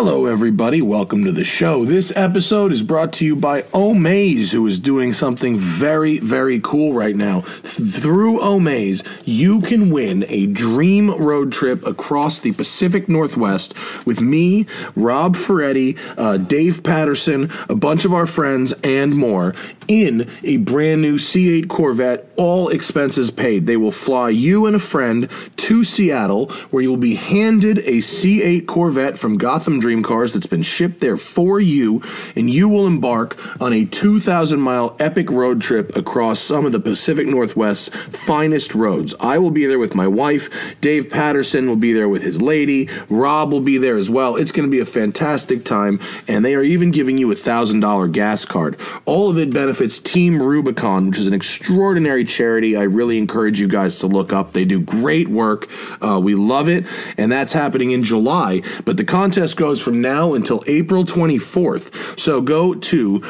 Hello, everybody. Welcome to the show. This episode is brought to you by Omaze, who is doing something very, very cool right now. Th- through Omaze, you can win a dream road trip across the Pacific Northwest with me, Rob Ferretti, uh, Dave Patterson, a bunch of our friends, and more in a brand new C8 Corvette, all expenses paid. They will fly you and a friend to Seattle, where you will be handed a C8 Corvette from Gotham Dream Cars that's been shipped there for you, and you will embark on a 2,000 mile epic road trip across some of the Pacific Northwest's finest roads. I will be there with my wife. Dave Patterson will be there with his lady. Rob will be there as well. It's going to be a fantastic time, and they are even giving you a $1,000 gas card. All of it benefits Team Rubicon, which is an extraordinary charity. I really encourage you guys to look up. They do great work. Uh, we love it, and that's happening in July. But the contest goes from now until April 24th. So go to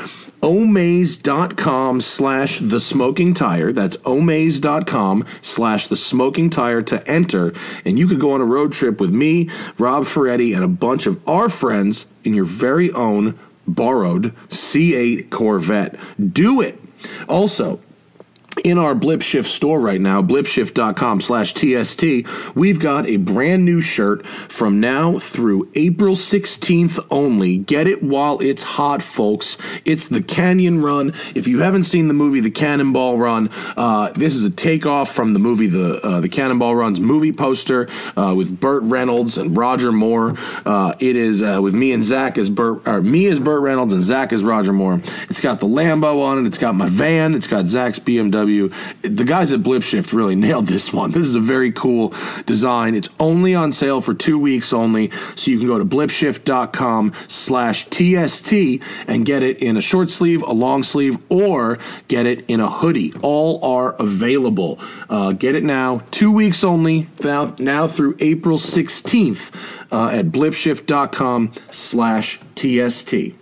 omaze.com slash the smoking tire. That's omaze.com slash the smoking tire to enter. And you could go on a road trip with me rob ferretti and a bunch of our friends in your very own borrowed c8 corvette. Do it. Also in our blipshift store right now blipshift.com slash tst we've got a brand new shirt from now through april 16th only. Get it while it's hot folks. It's the canyon run. If you haven't seen the movie the cannonball run uh, this is a takeoff from the movie the uh, the cannonball run's movie poster uh, with burt reynolds and roger moore. Uh, it is uh, with me and zack as burt or me as burt reynolds and zack as roger moore. It's got the lambo on it. It's got my van. It's got zack's bmw the guys at Blipshift really nailed this one. This is a very cool design. It's only on sale for two weeks only, so you can go to blipshift.com slash TST and get it in a short sleeve, a long sleeve, or get it in a hoodie. All are available. Uh, get it now, two weeks only, now, now through April 16th uh, at blipshift.com slash TST.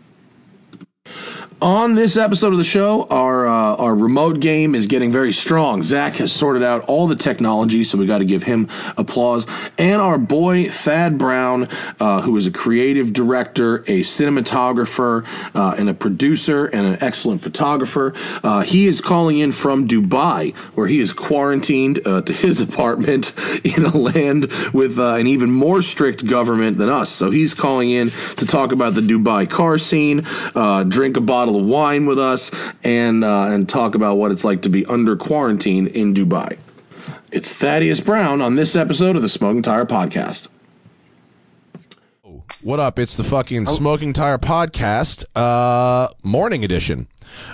On this episode of the show, our uh, our remote game is getting very strong. Zack has sorted out all the technology, so we got to give him applause. And our boy Thad Brown, uh, who is a creative director, a cinematographer, uh, and a producer, and an excellent photographer, uh, he is calling in from Dubai, where he is quarantined uh, to his apartment in a land with uh, an even more strict government than us. So he's calling in to talk about the Dubai car scene, drink a bottle bottle of wine with us and uh, and talk about what it's like to be under quarantine in Dubai. It's Thaddeus Brown on this episode of the Smoking Tire Podcast. What up? It's the fucking Smoking Tire Podcast, uh, morning edition.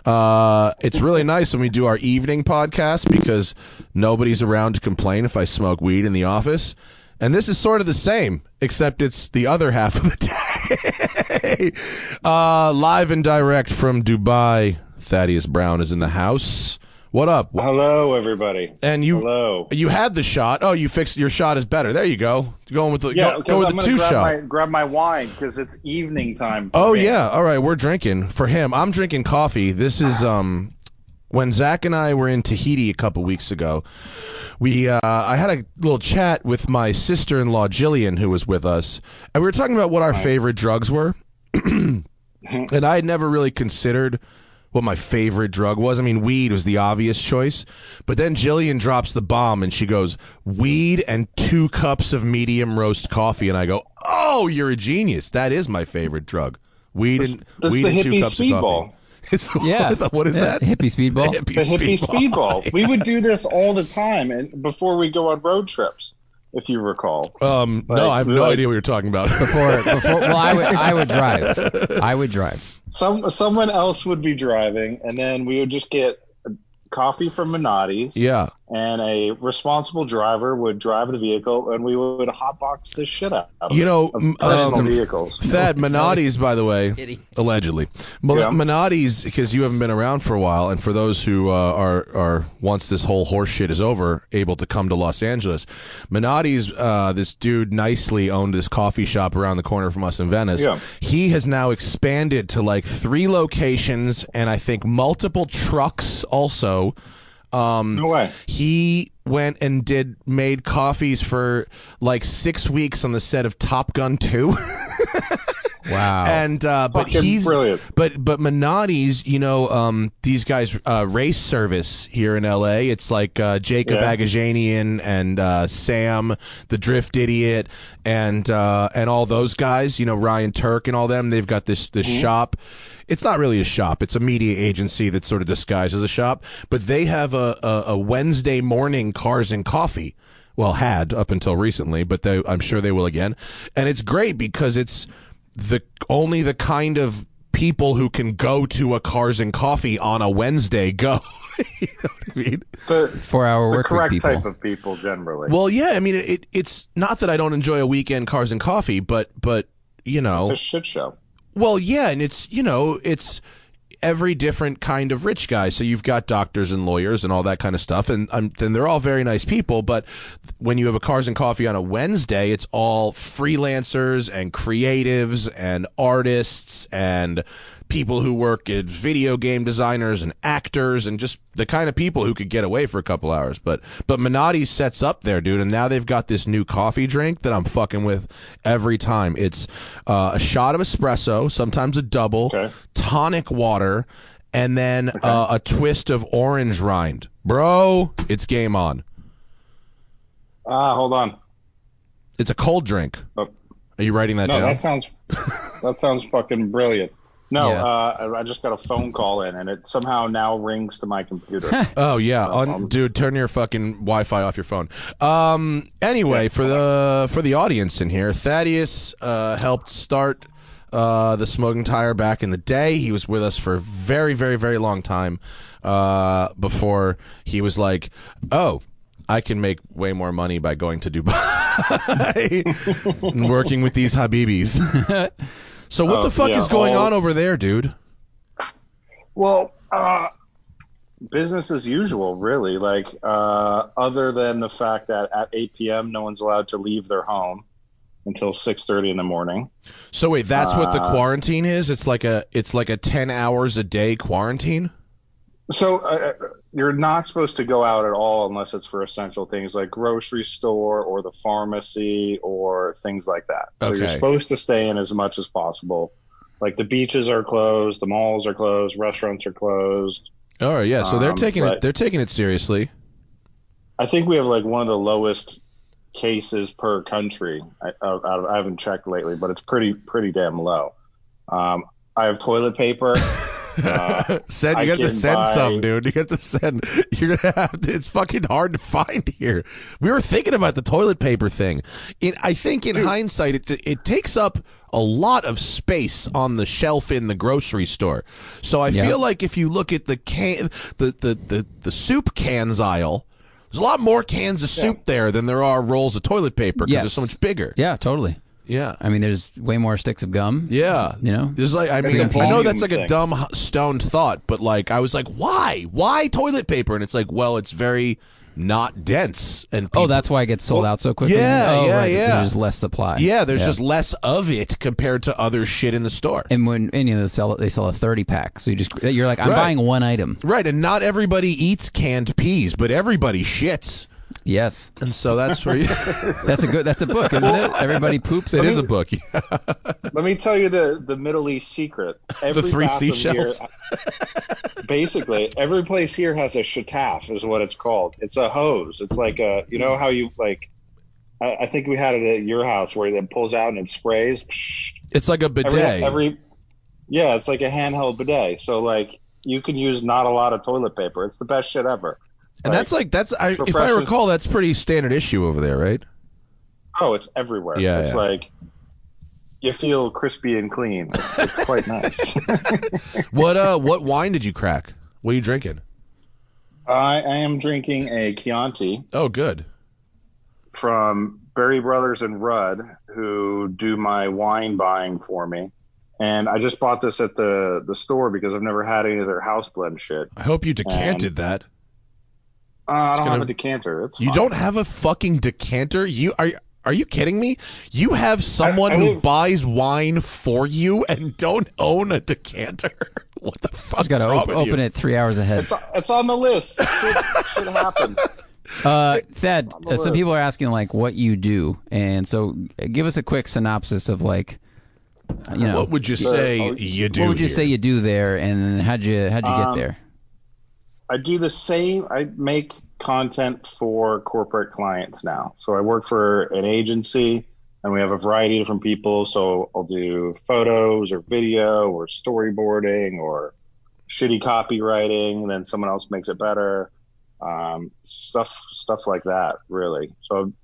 Uh, it's really nice when we do our evening podcast because nobody's around to complain if I smoke weed in the office. And this is sort of the same, except it's the other half of the day. Uh, live and direct from Dubai, Thaddeus Brown is in the house. What up? Hello, everybody. And you, Hello. you had the shot. Oh, you fixed your shot is better. There you go. Going with the Yeah, go, go with I'm the two grab shot. My, grab my wine because it's evening time. Oh me. yeah, all right. We're drinking for him. I'm drinking coffee. This is um when Zack and I were in Tahiti a couple weeks ago. We uh, I had a little chat with my sister in law Jillian, who was with us, and we were talking about what our favorite drugs were. and I had never really considered what my favorite drug was. I mean, weed was the obvious choice, but then Jillian drops the bomb and she goes, "Weed and two cups of medium roast coffee," and I go, "Oh, you're a genius! That is my favorite drug. Weed and That's weed the and two cups of coffee." It's Yeah. what is Yeah, that? Hippie speedball. Hippie The hippie speedball. speedball. we would do this all the time, and before we go on road trips, if you recall. Um, no, I have no like- idea what you're talking about. Before, before, well, I would, I would drive. I would drive. Some someone else would be driving, and then we would just get coffee from Menotti's, yeah, and a responsible driver would drive the vehicle, and we would hotbox the shit out of You know, of personal um, vehicles. Thad Menotti's, by the way, Kitty. allegedly. Mon- Yeah. Menotti's, because you haven't been around for a while, and for those who uh, are are once this whole horse shit is over, able to come to Los Angeles, Menotti's, uh, this dude nicely owned this coffee shop around the corner from us in Venice. Yeah. He has now expanded to like three locations, and I think multiple trucks also. Um, No way. he went and did made coffees for like six weeks on the set of Top Gun 2. Wow. And uh, but Fucking he's brilliant. but but Menotti's, you know, um, these guys uh, race service here in L.A. It's like uh, Jacob Yeah. Agajanian and uh, Sam, the Drift Idiot, and uh, and all those guys. You know, Ryan Turk and all them. They've got this this Mm-hmm. shop. It's not really a shop. It's a media agency that's sort of disguised as a shop. But they have a, a, a Wednesday morning cars and coffee. Well, had up until recently, but they, I'm sure they will again. And it's great because it's the only the kind of people who can go to a cars and coffee on a Wednesday go. you know what I mean? The, Four hour the work week correct people. type of people generally. Well, yeah. I mean, it, it's not that I don't enjoy a weekend cars and coffee, but but you know, it's a shit show. Well, yeah, and it's you know it's every different kind of rich guy. So you've got doctors and lawyers and all that kind of stuff, and um, then they're all very nice people. But when you have a cars and coffee on a Wednesday, it's all freelancers and creatives and artists and people who work as video game designers and actors and just the kind of people who could get away for a couple hours. But but Menotti sets up there, dude, and now they've got this new coffee drink that I'm fucking with every time. It's uh, a shot of espresso, sometimes a double, Okay. tonic water, and then uh, a twist of orange rind. Bro, it's game on. Ah, hold on. It's a cold drink. Oh, Are you writing that no, down? that sounds that sounds fucking brilliant. No, Yeah. uh, I- just got a phone call in, and it somehow now rings to my computer. Oh yeah, Un- dude, turn your fucking Wi-Fi off your phone. Um, anyway, for the for the audience in here, Thaddeus uh, helped start uh, the Smoking Tire back in the day. He was with us for a very, very, very long time uh, before he was like, "Oh, I can make way more money by going to Dubai and working with these Habibis." so what the fuck yeah, is going all- on over there, dude? well, uh, business as usual, really. Like, uh, other than the fact that at 8 p.m. no one's allowed to leave their home until 6:30 in the morning. So wait, that's what the Uh, quarantine is? It's like a it's like a 10 hours a day quarantine? So uh, you're not supposed to go out at all unless it's for essential things like grocery store or the pharmacy or things like that. So you're supposed to stay in as much as possible. Like the beaches are closed, the malls are closed, restaurants are closed. Oh yeah, so they're Um, taking it they're taking it seriously. I think we have like one of the lowest cases per country. I, out of, I haven't checked lately, but it's pretty pretty damn low. Um, I have toilet paper. Uh, Send I you have to send buy- some, dude. You have to send. You're gonna have to. It's fucking hard to find here. We were thinking about the toilet paper thing. In I think in hindsight, it it takes up a lot of space on the shelf in the grocery store. So I Yeah. feel like if you look at the can, the the the, the soup cans aisle. There's a lot more cans of soup there than there are rolls of toilet paper because Yes. they're so much bigger. Yeah, totally. Yeah. I mean, there's way more sticks of gum. Yeah, You know? there's like I It's mean a I know volume that's like a thing. dumb h- stoned thought, but like I was like, why, why toilet paper? And it's like, well, it's very not dense, and Oh, that's why it gets sold out so quickly. Yeah, oh, yeah, right. yeah. There's less supply. yeah. There's just less of it compared to other shit in the store, and when and, you know they sell they sell a thirty pack, so you just you're like I'm Right. buying one item. right? And not everybody eats canned peas, but everybody shits, Yes, and so that's where you, that's a good that's a book, isn't it? Everybody poops. it is a book. Let me tell you the the Middle East secret. Every three seashells? Here, basically, every place here has a shataf, is what it's called. It's a hose. It's like a you know how you like. I, I think we had it at your house where it pulls out and it sprays. It's like a bidet. Every, every yeah, it's like a handheld bidet. So like you can use not a lot of toilet paper. It's the best shit ever. And that's like that's I, if I recall, that's pretty standard issue over there, right? Oh, it's everywhere. Yeah, it's yeah. like you feel crispy and clean. It's, it's quite nice. What uh, what wine did you crack? What are you drinking? I, I am drinking a Chianti Oh, good. from Berry Brothers and Rudd, who do my wine buying for me. And I just bought this at the, the store because I've never had any of their house blend shit. I hope you decanted that. Uh, I don't gonna- have a decanter. It's You fine. don't have a fucking decanter? You are are you kidding me? You have someone I who live- buys wine for you and don't own a decanter. What the fuck? You got to op- open you? it three hours ahead. It's, it's on the list. It should, should happen. Uh, Thad, uh, some list. people are asking like what you do, and so give us a quick synopsis of like You know, what would you say oh, you do? what would you here? say you do there, and how'd you how'd you Um, get there? I do the same. I make content for corporate clients now. So I work for an agency, and we have a variety of different people. So I'll do photos or video or storyboarding or shitty copywriting, and then someone else makes it better. Um, stuff, stuff like that. Really. So I'm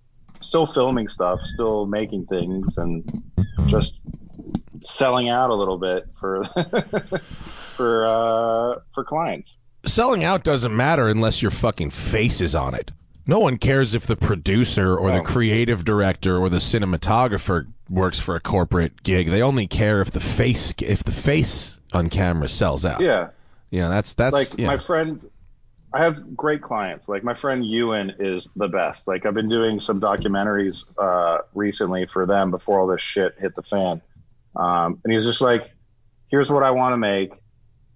still filming stuff, still making things, and just selling out a little bit for for uh, for clients. Selling out doesn't matter unless your fucking face is on it. No one cares if the producer or the creative director or the cinematographer works for a corporate gig. They only care if the face if the face on camera sells out. Yeah. Yeah, that's that's like yeah. my friend i have great clients like my friend ewan is the best like i've been doing some documentaries uh, recently for them before all this shit hit the fan um, and he's just like here's what i want to make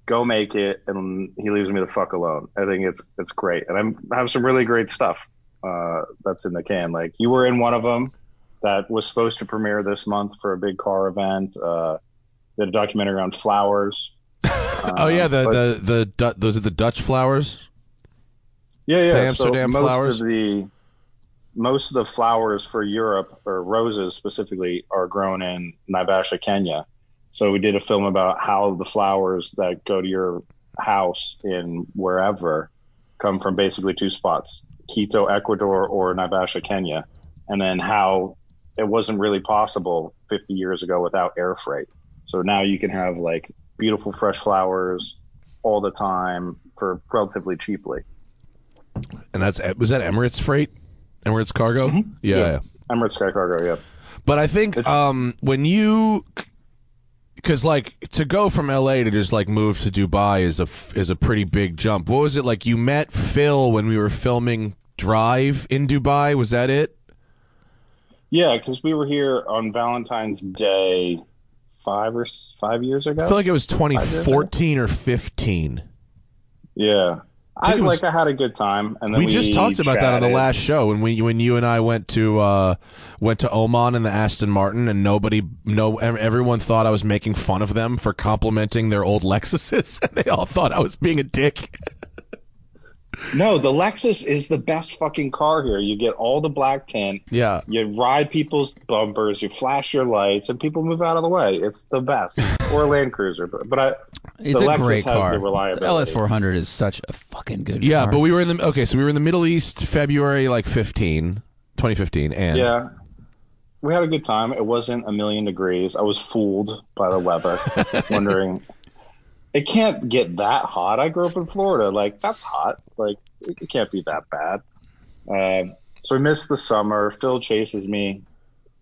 go make it and he leaves me the fuck alone i think it's it's great and I'm, i have some really great stuff uh, that's in the can like you were in one of them that was supposed to premiere this month for a big car event uh, did a documentary on flowers oh yeah, the, Um, but- the the those are the Dutch flowers. Yeah, yeah. The Amsterdam so most flowers? of the most of the flowers for Europe or roses specifically are grown in Naivasha, Kenya. So we did a film about how the flowers that go to your house in wherever come from basically two spots: Quito, Ecuador, or Naivasha, Kenya, and then how it wasn't really possible 50 years ago without air freight. So now you can have like beautiful fresh flowers all the time for relatively cheaply. And that's was that Emirates Freight, Emirates Cargo. Yeah, yeah. Yeah. Emirates Sky Cargo, yeah. But I think um, when you, because like to go from L.A. to just like move to Dubai is a is a pretty big jump. What was it like? You met Phil when we were filming Drive in Dubai. Was that it? Yeah, because we were here on Valentine's Day five or five years ago. I feel like it was 2014 or 15. yeah, I, was- like. I had a good time, and then We we, just talked about that on the last show when we when you and I went to uh, went to Oman in the Aston Martin, and nobody no everyone thought I was making fun of them for complimenting their old Lexuses, and they all thought I was being a dick. No, the Lexus is the best fucking car here. You get all the black tint. Yeah. You ride people's bumpers. You flash your lights, and people move out of the way. It's the best. or a Land Cruiser, but, but I. It's the a Lexus great car. the The reliability. LS400 is such a fucking good Yeah, car. but we were in the okay, so we were in the Middle East February like 15, 2015 and Yeah. We had a good time. It wasn't a million degrees. I was fooled by the weather, wondering it can't get that hot. I grew up in Florida. Like, that's hot. Like, it, can't be that bad. Um, so I missed the summer. Phil chases me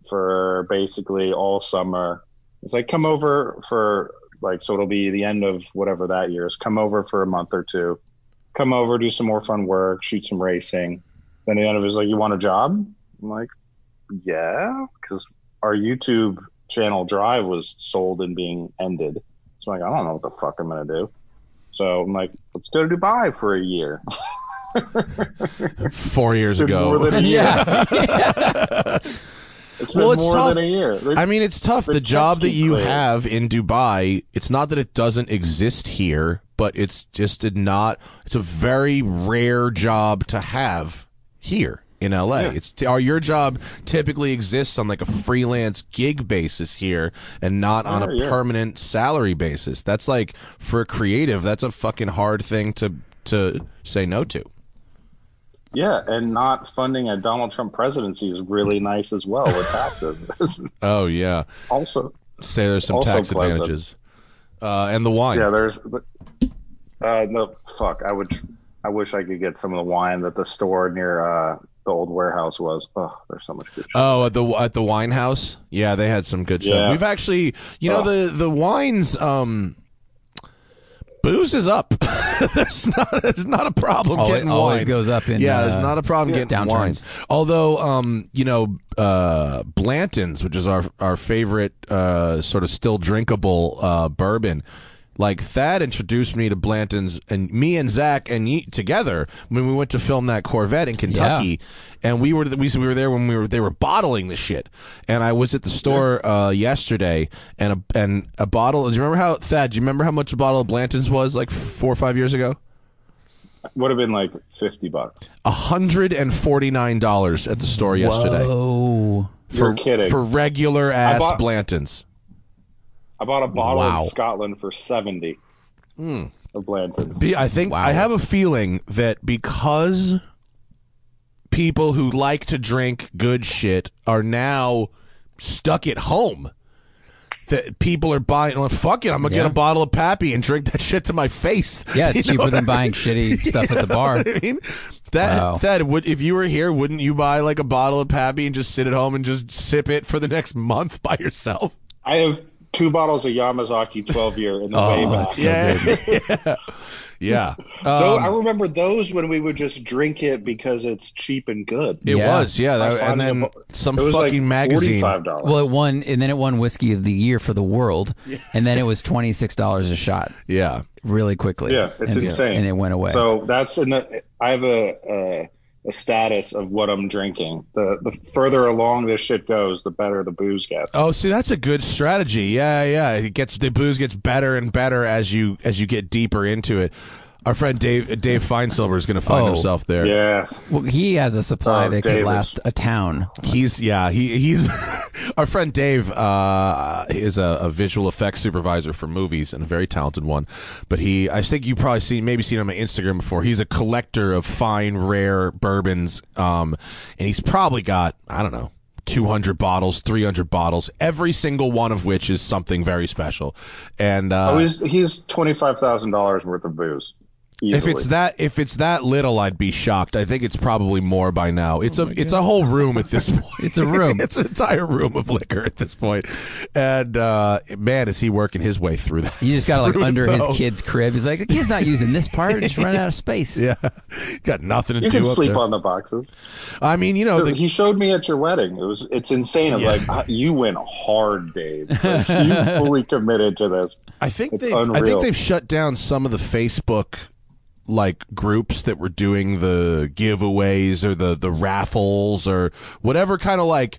for basically all summer. It's like, come over for, like, so it'll be the end of whatever that year is. Come over for a month or two. Come over, do some more fun work, shoot some racing. Then the end of it is like, you want a job? I'm like, yeah, because our YouTube channel Drive was sold and being ended. So I'm like, I don't know what the fuck I'm gonna do. So I'm like, let's go to Dubai for a year. 4 years It's been more ago. than a year. yeah. It's been Well, it's more tough. than a year. I mean, it's tough. The The job that you clearing. have in Dubai, it's not that it doesn't exist here, but it's just a not. It's a very rare job to have here in LA. It's are your job typically exists on like a freelance gig basis here, and not on Oh, a yeah. permanent salary basis. That's like for a creative, that's a fucking hard thing to to say no to. yeah, and not funding a Donald Trump presidency is really nice as well with taxes. Oh yeah, also, say there's some tax pleasant. advantages, uh, and the wine. yeah, there's. Uh, no, fuck. I would. I wish I could get some of the wine that the store near uh, the old warehouse was. Oh, there's so much good shit. Oh, at the at the wine house, yeah, they had some good stuff. Yeah. We've actually, you know, Oh. the the wines, um, booze is up. there's not there's not a problem Always- getting always wine. goes up in, yeah, there's uh, not a problem getting downturns. wines. Although, um, you know, uh, Blanton's, which is our our favorite uh, sort of still drinkable uh, bourbon. Like Thad introduced me to Blanton's, and me and Zack and Yeet together when we went to film that Corvette in Kentucky, and we were we, we were there when we were they were bottling the shit, and I was at the store uh, yesterday, and a and a bottle. Do you remember how Thad? Do you remember how much a bottle of Blanton's was like four or five years ago? Would have been like fifty bucks. hundred and forty nine dollars at the store yesterday Oh, You're kidding. for regular ass bought- Blanton's. I bought a bottle Wow. in Scotland for seventy hmm. of Blanton's. Be- I think Wow. I have a feeling that because people who like to drink good shit are now stuck at home. That people are buying. Well, fuck it, I'm gonna get a bottle of Pappy and drink that shit to my face. yeah, it's You cheaper than I buying shitty stuff at the bar. I mean, that Wow. that would if you were here, wouldn't you buy like a bottle of Pappy and just sit at home and just sip it for the next month by yourself? I have two bottles of Yamazaki twelve year in the Oh, way back. so Yeah, yeah. Though Um, I remember those when we would just drink it because it's cheap and good. it Yeah. was, yeah. That- and then it- some it fucking like magazine. Forty-five dollars. Well, it won, and then it won whiskey of the year for the world, and then it was twenty six dollars a shot, Yeah, really quickly. yeah, it's and, insane. and it went away. So that's in the. I have a, a a status of what I'm drinking. The the further along this shit goes, the better the booze gets. Oh, see, that's a good strategy. Yeah, yeah. It gets the booze gets better and better as you as you get deeper into it. Our friend Dave Dave Feinsilver is going to find Oh. himself there. Yes. well, he has a supply Oh, that could Davis. last a town. He's yeah he he's our friend Dave uh, is a, a visual effects supervisor for movies and a very talented one. But he I think you probably seen maybe seen him on Instagram before. He's a collector of fine rare bourbons, um, and he's probably got I don't know. 200 bottles, 300 bottles, every single one of which is something very special. And uh, Oh, he's he's twenty five thousand dollars worth of booze. If it's that if it's that little, I'd be shocked. I think it's probably more by now. It's a it's a whole room at this point. It's a room. it's an entire room of liquor at this point. And uh, man, is he working his way through that? You just got to like under though. his kid's crib. He's like, the kid's not using this part. Just run out of space. Yeah, got nothing to you do can up sleep there. on the boxes. I mean, you know, the, he showed me at your wedding. It was it's insane. I'm Yeah. like, "Ah, you went hard, Dave. Like, you fully committed to this. I think It's they've, I think they've shut down some of the Facebook like groups that were doing the giveaways or the the raffles or whatever kind of like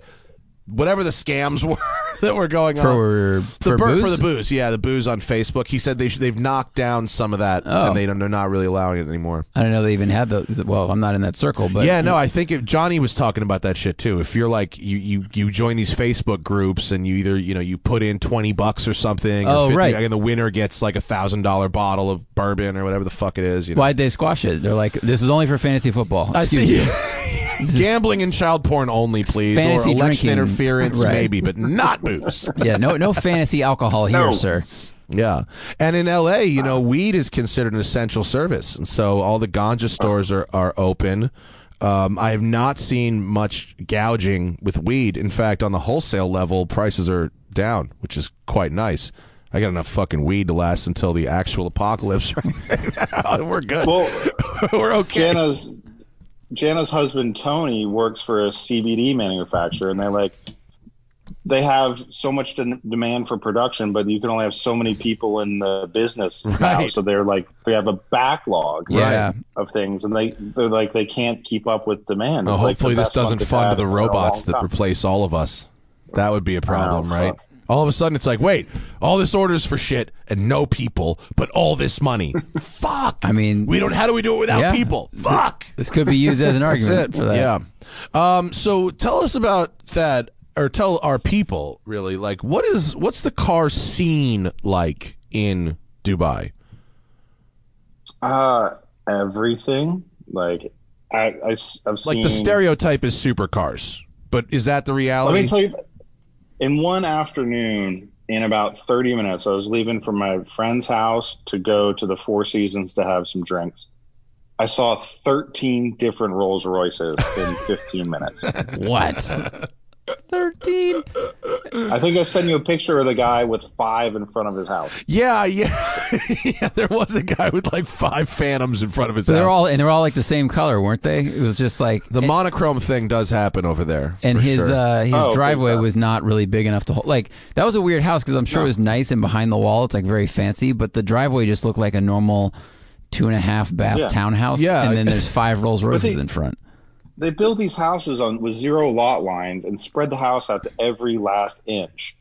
whatever the scams were that were going on. For The for bur- booze? for the booze, yeah, the booze on Facebook. He said they sh- they've knocked down some of that, Oh. and they don't, they're not really allowing it anymore. I don't know they even had the. Well, I'm not in that circle, but yeah, no, I think if Johnny was talking about that shit too. If you're like you, you you join these Facebook groups and you either you know you put in twenty bucks or something, or Oh, 50 right. and the winner gets like a thousand dollar bottle of bourbon or whatever the fuck it is. You know? Why'd they squash it? They're like, this is only for fantasy football. Excuse you. Gambling and child porn only, please, Fantasy or election drinking. interference, Right. maybe, but not booze. Yeah, no, no fantasy alcohol here, No. sir. Yeah. And in LA, you know, weed is considered an essential service. And so all the ganja stores are, are open. Um, I have not seen much gouging with weed. In fact, on the wholesale level, prices are down, which is quite nice. I got enough fucking weed to last until the actual apocalypse. We're good. Well, We're okay. Jana's Jana's husband Tony works for a CBD manufacturer, and they're like, they have so much de- demand for production, but you can only have so many people in the business now. So they're like, they have a backlog Yeah. of things, and they they're like they can't keep up with demand. Well, It's like hopefully, this doesn't fund the robots that time. replace all of us. That would be a problem, right? fuck. All of a sudden, it's like, wait, all this orders for shit and no people, but all this money. Fuck. I mean- we don't. How do we do it without Yeah. people? Fuck. This could be used as an That's argument it. for that. Yeah. Um, so tell us about that, or tell our people really, like, what is what's the car scene like in Dubai? Uh, everything like I, I have Like the stereotype is supercars, but is that the reality? Let me tell you, in one afternoon, in about 30 minutes, I was leaving from my friend's house to go to the Four Seasons to have some drinks. I saw 13 different Rolls Royces in 15 minutes. What? Thirteen. I think I sent you a picture of the guy with five in front of his house. Yeah, yeah, yeah. There was a guy with like five phantoms in front of his So house. they're all and they're all like the same color, weren't they? It was just like the and, monochrome thing does happen over there. and his sure. uh, his Oh, driveway was not really big enough to hold. Like that was a weird house because I'm sure it was nice and behind the wall it's like very fancy, but the driveway just looked like a normal two and a half bath Yeah. townhouse. Yeah. and then there's five Rolls Royces in front. They build these houses on with zero lot lines and spread the house out to every last inch,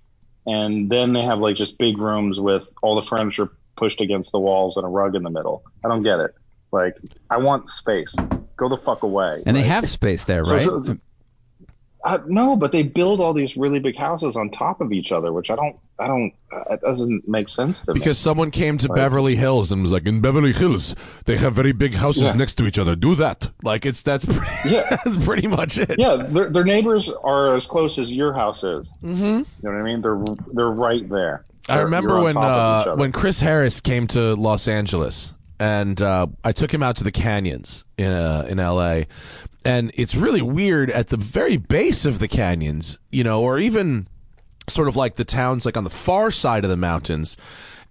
and then they have like just big rooms with all the furniture pushed against the walls and a rug in the middle. I don't get it. Like, I want space. Go the fuck away. And they have space there, So- right? so- Uh, no, but they build all these really big houses on top of each other, which I don't, I don't, uh, it doesn't make sense to me. because someone came to Beverly Hills and was like, "In Beverly Hills, they have very big houses Yeah. next to each other. Do that." Like it's that's pretty, Yeah. that's pretty much it. Yeah, their, their neighbors are as close as your house is. Mm-hmm. You know what I mean? They're they're right there. I They're- remember when top of each uh, when Chris Harris came to Los Angeles, and uh, I took him out to the canyons in uh, in L.A. And it's really weird at the very base of the canyons, you know, or even sort of like the towns like on the far side of the mountains.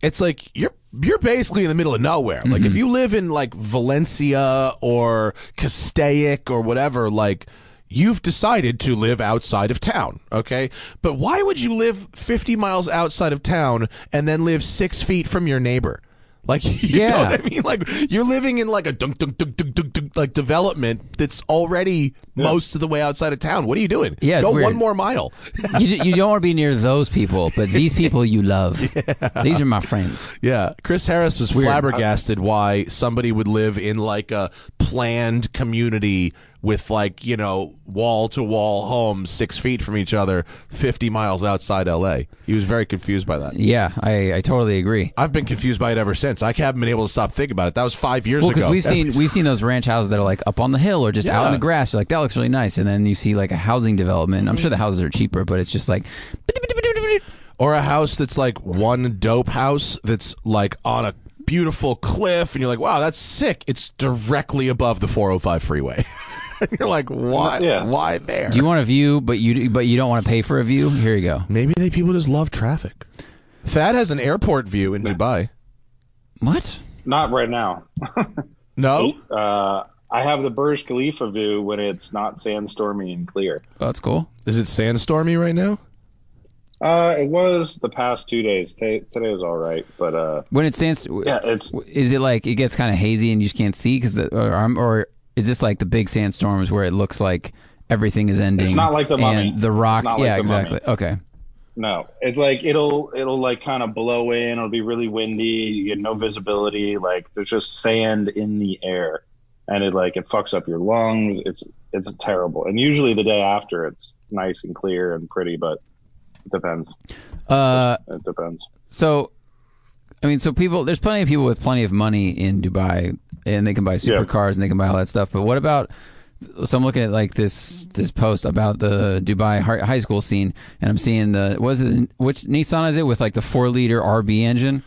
It's like you're you're basically in the middle of nowhere. Like if mm-hmm. you live in like Valencia or Castaic or whatever, like you've decided to live outside of town, okay? But why would you live 50 miles outside of town and then live 6 feet from your neighbor? Like you know Yeah. what I mean? Like you're living in like a dunk dunk dunk dunk dunk, dunk like development that's already most of the way outside of town. What are you doing? Yeah, it's Go weird. one more mile. you, you don't want to be near those people, but these people you love. Yeah. These are my friends. Yeah, Chris Harris was Weird. flabbergasted why somebody would live in like a planned community with like you know wall to wall homes six feet from each other, fifty miles outside L.A. He was very confused by that. Yeah, I, I totally agree. I've been confused by it ever since. I haven't been able to stop thinking about it. That was five years Well, ago. because we've seen we've seen those ranch houses that are like up on the hill or just out in the grass. You're like that looks really nice, and then you see like a housing development. I'm sure the houses are cheaper, but it's just like or a house that's like one dope house that's like on a beautiful cliff, and you're like, wow, that's sick. It's directly above the 405 freeway. and you're like, why? Yeah. Why there? Do you want a view, but you but you don't want to pay for a view? Here you go. Maybe they people just love traffic. Thad has an airport view in Dubai. What? not right now. No, Uh, I have the Burj Khalifa view when it's not sandstormy and clear. Oh, that's cool. is it sandstormy right now? Uh, it was the past two days. Today, today was all right, but uh, When it stands, yeah, it's is it like it gets kind of hazy and you just can't see because or, or is this like the big sandstorms where it looks like everything is ending? It's not like The Mummy. And the rock, like yeah, The Mummy. exactly. Okay. no. It's like it'll it'll like kind of blow in. It'll be really windy. You get no visibility. Like there's just sand in the air, and it like it fucks up your lungs. It's it's terrible. And usually the day after, it's nice and clear and pretty, but it depends. Uh, It depends. So, I mean, so people, there's plenty of people with plenty of money in Dubai, and they can buy supercars and they can buy all that stuff. But what about? So I'm looking at like this this post about the Dubai high school scene, and I'm seeing the was it which Nissan is it with like the four liter RB engine?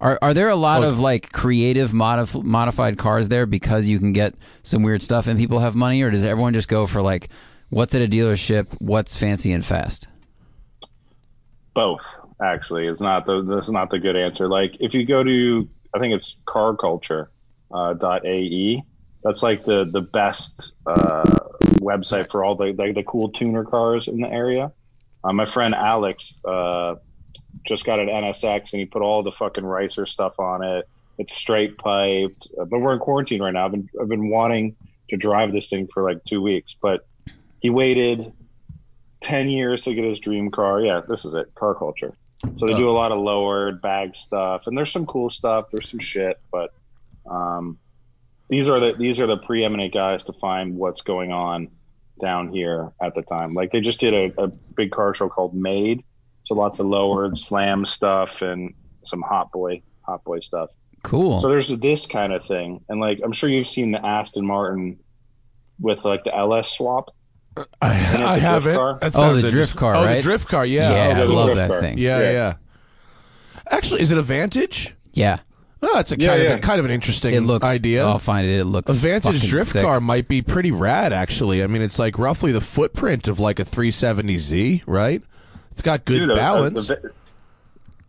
Are are there a lot oh. of like creative modif- modified cars there because you can get some weird stuff and people have money, or does everyone just go for like what's at a dealership, what's fancy and fast? Both actually is not the this is not the good answer. Like if you go to i think it's car culture uh, ae that's like the the best uh, website for all the like the cool tuner cars in the area. Uh, my friend alex uh, just got an nsx and he put all the fucking ricer stuff on it. It's straight piped uh, but we're in quarantine right now. I've been i've been wanting to drive this thing for like two weeks but he waited 10 years to get his dream car. Yeah, this is it. Car culture. So they do a lot of lowered bag stuff and there's some cool stuff, there's some shit, but um these are the these are the preeminent guys to find what's going on down here at the time. Like they just did a, a big car show called Made. So lots of lowered slam stuff and some hot boy hot boy stuff. Cool. So there's this kind of thing. And like I'm sure you've seen the Aston Martin with like the LS swap. I, I haven't. car? That Oh, the drift interesting. car, Oh, the drift car. Yeah. yeah, Okay. I love that car. thing. Yeah, Yeah. yeah. Actually, is it a Vantage? Yeah. Oh, it's a Yeah, kind yeah. of kind of an interesting It looks. idea. I'll find it. It looks. a Vantage drift sick. car might be pretty rad, actually. I mean, it's like roughly the footprint of like a 370Z, right? It's got good Dude, uh, uh, balance. the,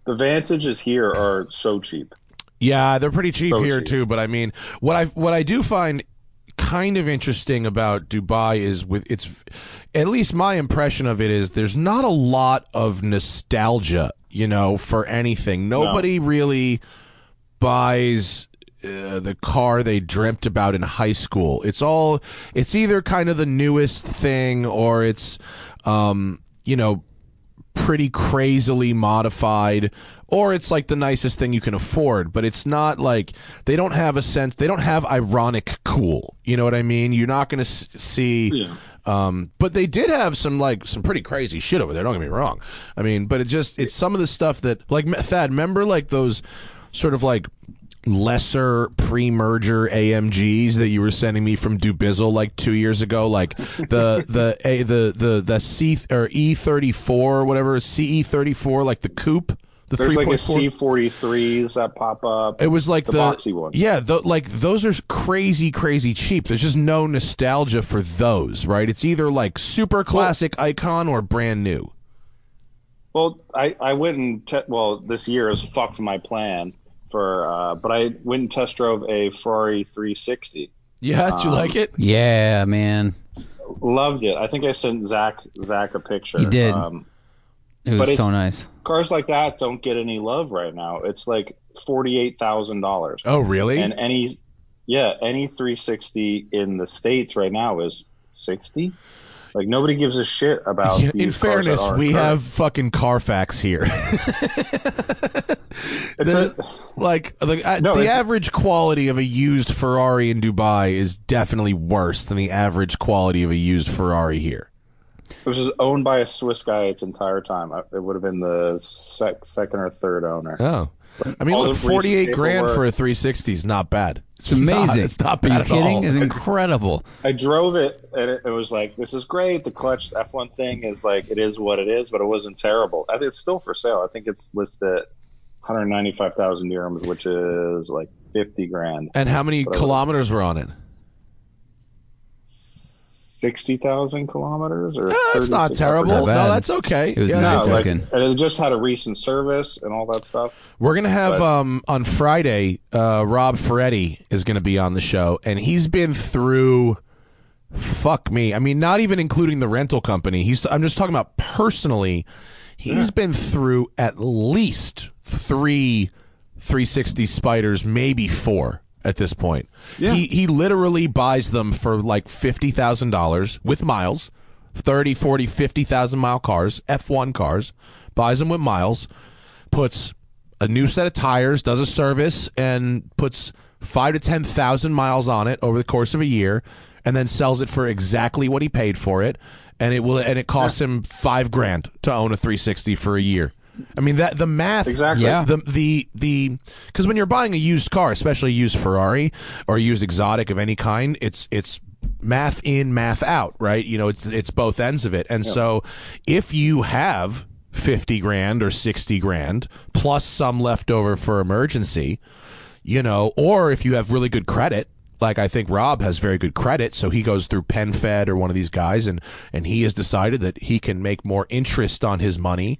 the Vantages here are so cheap. Yeah, they're pretty cheap So here cheap. too. But I mean, what I what I do find kind of interesting about Dubai is with it's at least my impression of it is there's not a lot of nostalgia, you know, for anything. Nobody really buys uh, the car they dreamt about in high school. It's all it's either kind of the newest thing or it's um, you know, pretty crazily modified or it's like the nicest thing you can afford but it's not like they don't have a sense they don't have ironic cool. You know what i mean? You're not going to s- see Yeah. um but they did have some like some pretty crazy shit over there don't get me wrong. I mean but it just it's some of the stuff that like thad remember like those sort of like lesser pre-merger AMGs that you were sending me from Dubizzle like two years ago, like the the a the the the C or E thirty four or whatever CE thirty four, like the coupe, the There's three like a point four. C forty threes that pop up. It was like the the, boxy ones. Yeah, the, like those are crazy, crazy cheap. There's just no nostalgia for those, right? It's either like super classic icon or brand new. Well, I, I went and te- well this year has fucked my plan for uh, but I went and test drove a Ferrari 360. Yeah, did you Um, like it? Yeah, man. Loved it. I think I sent Zack Zack a picture. You did. Um, It was But so nice. cars like that don't get any love right now. It's like forty eight thousand dollars, Oh, really? and any yeah any 360 in the states right now is sixty. Like nobody gives a shit about. Yeah, in these cars that fairness, aren't we current. have fucking Carfax here. It's the- a- like the, uh, No, the it's- average quality of a used Ferrari in Dubai is definitely worse than the average quality of a used Ferrari here. It was owned by a Swiss guy its entire time. It would have been the sec- second or third owner. Oh, I mean, look, forty-eight grand for a 360 is not bad. It's amazing. Not, it's not Are bad you at kidding? all. It's incredible. I drove it and it, it was like, this is great. The clutch F1 thing is like, it is what it is, but it wasn't terrible. I think it's still for sale. I think it's listed at 195,000 dirhams, which is like 50 grand. And how many Whatever. kilometers were on it? 60,000 kilometers or Eh, that's not terrible. Not No, that's okay. It was Yeah, nice. No, like, and it just had a recent service and all that stuff. We're gonna have But- um on Friday. Uh, Rob Ferretti is gonna be on the show, and he's been through. Fuck me. I mean, not even including the rental company. He's. I'm just talking about personally. He's been through at least three 360 spiders, maybe four at this point. He he literally buys them for like fifty thousand dollars with miles, 30, 40, 50,000 mile cars, F1 cars, buys them with miles, puts a new set of tires, does a service, and puts five to ten thousand miles on it over the course of a year, and then sells it for exactly what he paid for it, and it will and it costs him five grand to own a 360 for a year. I mean that the math Exactly. Yeah. the the the because when you're buying a used car, especially a used Ferrari or a used exotic of any kind, it's it's math in, math out, right? You know, it's it's both ends of it. And so if you have 50 grand or 60 grand plus some left over for emergency, you know, or if you have really good credit, like I think Rob has very good credit, so he goes through PenFed or one of these guys and and he has decided that he can make more interest on his money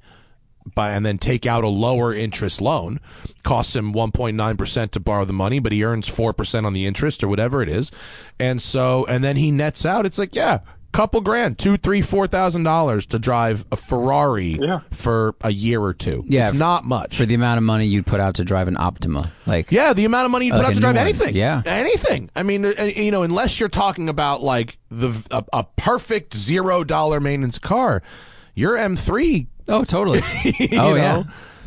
by and then take out a lower interest loan costs him 1.9% to borrow the money but he earns 4% on the interest or whatever it is and so and then he nets out it's like yeah couple grand two three four thousand dollars to drive a ferrari Yeah. for a year or two Yeah, it's not much For the amount of money you'd put out to drive an Optima. Like, yeah, the amount of money you put Like out to drive one. anything. Yeah. anything. I mean, uh, you know, unless you're talking about like the a, a perfect zero dollar maintenance car, your M3. oh, totally. You oh, know, yeah.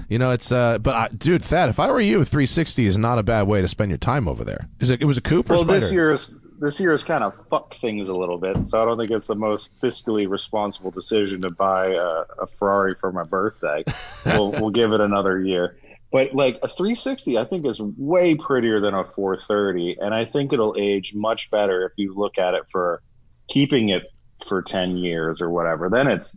You know, it's uh, but I, dude, Thad, if I were you, 360 is not a bad way to spend your time over there. Is it? It was a coupe Well, Spider? this year's this year's kind of fucked things a little bit, so I don't think it's the most fiscally responsible decision to buy a, a Ferrari for my birthday. we'll, we'll give it another year. But like a 360, I think is way prettier than a 430, and I think it'll age much better if you look at it for keeping it for 10 years or whatever. Then it's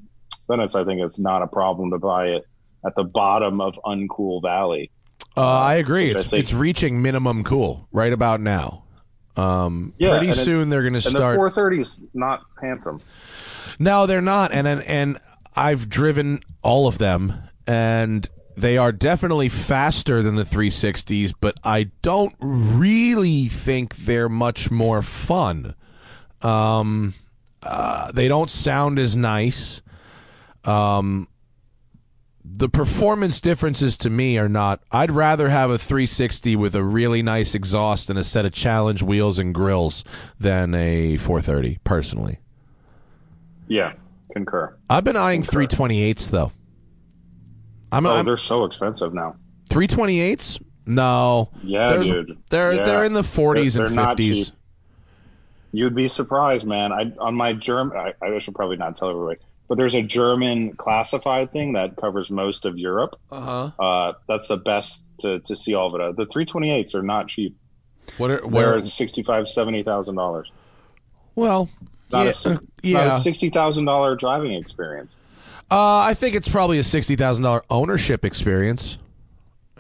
it's I think it's not a problem to buy it at the bottom of uncool valley. uh, I agree. which I It's it's reaching minimum cool right about now. Um, Yeah, pretty soon they're going to And start. the 430 is not handsome. No, they're not. And and, and I've driven all of them, and they are definitely faster than the 360s, but I don't really think they're much more fun. Um, uh, they don't sound as nice. Um, the performance differences to me are not. I'd rather have a 360 with a really nice exhaust and a set of challenge wheels and grills than a 430, personally. Yeah, concur. I've been eyeing 328s though. I'm, Oh, I'm they're so expensive now. 328s. No, Yeah, There's- dude. They're Yeah. they're in the 40s They're- and they're not 50s. cheap. You'd be surprised, man. I on my German. I, I should probably not tell everybody, but there's a German classified thing that covers most of Europe. Uh-huh. Uh, that's the best to, to see all of it. The 328s are not cheap. What are They're where? sixty-five, seventy thousand dollars. Well, Not yeah, a it's not yeah. a sixty thousand dollar driving experience. Uh, I think it's probably a sixty thousand dollar ownership experience.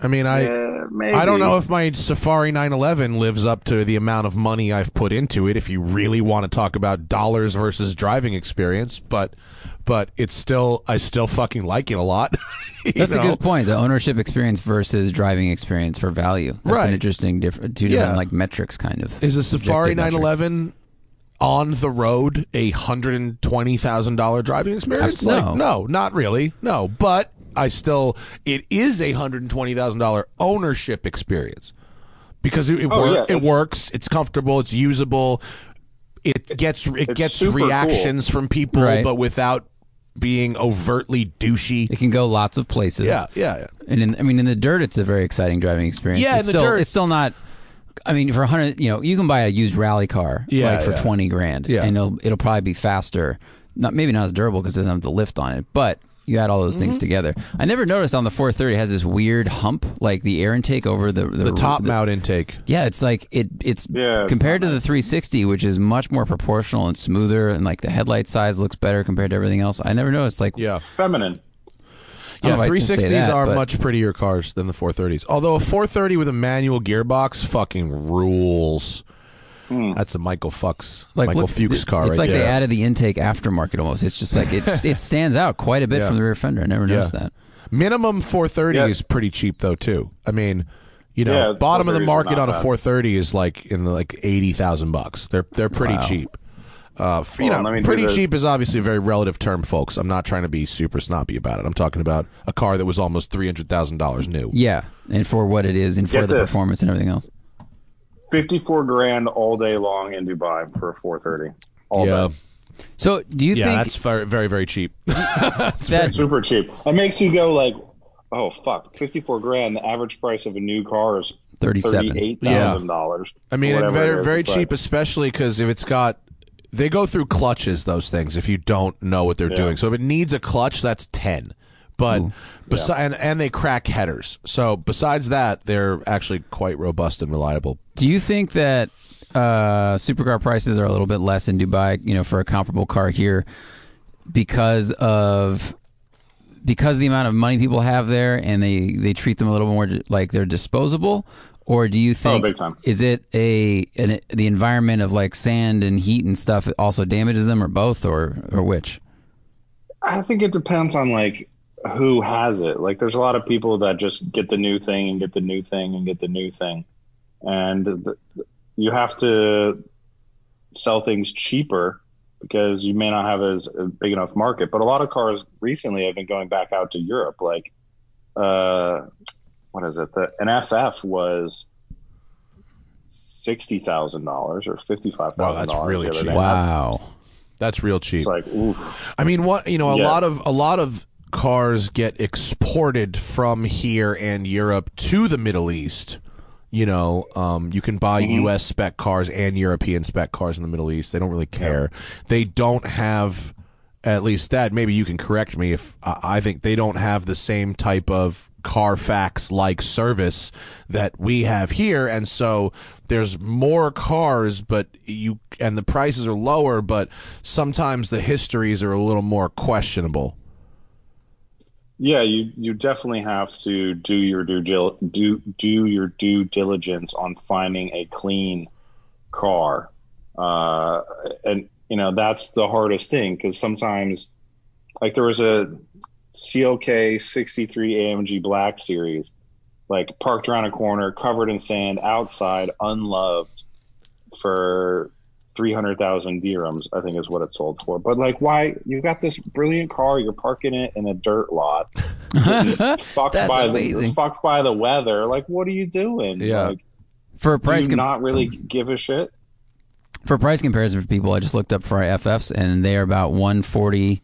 I mean, I Yeah. I don't know if my Safari 911 lives up to the amount of money I've put into it. If you really want to talk about dollars versus driving experience, but but it's still I still fucking like it a lot. You That's a good point. The ownership experience versus driving experience for value. That's Right. an interesting different two different Yeah. like metrics kind of. Is a Safari Objective metrics. 911 on the road a hundred and twenty thousand dollar driving experience? Like, no. no, not really. No, but I still it is a hundred and twenty thousand dollar ownership experience because it, it, Oh, wor- yeah, it works. It's comfortable. It's usable. It gets it it's gets super cool. reactions from people, Right. but without being overtly douchey. It can go lots of places. Yeah, yeah, yeah. And in, I mean, in the dirt, it's a very exciting driving experience. Yeah, it's in the still, dirt. It's still not. I mean, for a hundred, you know, you can buy a used rally car, Yeah, like for yeah. twenty grand, Yeah. and it'll it'll probably be faster. Not maybe not as durable because it doesn't have the lift on it, but you add all those things Mm-hmm. together. I never noticed on the 430 it has this weird hump, like the air intake over the the, The top the- mount intake. Yeah, it's like it. It's Yeah, compared not to the 360, which is much more proportional and smoother, and like the headlight size looks better compared to everything else. I never noticed. Like, Yeah. Feminine. Yeah, know if I can say 360s that, are but- much prettier cars than the 430s. Although a 430 with a manual gearbox fucking rules. That's a Michael Fux, like Michael look, Fux car It's right like there. they added the intake aftermarket almost. It's just like it it stands out quite a bit Yeah. from the rear fender. I never noticed Yeah. that. Minimum 430 Yeah. is pretty cheap though too. I mean, you know, Yeah, bottom of the market on a bad. 430 is like in the like 80,000 bucks. They're they're pretty Wow. cheap. Uh, you Hold on, know, let me pretty cheap is obviously a very relative term, folks. I'm not trying to be super snobby about it. I'm talking about a car that was almost three hundred thousand dollars new. Yeah, and for what it is, and for Get the this. performance and everything else. Fifty-four grand all day long in Dubai for a 430. All yeah, day. So, do you yeah, think that's very, very, very cheap. that super cheap. It makes you go like, oh fuck, fifty-four grand. The average price of a new car is 37. thirty-eight thousand dollars. I mean, and very, is. very It's cheap, like- especially because if it's got, they go through clutches. Those things, if you don't know what they're Yeah. doing, so if it needs a clutch, that's ten. But besi- and and they crack headers. So besides that, they're actually quite robust and reliable. Do you think that uh, supercar prices are a little bit less in Dubai, you know, for a comparable car here because of because of the amount of money people have there and they they treat them a little more like they're disposable or do you think Oh, big time. is it a an, the environment of like sand and heat and stuff also damages them or both or or which? I think it depends on like who has it. Like, there's a lot of people that just get the new thing and get the new thing and get the new thing, and th- you have to sell things cheaper because you may not have as a big enough market. But a lot of cars recently have been going back out to Europe. Like, uh, what is it? The, an FF was sixty thousand dollars or fifty five Wow, thousand that's dollars. really cheap. Wow. That's real cheap. It's like, oof. I mean, what you know, a Yeah. lot of a lot of cars get exported from here and Europe to the Middle East. You know, um, you can buy Mm-hmm. U.S. spec cars and European spec cars in the Middle East. They don't really care. They don't have, at least that. Maybe you can correct me if I I think they don't have the same type of Carfax like service that we have here, and so there's more cars, but you and the prices are lower, but sometimes the histories are a little more questionable. Yeah, you you definitely have to do your due do do your due diligence on finding a clean car, uh, and you know that's the hardest thing because sometimes like there was a CLK 63 AMG Black Series, like parked around a corner, covered in sand, outside, unloved, for three hundred thousand dirhams. I think is what it sold for. But like, why you got this brilliant car? You're parking it in a dirt lot. fucked That's by amazing. the fucked by the weather. Like, what are you doing? Yeah. Like, For a do price you com- not really give a shit? for price comparison for people, I just looked up for our FFs and they are about 140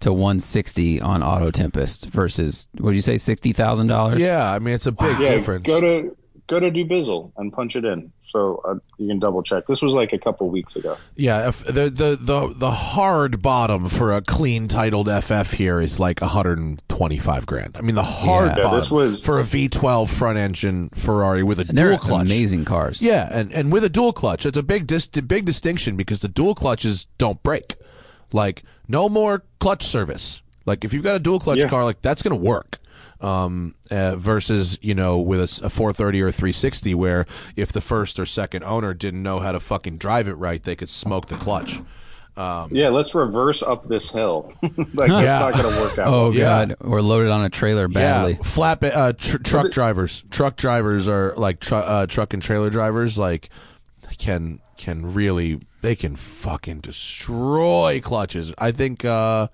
to 160 on Auto Tempest versus what did you say sixty thousand dollars? Yeah, I mean it's a big yeah, difference. go to go to Dubizzle and punch it in, so uh, you can double check. This was like a couple weeks ago. Yeah, if the the the the hard bottom for a clean titled FF here is like 125 grand. I mean the hard Yeah. Yeah, bottom this was- for a V12 front engine Ferrari with a dual clutch. amazing cars. Yeah, and and with a dual clutch, it's a big dis- big distinction because the dual clutches don't break. Like no more clutch service. Like if you've got a dual clutch Yeah. car, like that's going to work. Um, uh, versus you know with a 430 or a 360, where if the first or second owner didn't know how to fucking drive it right, they could smoke the clutch. Um, Yeah, let's reverse up this hill. like that's Yeah. not going to work out. Oh Yeah. god, or loaded on a trailer badly. Yeah, flat uh, tr- truck drivers. Truck drivers are like tru- uh, truck and trailer drivers. Like can can really they can fucking destroy clutches. I think. uh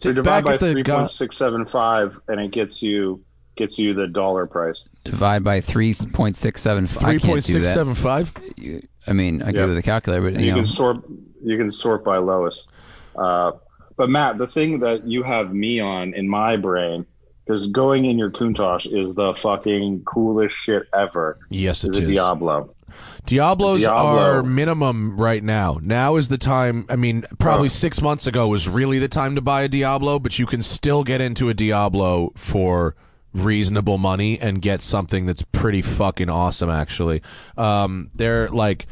so divide by at the three go- point six seven five, and it gets you gets you the dollar price. Divide by three point six seven. I Three can't point do six that. seven five. You- I mean, I can Yeah. do it with a calculator, but you, you know, can sort you can sort by lowest. Uh, but Matt, the thing that you have me on in my brain, because going in your Countach is the fucking coolest shit ever. Yes, it Is a. Diablo. Diablos Diablo. are minimum right now. Now is the time. I mean, probably Oh. six months ago was really the time to buy a Diablo, but you can still get into a Diablo for reasonable money and get something that's pretty fucking awesome. Actually, um, they're like,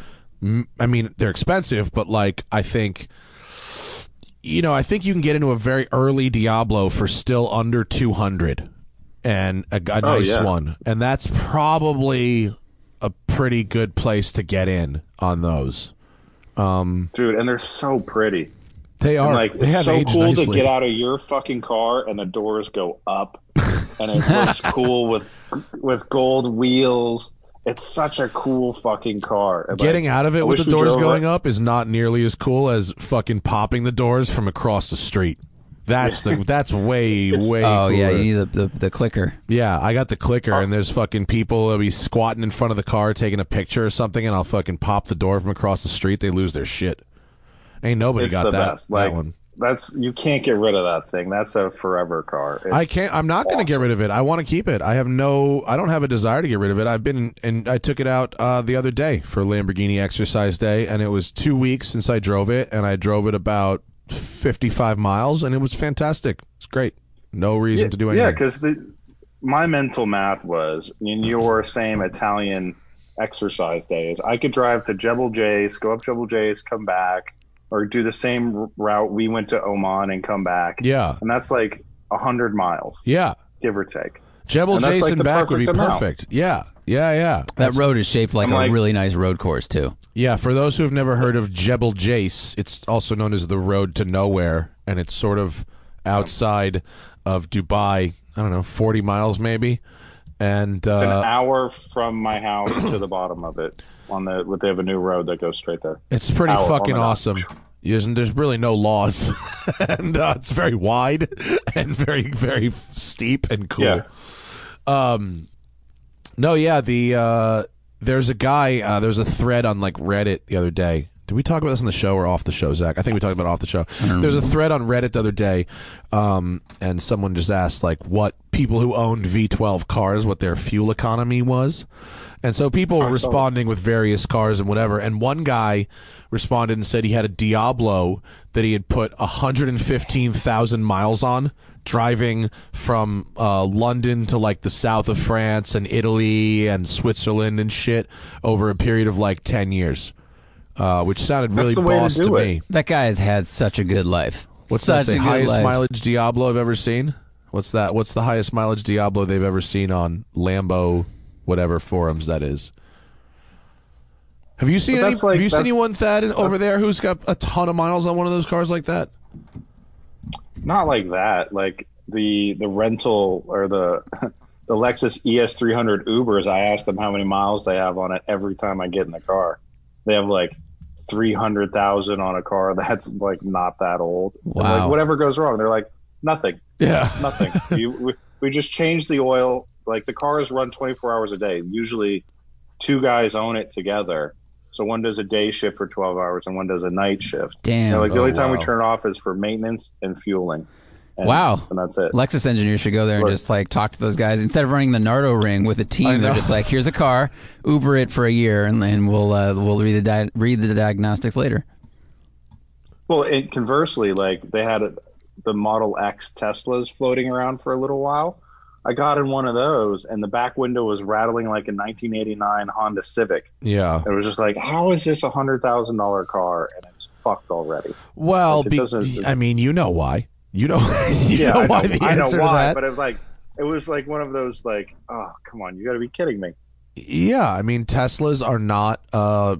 I mean, they're expensive, but like, I think. You know, I think you can get into a very early Diablo for still under 200 and a, a Oh, nice yeah. one. And that's probably a pretty good place to get in on those. Um, Dude, and they're so pretty. They And are like they it's so cool nicely. to get out of your fucking car and the doors go up and it looks cool with with gold wheels. It's such a cool fucking car. Like, Getting out of I it with the doors going up is not nearly as cool as fucking popping the doors from across the street. That's the that's way way. oh yeah, you need the, the the clicker. Yeah, I got the clicker, and there's fucking people that'll be squatting in front of the car taking a picture or something, and I'll fucking pop the door from across the street. They lose their shit. Ain't nobody It's got the that, best. that one. that's you can't get rid of that thing. That's a forever car. I can't. I'm not going to get rid of it. I want to keep it. I have no. I don't have a desire to get rid of it. I've been and I took it out uh, the other day for Lamborghini Exercise Day, and it was two weeks since I drove it, and I drove it about 55 miles, and it was fantastic. It's great. No reason to do anything. Yeah, because the my mental math was in your same Italian exercise days, I could drive to Jebel Jais, go up Jebel Jais, come back, or do the same route we went to Oman and come back. yeah, and that's like a hundred miles, yeah. give or take. Jebel And Jason like back would be perfect amount. perfect. Yeah, yeah, yeah. That road is shaped like I'm a like- really nice road course too. Yeah, for those who have never heard of Jebel Jais, it's also known as the Road to Nowhere, and it's sort of outside of Dubai. I don't know, forty miles maybe. And It's an uh, hour from my house to the bottom of it. On the, they have a new road that goes straight there. it's pretty hour fucking on the dot. awesome. There's, there's really no laws, and uh, it's very wide and very very steep and cool. Yeah. No, yeah, the uh, there's a guy. Uh, there's a thread on like Reddit the other day. Did we talk about this on the show or off the show, Zack? I think we talked about it off the show. There's a thread on Reddit the other day, um, and someone just asked like what people who owned V12 cars, what their fuel economy was, and so people were responding with various cars and whatever. And one guy responded and said he had a Diablo that he had put 115,000 miles on driving from uh, London to like the south of France and Italy and Switzerland and shit over a period of like 10 years, uh, which sounded really the way to boss to, me. That guy has had such a good life. What's such that say? Highest life. mileage Diablo I've ever seen? What's that? What's the highest mileage Diablo they've ever seen on Lambo, whatever forums that is? Have you seen any? that's like- have you seen anyone Thad over there who's got a ton of miles on one of those cars like that? Not like that. Like the the rental or the the Lexus ES300 Ubers. I ask them how many miles they have on it every time I get in the car. They have like three hundred thousand on a car that's like not that old. Wow. Like whatever goes wrong, they're like nothing, Yeah. nothing. you, we, we just change the oil. Like the cars run twenty four hours a day. Usually, two guys own it together. So one does a day shift for twelve hours and one does a night shift. Damn. You know, like the Oh, only time we turn off is for maintenance and fueling. And, Wow. and that's it. Lexus engineers should go there and just like talk to those guys instead of running the Nardo ring with a team. They're just like, here's a car, Uber it for a year, and then we'll uh, we'll read the di- read the diagnostics later. Well, and conversely, like they had a, the Model X Teslas floating around for a little while. I got in one of those, and the back window was rattling like a 1989 Honda Civic. Yeah. It was just like, how is this a hundred thousand dollar car and it's fucked already? Well, Like, be, I mean, you know why. You know, you know I why know, the I know why, to that. but it was like, it was like one of those like, oh come on, you got to be kidding me. Yeah, I mean Teslas are not uh,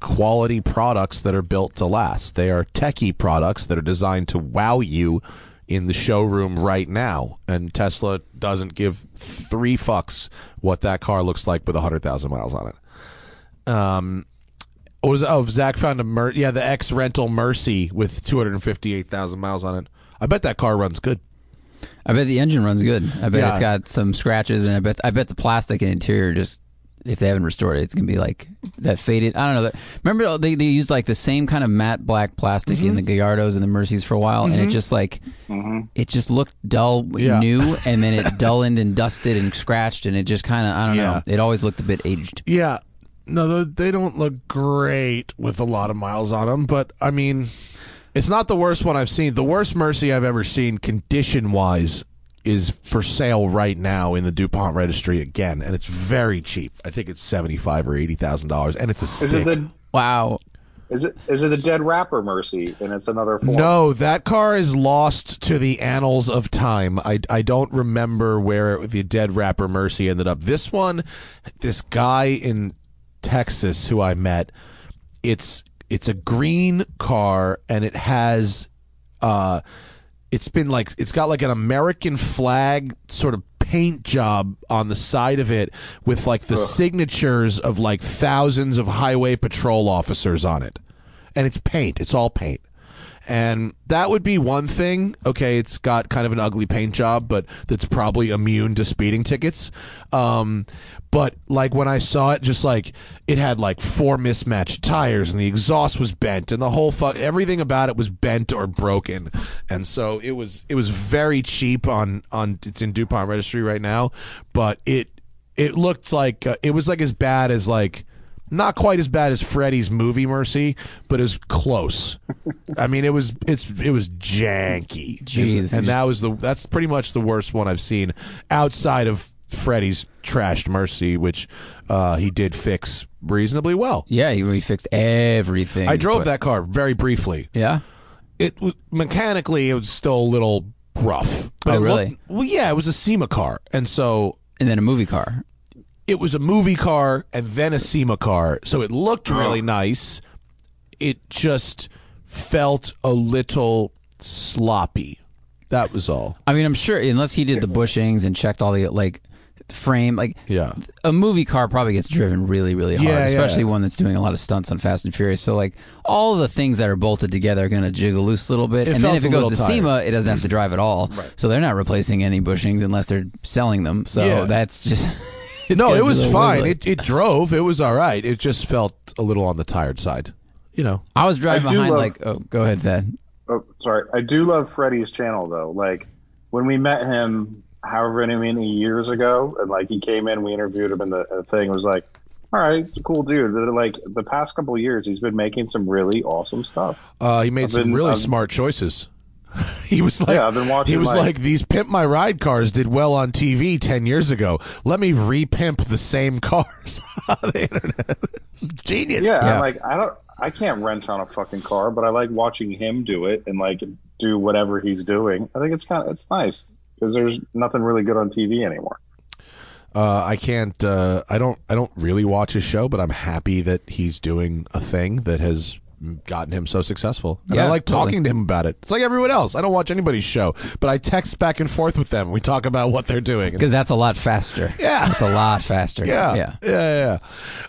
quality products that are built to last. They are techie products that are designed to wow you in the showroom right now. And Tesla doesn't give three fucks what that car looks like with hundred thousand miles on it. Um, was oh Zack found a Mer- yeah the X rental Murci with two hundred fifty eight thousand miles on it. I bet that car runs good. I bet the engine runs good. I bet Yeah. it's got some scratches, and I bet I bet the plastic and interior just if they haven't restored it, it's gonna be like that faded. I don't know. That, remember they they used like the same kind of matte black plastic in the Mm-hmm. Gallardos and the Murcis for a while, and it just like it just looked dull, Yeah. new, and then it dulled and dusted and scratched, and it just kind of I don't Yeah. know. It always looked a bit aged. Yeah. No, they don't look great with a lot of miles on them, but I mean, it's not the worst one I've seen. The worst Murci I've ever seen, condition wise, is for sale right now in the DuPont registry again, and it's very cheap. I think it's seventy five or eighty thousand dollars, and it's a Is it the Wow. is it is it the dead rapper Murci and it's another form? No, that car is lost to the annals of time. I, I don't remember where the dead rapper Murci ended up. This one, this guy in Texas who I met, it's it's a green car and it has uh it's been like it's got like an American flag sort of paint job on the side of it with like the signatures of like thousands of highway patrol officers on it. And it's paint. It's all paint. And that would be one thing. Okay, it's got kind of an ugly paint job, but that's probably immune to speeding tickets. Um, but like when I saw it, just like it had like four mismatched tires, and the exhaust was bent, and the whole fuck everything about it was bent or broken, and so it was it was very cheap on on it's in Dupont registry right now, but it it looked like uh, it was like as bad as like not quite as bad as Freddy's movie Murci, but as close. I mean, it was it's it was janky. Jeez. and, and that was the that's pretty much the worst one I've seen outside of Freddy's trashed Murci, which uh, he did fix reasonably well. Yeah, he, he fixed everything. I drove but- that car very briefly. Yeah. It was mechanically it was still a little rough. But Oh, really? looked- well, yeah, it was a SEMA car, and so And then a movie car. It was a movie car and then a SEMA car, so it looked oh. really nice. It just felt a little sloppy. That was all. I mean, I'm sure unless he did the bushings and checked all the like frame, like Yeah. a movie car probably gets driven really, really hard, Yeah, yeah. especially one that's doing a lot of stunts on Fast and Furious. So like all the things that are bolted together are going to jiggle loose a little bit, It and then felt if it goes to little tired. SEMA, it doesn't have to drive at all. So they're not replacing any bushings unless they're selling them. So Yeah. that's just it's No, it was fine. It, it drove. It was all right. It just felt a little on the tired side. You know. I was driving I do behind love- like, oh, go ahead, Thad. Oh, sorry. I do love Freddie's channel though. Like when we met him, however many years ago, and like he came in, we interviewed him, and the uh, thing was like, "All right, it's a cool dude." But like the past couple of years, he's been making some really awesome stuff. Uh, he made I've some been- really I've- smart choices. he was like, Yeah, I've been watching, He was like- like, these pimp my ride cars did well on TV ten years ago. Let me repimp the same cars on the internet. It's genius. Yeah, Yeah. I'm like I don't, I can't wrench on a fucking car, but I like watching him do it and like do whatever he's doing. I think it's kind of it's nice because there's nothing really good on TV anymore. Uh, I can't. Uh, I don't. I don't really watch his show, but I'm happy that he's doing a thing that has gotten him so successful. And I Yeah, like totally. talking to him about it. It's like everyone else. I don't watch anybody's show, but I text back and forth with them. We talk about what they're doing. Because that's a lot faster. Yeah. That's a lot faster. Yeah, Yeah. yeah,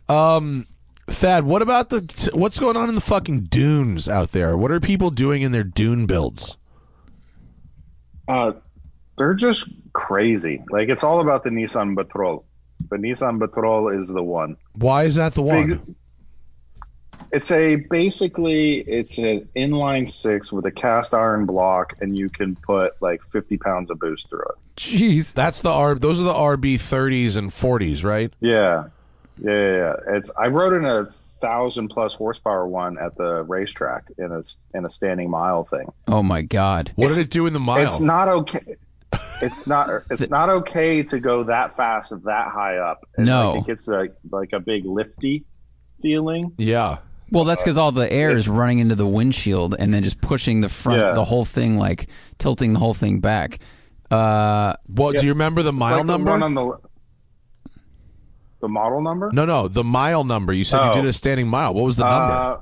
yeah. Um, Thad, what about the t- what's going on in the fucking dunes out there? What are people doing in their dune builds? Uh, they're just crazy. Like it's all about the Nissan Patrol. The Nissan Patrol is the one. Why is that the one? Big- It's a basically it's an inline six with a cast iron block, and you can put like fifty pounds of boost through it. Jeez. That's the R. Those are the RB thirties and forties, right? Yeah, yeah, yeah. yeah. It's I rode in a thousand plus horsepower one at the racetrack in a in a standing mile thing. Oh my God. What It's- did it do in the mile? It's not okay. It's not. It's not okay to go that fast that high up. And, No. like, it gets like like a big lifty feeling. yeah. Well, that's because all the air is running into the windshield and then just pushing the front, Yeah. the whole thing, like tilting the whole thing back. Uh, What Yeah. do you remember the mile like number? one on the the model number. no, no, the mile number. You said you Oh. did a standing mile. What was the number? Uh,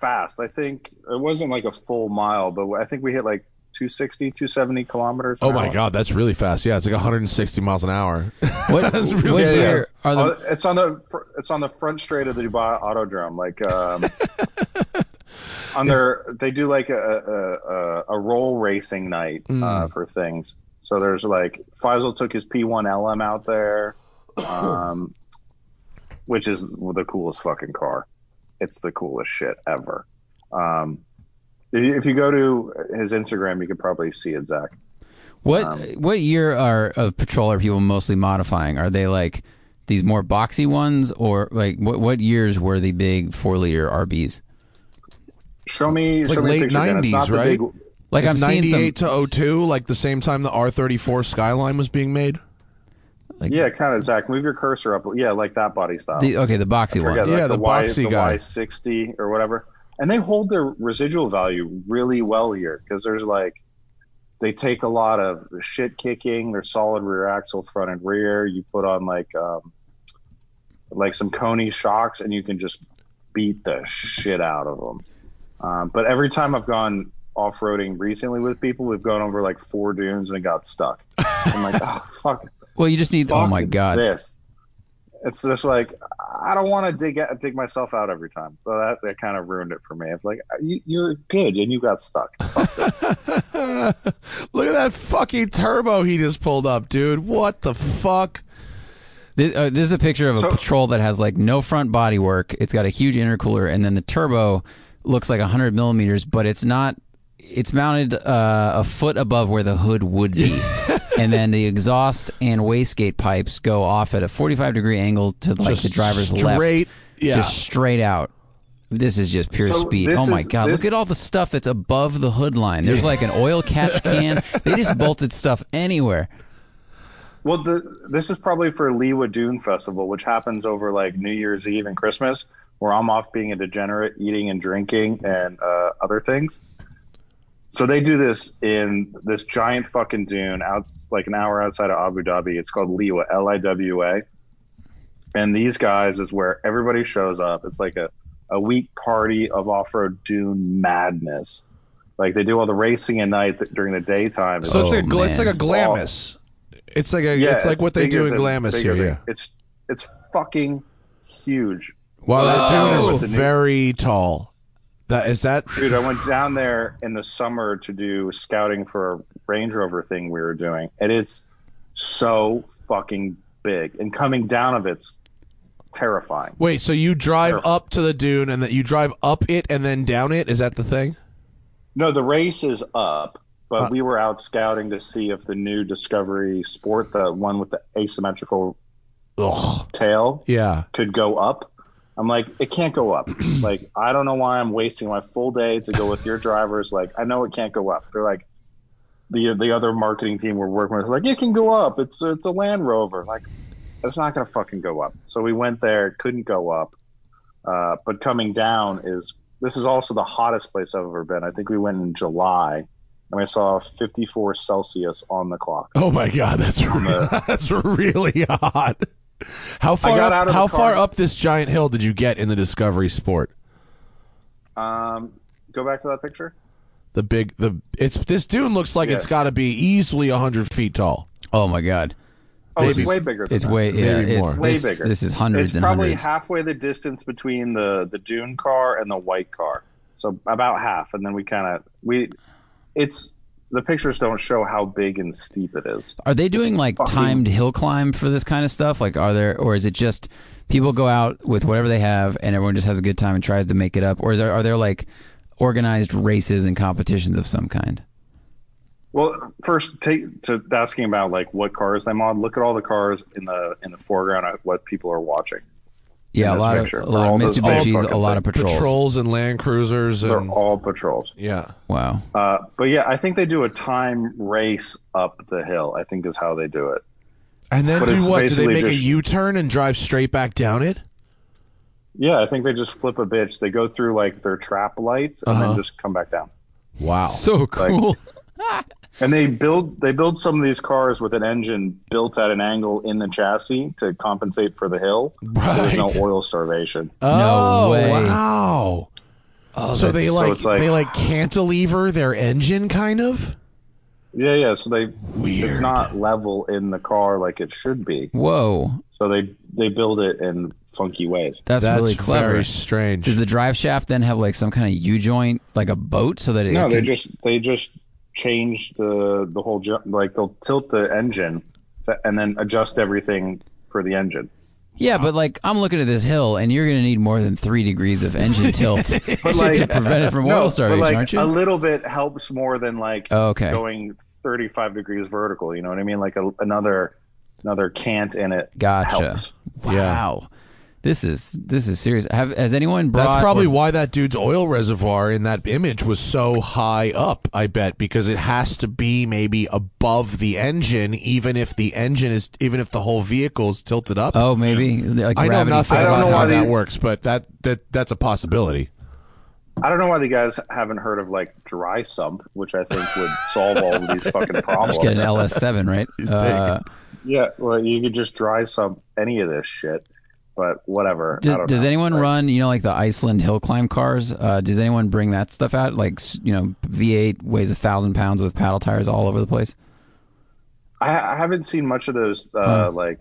fast. I think it wasn't like a full mile, but I think we hit like 260, 270 kilometers. oh my hour. god, that's really fast. Yeah, it's like 160 miles an hour. what, That's what really Yeah, yeah. year are the? Oh, it's on the it's on the front straight of the Dubai Autodrome. Like um, on their, they do like a a, a, a roll racing night uh, Mm. for things. So there's like Faisal took his P1 LM out there, um, which is the coolest fucking car. It's the coolest shit ever. Um, if you- if you go to his Instagram, you could probably see it, Zack. What um, what year are of patrol are people mostly modifying? Are they like these more boxy ones, or like what what years were the big four liter RBs? Show me, It's show like me late picture again. It's 90s, not the right? big- Like it's I'm seeing some. 98 to 02, like the same time the R34 Skyline was being made. Like, Yeah, kind of. Zack, move your cursor up. Yeah, like that body style. The, okay, the boxy Forget ones. like Yeah, the Y, boxy the guy. Y60 or whatever. And they hold their residual value really well here because there's like they take a lot of shit kicking. They're solid rear axle, front and rear. You put on like um, like some Koni shocks, and you can just beat the shit out of them. Um, but every time I've gone off roading recently with people, we've gone over like four dunes and it got stuck. I'm like, oh, fuck Well, you just need. Oh my god. this. It's just like I don't want to dig out, dig myself out every time. So that, that kind of ruined it for me. It's like you, you're good and you got stuck. Look at that fucking turbo he just pulled up, dude. What the fuck? This, uh, this is a picture of a So- patrol that has like no front body work. It's got a huge intercooler, and then the turbo looks like 100 millimeters, but it's not. It's mounted uh, a foot above where the hood would be, and then the exhaust and wastegate pipes go off at a 45 degree angle to like Just the driver's straight- left, yeah. just straight out. This is just pure So speed. Oh my is- god! this- Look at all the stuff that's above the hood line. There's like an oil catch can. They just bolted stuff anywhere. Well, the, this is probably for Liwa Dune Festival, which happens over like New Year's Eve and Christmas, where I'm off being a degenerate, eating and drinking and uh, other things. So they do this in this giant fucking dune out like an hour outside of Abu Dhabi. It's called Liwa, L I W A. And these guys is where everybody shows up. It's like a, a week party of off road dune madness. Like they do all the racing at night th- during the daytime. So it's Oh, like a, gl- it's like a. Glamis. It's like a it's like what they do in than- Glamis here. than- Yeah. It's it's fucking huge. Wow, that dune is oh. very tall. That is that. Dude, I went down there in the summer to do scouting for a Range Rover thing we were doing, and it's so fucking big. And coming down of it's terrifying. Wait, so you drive up to the dune and that you drive up it and then down it? Is that the thing? No, the race is up, but we were out scouting to see if the new Discovery Sport, the one with the asymmetrical Ugh. tail, Yeah. could go up. I'm like, it can't go up. like, I don't know why I'm wasting my full day to go with your drivers. Like, I know it can't go up. They're like, the the other marketing team we're working with, like, it can go up. It's it's a Land Rover. Like, it's not gonna fucking go up. So we went there, it couldn't go up. Uh, but coming down is this is also the hottest place I've ever been. I think we went in July, and I saw 54 Celsius on the clock. Oh my god, that's re- that's really hot. How far up, out of the how far up this giant hill did you get in the Discovery Sport? Um, go back to that picture. The big the it's this dune looks like Yeah. it's got to be easily hundred feet tall. Oh my god, Oh, Maybe. it's way bigger. Than it's that. way yeah, Maybe it's more. Way this, bigger. This is hundreds It's and probably hundreds. halfway the distance between the the dune car and the white car. So about half, and then we kind of we. It's the pictures don't show how big and steep it is. Are they doing like fucking- timed hill climb for this kind of stuff? Like, are there, or is it just people go out with whatever they have and everyone just has a good time and tries to make it up? Or is there, are there like organized races and competitions of some kind? Well, first, take to asking about like what cars they mod. Look at all the cars in the in the foreground at what people are watching. Yeah, a this lot of picture. a lot of those- Mitsubishis, a lot of patrols. Patrols and Land Cruisers They're and all patrols. yeah. Wow. Uh, but yeah, I think they do a time race up the hill. I think is how they do it. And then But it's do what? Do they basically make a just- U-turn and drive straight back down it? Yeah, I think they just flip a bitch. They go through like their trap lights and Uh-huh. then just come back down. Wow. So cool. And they build they build some of these cars with an engine built at an angle in the chassis to compensate for the hill. So There's no oil starvation. Oh, way. wow. Oh, so they like, it's like- they like cantilever their engine kind of? Yeah, yeah. So they Weird. it's not level in the car like it should be. whoa, So they they build it in funky ways. that's, That's really clever. very strange. Does the drive shaft then have like some kind of U joint, like a boat, so that it No, they just they just change the the whole ju- like they'll tilt the engine th- and then adjust everything for the engine. Yeah, but like I'm looking at this hill, and you're going to need more than three degrees of engine tilt to prevent it from No, oil but, starvation, like, aren't you? A little bit helps more than like Oh, okay. going 35 degrees vertical. You know what I mean? Like a, another another cant in it. Gotcha. helps. Wow, this is this is serious. Have has anyone brought? That's probably or- why that dude's oil reservoir in that image was so high up, I bet, because it has to be maybe above the engine, even if the engine is, even if the whole vehicle is tilted up. Oh, maybe like I know nothing I don't about know how why that works, but that, that that's a possibility. I don't know why the guys haven't heard of like dry sump, which I think would solve all of these fucking problems. Just get an LS7, right? Uh, Yeah, well, you could just dry sump any of this shit, but whatever. Does does anyone Like, run? You know, like the Iceland hill climb cars. Uh, does anyone bring that stuff out? Like you know, V8 weighs a thousand pounds with paddle tires all over the place. I, I haven't seen much of those uh, like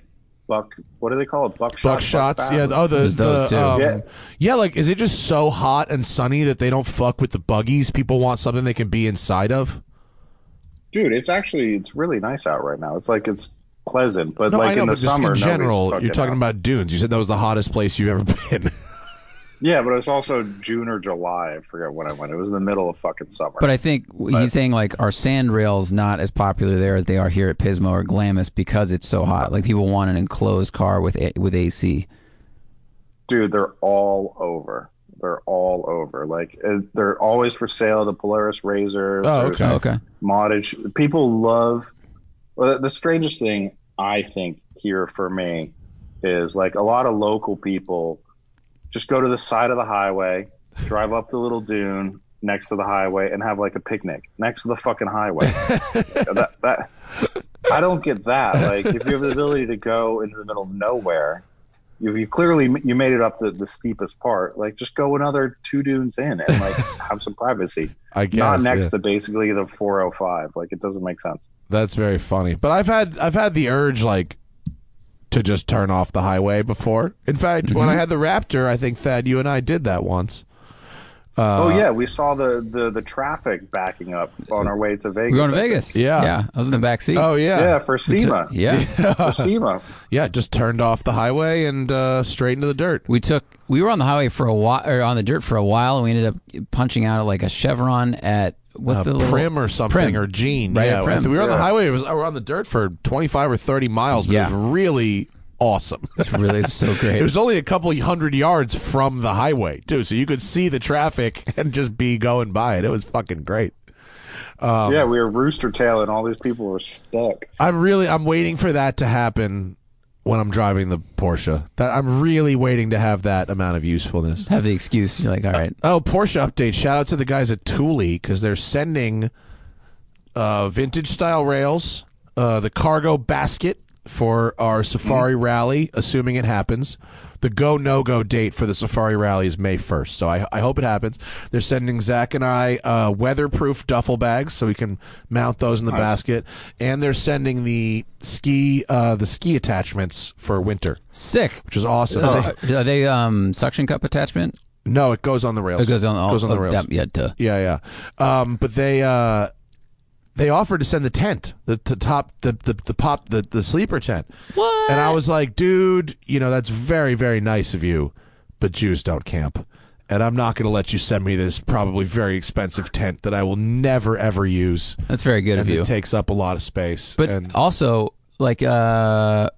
buck. What do they call it? Buckshot. Buckshots, buck yeah. Oh, the, those the, too. um, Yeah. yeah. like is it just so hot and sunny that they don't fuck with the buggies? People want something they can be inside of. dude. It's actually it's really nice out right now. It's like it's pleasant, but No, like know, in the but just summer, in general, fucking you're talking out. about dunes. You said that was the hottest place you've ever been. Yeah, but it was also June or July. I forget when I went. It was in the middle of fucking summer. But I think he's saying like are sand rails not as popular there as they are here at Pismo or Glamis because it's so hot. Like people want an enclosed car with a- with AC. dude, they're all over. They're all over. Like uh, they're always for sale. The Polaris RZRs. Oh, okay. Okay. Moddage. People love. Well, the strangest thing I think here for me is like a lot of local people just go to the side of the highway, drive up the little dune next to the highway, and have like a picnic next to the fucking highway. that, that I don't get that. Like if you have the ability to go into the middle of nowhere. You, you clearly you made it up the, the steepest part. Like, just go another two dunes in and like have some privacy. I guess Not next yeah. to basically the 405. Like, it doesn't make sense. That's very funny. But I've had I've had the urge like to just turn off the highway before. In fact, when I Mm-hmm. had the Raptor, I think Thad, you and I did that once. Uh, oh yeah, we saw the, the the traffic backing up on our way to Vegas. We're going to Vegas. Yeah. Yeah. I was in the back seat. Oh yeah. Yeah, for SEMA. Yeah. For SEMA. Yeah, just turned off the highway and uh, straight into the dirt. We took we were on the highway for a while or on the dirt for a while and we ended up punching out at like a Chevron at what's Uh, the little Primm or something Primm. or Jean. Right, yeah, Primm. we were on the highway. It was we were on the dirt for twenty five or thirty miles, but it Yeah. was really awesome. It's really so great. It was only a couple hundred yards from the highway too, so you could see the traffic and just be going by it. It was fucking great. Um, yeah, we were rooster tail and all these people were stuck. I'm really I'm waiting for that to happen when I'm driving the Porsche. That I'm really waiting to have that amount of usefulness. have the excuse. You're like, all right. Oh, Porsche update! Shout out to the guys at Thule because they're sending uh, vintage style rails, uh, the cargo basket for our Safari Mm-hmm. Rally, assuming it happens. The go no go date for the Safari Rally is May 1st, so I, I hope it happens. They're sending Zack and I uh, weatherproof duffel bags so we can mount those in the basket, and they're sending the ski uh, the ski attachments for winter, Sick. which is awesome. Uh, They- are they um, suction cup attachment? no, it goes on the rails. It goes on all goes on the oh, rails. that- yeah, duh. Yeah, yeah. Um, but they uh, they offered to send the tent, the, the top, the, the the pop, the the sleeper tent. What? And I was like, dude, you know that's very very nice of you, but Jews don't camp, and I'm not going to let you send me this probably very expensive tent that I will never ever use, That's very good and of you. it takes up a lot of space. But and also, like, uh,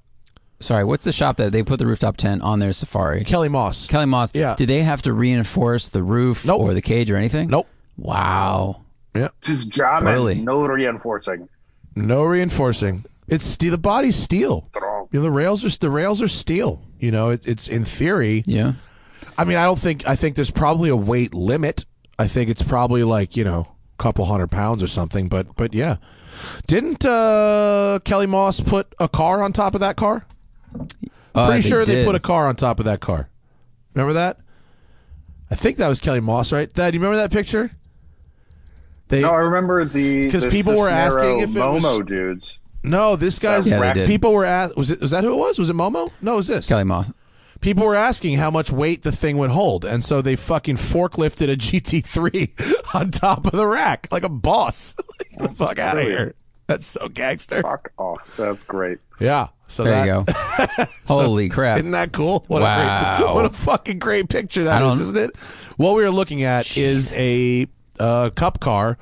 sorry, what's the shop that they put the rooftop tent on their safari? Kelly Moss, Kelly Moss. Yeah. Did they have to reinforce the roof Nope. or the cage or anything? nope, Wow. Yeah, Just German, Really? no reinforcing. no reinforcing. It's steel. The body's steel. You know, the rails are the rails are steel. You know, it, it's in theory. Yeah. I mean, I don't think. I think there's probably a weight limit. I think it's probably like you know, a couple hundred pounds or something. But but yeah, didn't uh, Kelly Moss put a car on top of that car? Uh, Pretty sure they put a car on top of that car. Remember that? I think that was Kelly Moss, right? Thad, you remember that picture? They No, I remember the because people were asking if it was- Momo dudes. no, this guy's Yeah, they did. people were asked. Was it? Was that who it was? Was it Momo? No, it was this Kelly Moss. people were asking how much weight the thing would hold, and so they fucking forklifted a GT3 on top of the rack like a boss. Like, the fuck out of here! That's so gangster. Fuck off. That's great. Yeah. So There that, you go. Holy crap. Isn't that cool? What a Wow. great, what a fucking great picture that I is, don't- isn't it? What we are looking at is a uh, cup car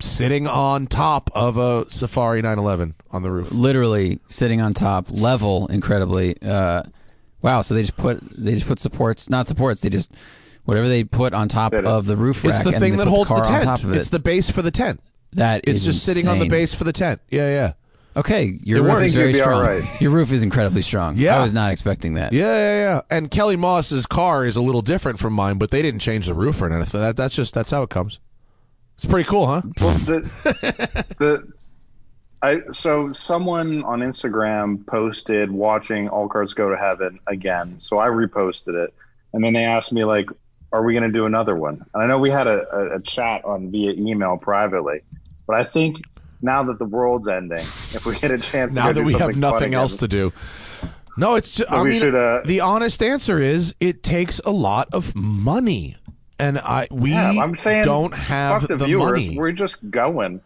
sitting on top of a Safari 911 on the roof. Literally sitting on top, level, incredibly. Uh, wow. So they just put they just put supports, not supports. They just whatever they put on top of the roof rack. It's the thing they that holds the, car tent. On top of it. It's the base for the tent. that It's is just sitting on the base for the tent. Yeah, yeah. Okay, your It roof works. is very strong. all right. Your roof is incredibly strong. Yeah. I was not expecting that. Yeah, yeah, yeah. And Kelly Moss's car is a little different from mine, but they didn't change the roof or anything. That, that's just that's how it comes. It's pretty cool, huh? Well, the, the I so someone on Instagram posted watching All Cars Go to Heaven again. So I reposted it, and then they asked me like, "Are we going to do another one?" And I know we had a, a, a chat on via email privately, but I think now that the world's ending, if we get a chance, now that we have nothing again, else to do. No, it's just, So I we mean, should, uh, the honest answer is it takes a lot of money, and I we Yeah, I'm saying don't have fuck the, the viewers. money. We're just going,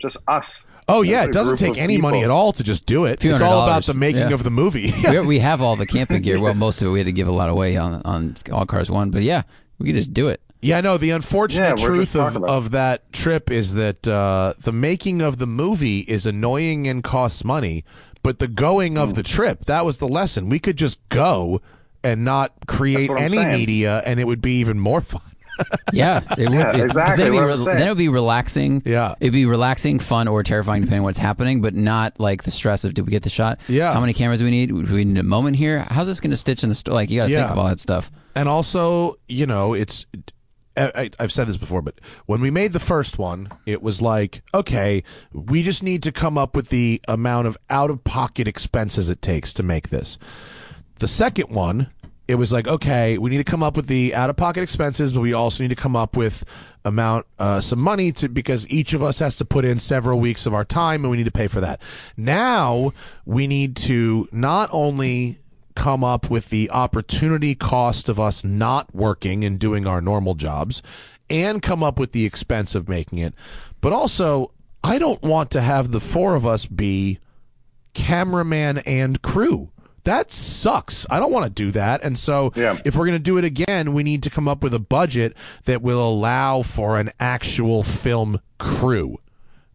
just us. Oh yeah, it doesn't take of any money at all to just do it. It's all about the making yeah. of the movie. we, we have all the camping gear. Well, most of it we had to give a lot away on on All Cars One, but yeah, we could just do it. Yeah, no. The unfortunate Yeah, truth of, of that trip is that uh, the making of the movie is annoying and costs money, but the going of the trip that was the lesson. We could just go and not create any saying. media, and it would be even more fun. Yeah, it would. Yeah, exactly Then it'd, be I'm re- then it would be relaxing. Yeah. it'd be relaxing, fun, or terrifying depending on what's happening, but not like the stress of did we get the shot? Yeah. How many cameras do we need? Do we need a moment here? How's this going to stitch in the story? Like you got to Yeah. think of all that stuff. and also, you know, it's. I, I- I've said this before, but when we made the first one, it was like, okay, we just need to come up with the amount of out of pocket expenses it takes to make this. The second one, it was like, okay, we need to come up with the out of pocket expenses, but we also need to come up with amount uh, some money to because each of us has to put in several weeks of our time, and we need to pay for that. Now we need to not only come up with the opportunity cost of us not working and doing our normal jobs and come up with the expense of making it. But also, I don't want to have the four of us be cameraman and crew. That sucks. I don't want to do that. And so, Yeah. if we're going to do it again, we need to come up with a budget that will allow for an actual film crew,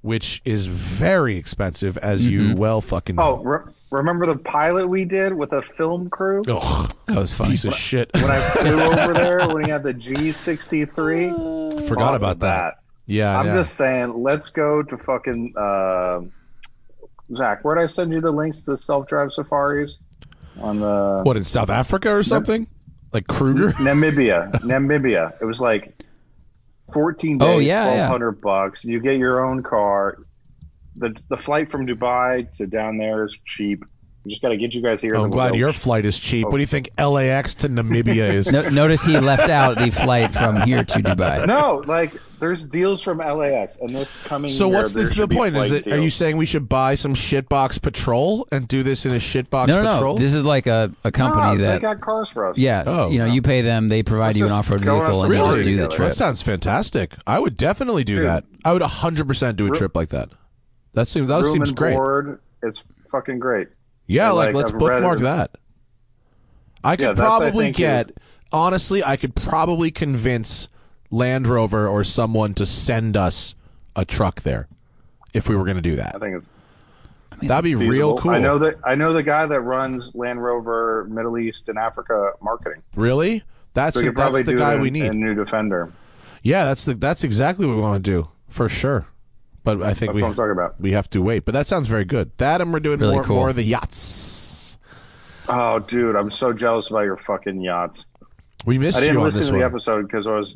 which is very expensive, as you well fucking Oh, re- remember the pilot we did with a film crew? Ugh, That was funny. piece of shit. When I flew over there, when he had the G63. Forgot Fuck about that. Yeah, I'm yeah. just saying, let's go to fucking uh, Zack. Where'd I send you the links to the self-drive safaris on the what in South Africa or something? Like Kruger? Namibia? Namibia. It was like 14 days, Oh, yeah, yeah. 1200 bucks. You get your own car. The the flight from Dubai to down there is cheap. We just got to get you guys here. Oh, I'm then we'll glad go- your flight is cheap. What do you think LAX to Namibia is? No, notice he left out the flight from here to Dubai. No, like there's deals from LAX, and this coming. So year, what's the, the point? Is flight it? Are you saying we should buy some shitbox patrol and do this in a shitbox No, no, patrol? no. This is like a, a No, company ah, they that, got cars for us. yeah, Oh. you know, you pay them, they provide Let's you an just off-road vehicle, and you Really? just do the trip. That sounds fantastic. I would definitely do Dude. that. I would 100% do a trip like that. That seems that Room seems and great. board, it's fucking great. Yeah, like, like, let's I've bookmark that. I could Yeah, that's, I probably get is- honestly, I could probably convince Land Rover or someone to send us a truck there if we were going to do that. I that. think it's That'd be feasible. real cool. I know that I know the guy that runs Land Rover Middle East and Africa marketing. Really? That's So we the, could probably that's the guy it we need. in new Defender. Yeah, that's the that's exactly what we want to do for sure. But I think That's we what I'm talking about. we have to wait. But that sounds very good. That and we're doing Really more cool. more of the yachts. Oh, dude, I'm so jealous about your fucking yachts. We missed I didn't on listen this to the episode because I was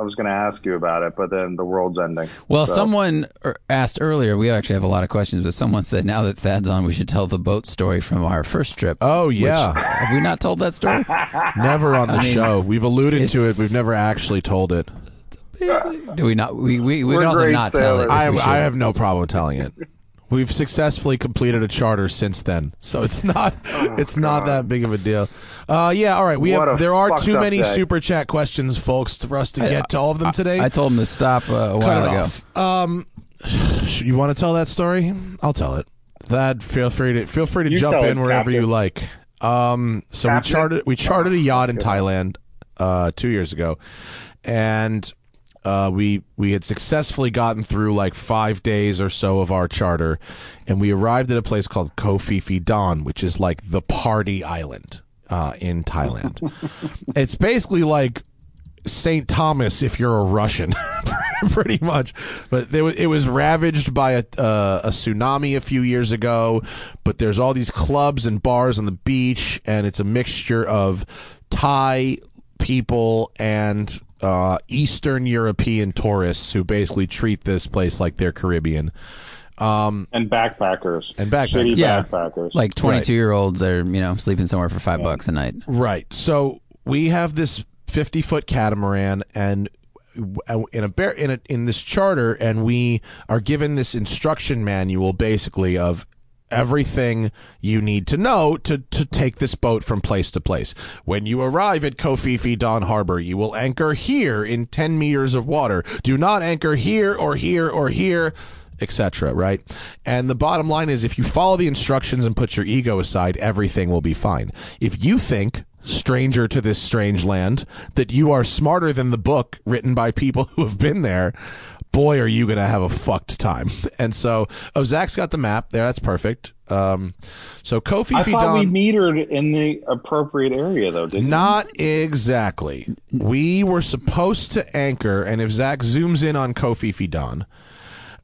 I was going to ask you about it, but then the world's ending. Well, So- someone er- asked earlier. We actually have a lot of questions, but someone said now that Thad's on, we should tell the boat story from our first trip. Oh yeah, Have we not told that story? never on the I mean, show. We've alluded to it. We've never actually told it. Do we not? We we, we We're can also great not tell it. I I have no problem telling it. We've successfully completed a charter since then, so it's not it's not that big of a deal. Uh, yeah, all right. We What have there are too many day. super chat questions, folks, for us to get to all of them today. I told him to stop uh, a Cut while it ago. off. Um, you want to tell that story? I'll tell it. Thad, feel free to feel free to You jump in it, wherever you like. Um, so we charted we chartered a yacht in Thailand uh, two years ago, and uh, we we had successfully gotten through like five days or so of our charter, and we arrived at a place called Koh Phi Phi Don, which is like the party island uh, in Thailand. it's basically like St. Thomas if you're a Russian, pretty much. But there, it was ravaged by a, uh, a tsunami a few years ago. But there's all these clubs and bars on the beach, and it's a mixture of Thai people and uh, Eastern European tourists who basically treat this place like they're Caribbean. and backpackers And backpackers. shitty Yeah, backpackers. like twenty-two-year-olds are you know sleeping somewhere for five bucks a night. Right. So we have this 50 foot catamaran and in a bear in a, in this charter and we are given this instruction manual basically of everything you need to know to, to take this boat from place to place. When you arrive at Phi Don Harbor, you will anchor here in 10 meters of water. Do not anchor here or here or here etc. Right? And the bottom line is if you follow the instructions and put your ego aside, everything will be fine. If you think, stranger to this strange land, that you are smarter than the book written by people who have been there, boy, are you going to have a fucked time. And so, oh, Zach's got the map there. That's perfect. Um, so Kofi I thought we metered in the appropriate area, though, didn't Not exactly. We were supposed to anchor, and if Zach zooms in on Koh Phi Phi Don,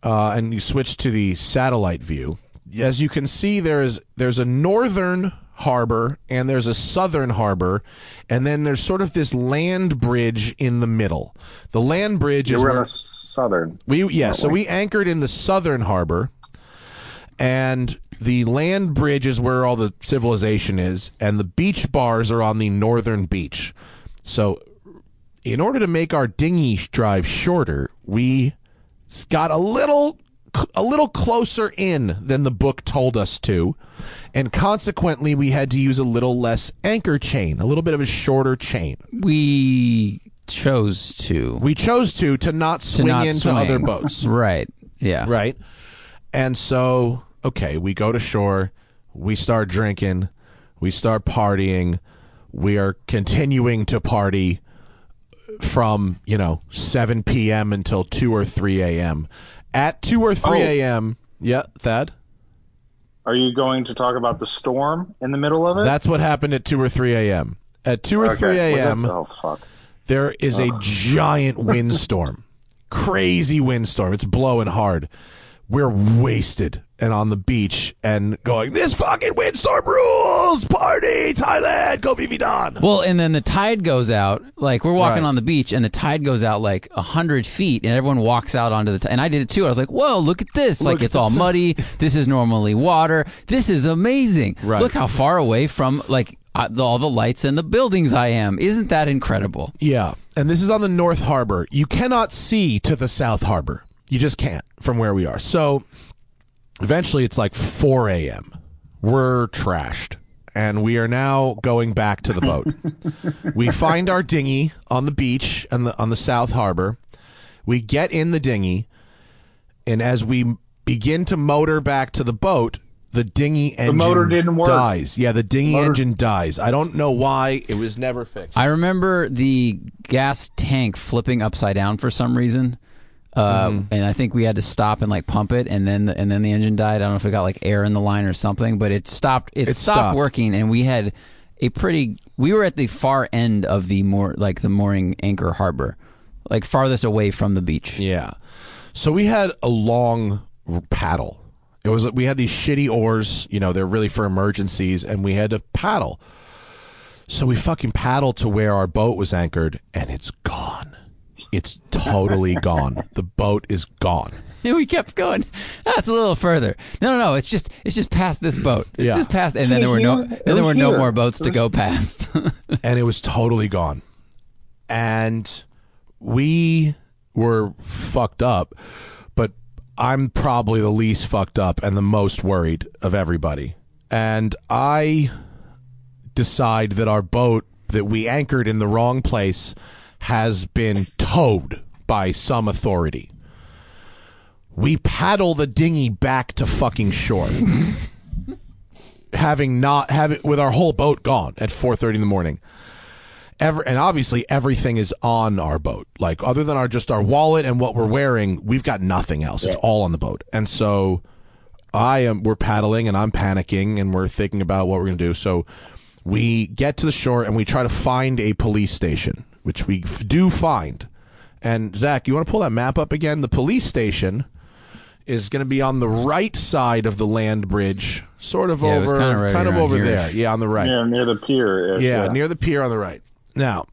uh, and you switch to the satellite view, as you can see, there is there's a northern harbor and there's a southern harbor, and then there's sort of this land bridge in the middle. The land bridge you? is We're on where the southern. we yeah, so we anchored in the southern harbor, and the land bridge is where all the civilization is, and the beach bars are on the northern beach. So, in order to make our dinghy drive shorter, we got a little a little closer in than the book told us to, and consequently, we had to use a little less anchor chain, a little bit of a shorter chain. We chose to We chose to to not to swing not into swing. other boats. Right. Yeah. right? And so, okay, we go to shore, we start drinking, we start partying, we are continuing to party from, you know, 7 p.m. until 2 or 3 a.m. At 2 or 3 Oh. a.m., yeah, Thad? Are you going to talk about the storm in the middle of it? That's what happened at 2 or 3 a.m. At 2 or Okay. 3 a.m., Oh fuck! There is a oh. giant windstorm. Crazy windstorm. It's blowing hard. We're wasted and on the beach and going, this fucking windstorm rules, party. Thailand! Go Phi Phi Don! Well, and then the tide goes out. Like we're walking Right. on the beach, and the tide goes out like a hundred feet, and everyone walks out onto the. And I did it too. I was like, "Whoa, look at this! like it's all muddy. This is normally water. This is amazing. Right. Look how far away from like uh, the, all the lights and the buildings I am. Isn't that incredible? Yeah, and this is on the North Harbor. You cannot see to the South Harbor. You just can't from where we are. So eventually it's like 4 a.m. We're trashed. And we are now going back to the boat. we find our dinghy on the beach and the, on the South Harbor. We get in the dinghy, and as we begin to motor back to the boat, the dinghy engine motor didn't work. dies. Yeah, the dinghy Motor- engine dies. I don't know why. It was never fixed. I remember the gas tank flipping upside down for some reason. Uh, Mm-hmm. And I think we had to stop and like pump it, and then the, and then the engine died. I don't know if it got like air in the line or something, but it stopped. It, It stopped, stopped. working, and we had a pretty. We were at the far end of the more like the mooring anchor harbor, like farthest away from the beach. Yeah. So we had a long paddle. It was we had these shitty oars, you know, they're really for emergencies, and we had to paddle. So we fucking paddled to where our boat was anchored, and it's gone. It's totally gone. The boat is gone. And we kept going. That's a little further. No, no, no. It's just it's just past this boat. It's Yeah. just past, and then there were no Here? then there was were no more boats to go past. and it was totally gone. And we were fucked up, but I'm probably the least fucked up and the most worried of everybody. And I decide that our boat that we anchored in the wrong place has been towed by some authority. We paddle the dinghy back to fucking shore. having not having with our whole boat gone at 4:30 in the morning. Ever and obviously everything is on our boat. Like other than our just our wallet and what we're wearing, we've got nothing else. It's all on the boat. And so I am we're paddling and I'm panicking and we're thinking about what we're going to do. So we get to the shore and we try to find a police station, which we f- do find. And Zach, you want to pull that map up again? The police station is going to be on the right side of the land bridge, sort of Yeah, over, kinda right kind of over here-ish. there. Yeah, on the right. Yeah, near the pier. Yeah, near the pier on the right. Now,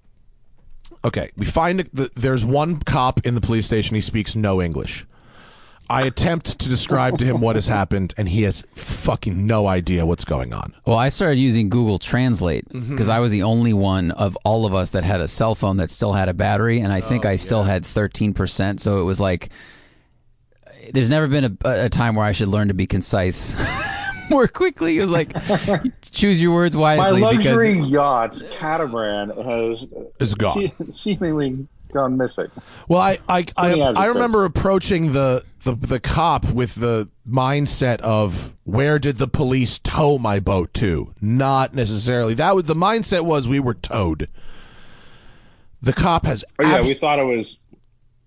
okay, we find the, there's one cop in the police station. He speaks no English. I attempt to describe to him what has happened, and he has fucking no idea what's going on. Well, I started using Google Translate because Mm-hmm. I was the only one of all of us that had a cell phone that still had a battery, and I Oh, think I still had 13%. So it was like, there's never been a, a time where I should learn to be concise more quickly. It was like, choose your words wisely. My luxury because, yacht catamaran has Is gone. se- seemingly gone missing. Well, I I, I, many I remember approaching the, the the cop with the mindset of where did the police tow my boat to? Not necessarily. That was the mindset was we were towed. The cop has Oh yeah, abs- we thought it was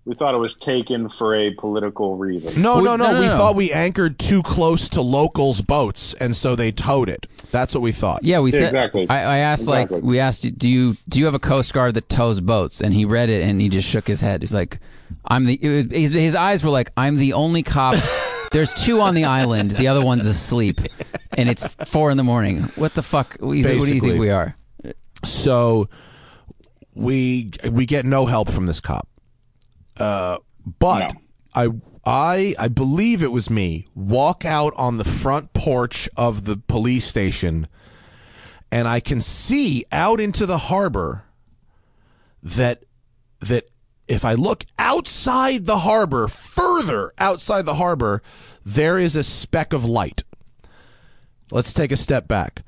we thought it was taken for a political reason. No, no, no. no, no, we no. thought we anchored too close to locals' boats, and so they towed it. That's what we thought. yeah, we said, Exactly. I, I asked, Exactly. like, we asked, do you do you have a Coast Guard that tows boats? And he read it and he just shook his head. He's like, I'm the, it was, his, his eyes were like, I'm the only cop. There's two on the island. The other one's asleep, and it's four in the morning. What the fuck? What do you, what do you think we are? So we we get no help from this cop. Uh, but No. I I I believe it was me walk out on the front porch of the police station, and I can see out into the harbor that that if I look outside the harbor, further outside the harbor, there is a speck of light. Let's take a step back.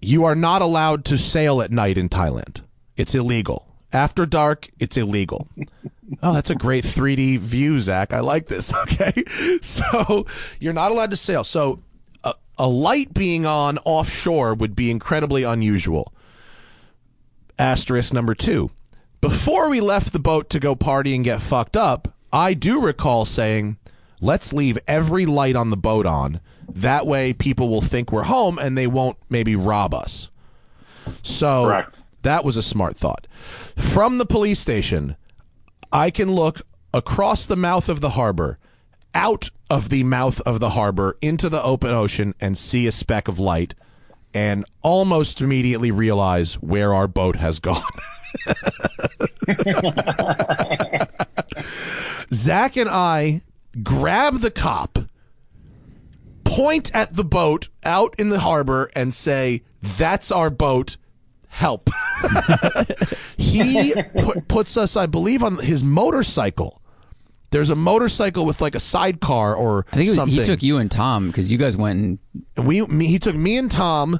You are not allowed to sail at night in Thailand. It's illegal. After dark, it's illegal. Oh, that's a great 3D view, Zach. I like this. Okay. So you're not allowed to sail. So a, a light being on offshore would be incredibly unusual. Asterisk number two. Before we left the boat to go party and get fucked up, I do recall saying, let's leave every light on the boat on. That way people will think we're home and they won't maybe rob us. So Correct. That was a smart thought. From the police station, I can look across the mouth of the harbor, out of the mouth of the harbor into the open ocean and see a speck of light and almost immediately realize where our boat has gone. Zach and I grab the cop, point at the boat out in the harbor, and say, That's our boat. Help. he put, puts us, I believe, on his motorcycle. There's a motorcycle with like a sidecar or I think it was, something. he took you and Tom because you guys went and And we me, he took me and Tom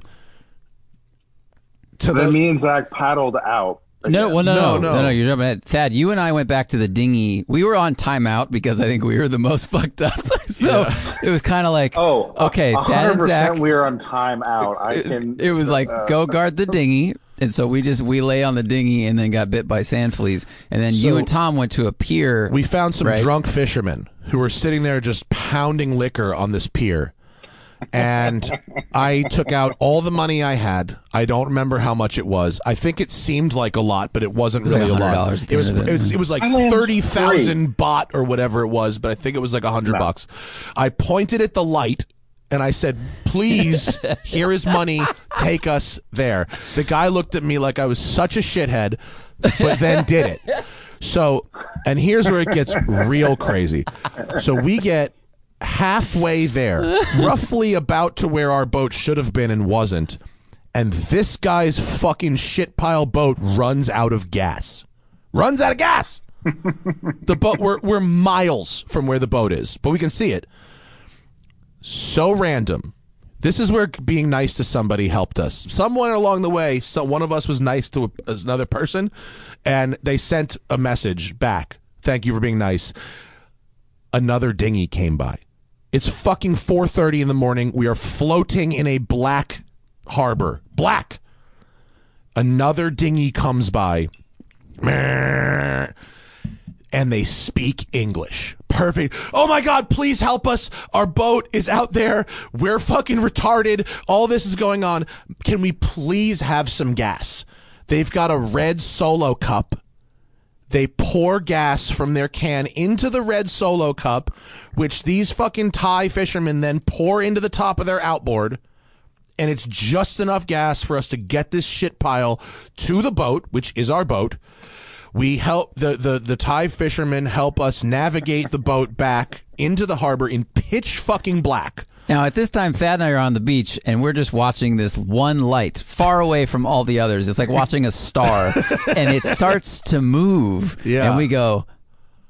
to Then the me and Zach paddled out. No, well, no, No, no, no. no, no, You're jumping ahead. Thad, you and I went back to the dinghy. We were on timeout because I think we were the most fucked up. so it was kind of like, Oh, okay, Thad hundred and Zach. We are on time out. I It, can. it was like uh, go guard the dinghy, and so we just we lay on the dinghy and then got bit by sand fleas, and then you and Tom went to a pier. we found some Right. drunk fishermen who were sitting there just pounding liquor on this pier. And I took out all the money I had. I don't remember how much it was. I think it seemed like a lot, but it wasn't was really like a lot. $100 at the It was, it. it was it was like My land's thirty thousand baht or whatever it was, but I think it was like a hundred bucks. I pointed at the light and I said, "Please, here is money. Take us there." The guy looked at me like I was such a shithead, but then did it. So, and here's where it gets real crazy. So we get halfway there, roughly about to where our boat should have been and wasn't, and this guy's fucking shit pile boat runs out of gas. Runs out of gas. the boat we're we're miles from where the boat is, but we can see it. So random. This is where being nice to somebody helped us. Someone along the way, so one of us was nice to a, another person, and they sent a message back. Thank you for being nice. Another dinghy came by. It's fucking 4:30 in the morning. We are floating in a black harbor. Black. Another dinghy comes by. And they speak English. Perfect. Oh my God, please help us. Our boat is out there. We're fucking retarded. All this is going on. Can we please have some gas? They've got a red solo cup. They pour gas from their can into the red solo cup, which these fucking Thai fishermen then pour into the top of their outboard and it's just enough gas for us to get this shit pile to the boat, which is our boat. We help the, the, the Thai fishermen help us navigate the boat back into the harbor in pitch fucking black. Now, at this time, Thad and I are on the beach, and we're just watching this one light far away from all the others. It's like watching a star, and it starts to move. Yeah. And we go,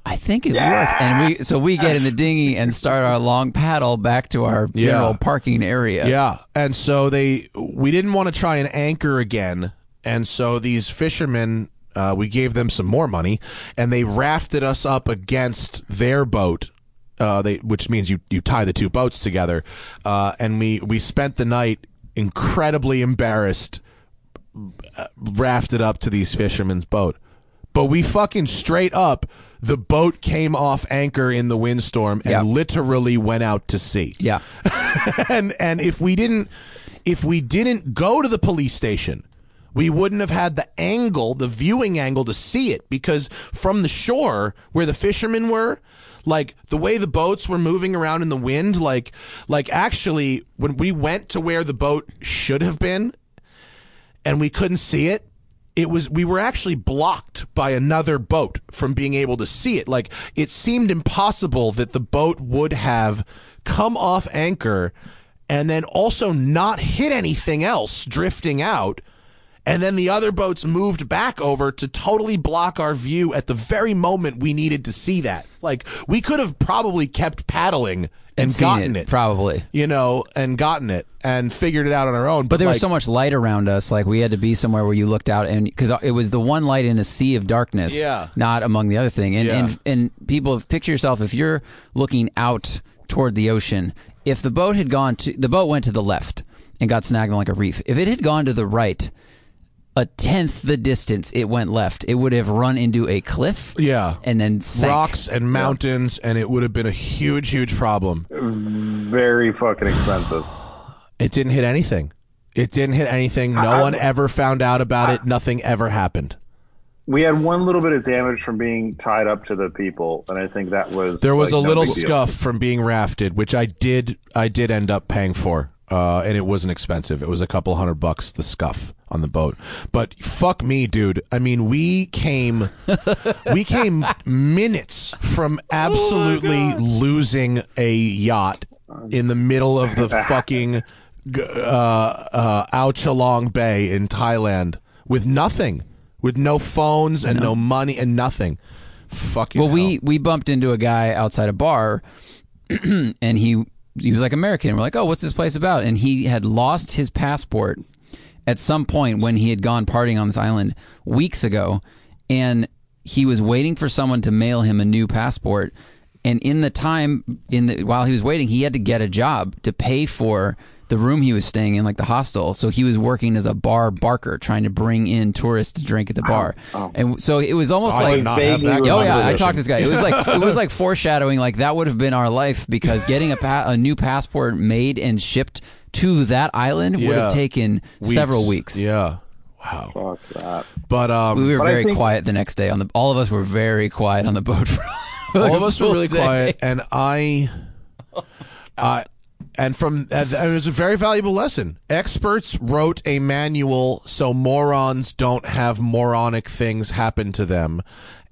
I think it worked. And we so we get in the dinghy and start our long paddle back to our general parking area. Yeah, and so they we didn't want to try and anchor again, and so these fishermen uh, we gave them some more money, and they rafted us up against their boat. Uh, they which means you you tie the two boats together, uh, and we we spent the night incredibly embarrassed, uh, rafted up to these fishermen's boat. But we fucking straight up, the boat came off anchor in the windstorm and Yeah. literally went out to sea Yeah. and and if we didn't if we didn't go to the police station we wouldn't have had the angle the viewing angle to see it because from the shore where the fishermen were like the way the boats were moving around in the wind like like actually when we went to where the boat should have been and we couldn't see it it was we were actually blocked by another boat from being able to see it. Like it seemed impossible that the boat would have come off anchor and then also not hit anything else drifting out and then the other boats moved back over to totally block our view at the very moment we needed to see that like we could have probably kept paddling and, Seen gotten it, probably. you know and gotten it and figured it out on our own But there like, was so much light around us, like we had to be somewhere where you looked out, and because it was the one light in a sea of darkness, Yeah. not among the other thing. And Yeah. and and people picture yourself if you're looking out toward the ocean. If the boat had gone to the boat went to the left and got snagged on like a reef. If it had gone to the right, a tenth the distance it went left, it would have run into a cliff. yeah and then sank. rocks and mountains, and it would have been a huge, huge problem. very fucking expensive. It didn't hit anything. It didn't hit anything. No one ever found out about it. Nothing ever happened. We had one little bit of damage from being tied up to the people, and I think that was There was like, a no little big deal. scuff from being rafted, which I did. I did end up paying for. uh, and it wasn't expensive. It was a couple hundred bucks the scuff on the boat. But fuck me, dude. I mean, we came, we came minutes from absolutely losing a yacht in the middle of the fucking uh, uh, Ao Chalong Bay in Thailand with nothing, with no phones and no money and nothing. Fucking Well, hell. we we bumped into a guy outside a bar, and he he was like American. We're like, oh, what's this place about? And he had lost his passport at some point when he had gone partying on this island weeks ago, and he was waiting for someone to mail him a new passport. And in the time, in the while he was waiting, he had to get a job to pay for the room he was staying in, like the hostel. So he was working as a bar barker, trying to bring in tourists to drink at the bar. And so it was almost I like did not have that Oh yeah, I talked to this guy. It was like it was like foreshadowing. Like that would have been our life because getting a pa- a new passport made and shipped to that island would Yeah. have taken several weeks. Yeah. Wow. Fuck that. But um, We were But very think- quiet the next day on the. All of us were very quiet on the boat. For all of us were really day. quiet, and I, I, and from uh, it was a very valuable lesson. Experts wrote a manual so morons don't have moronic things happen to them,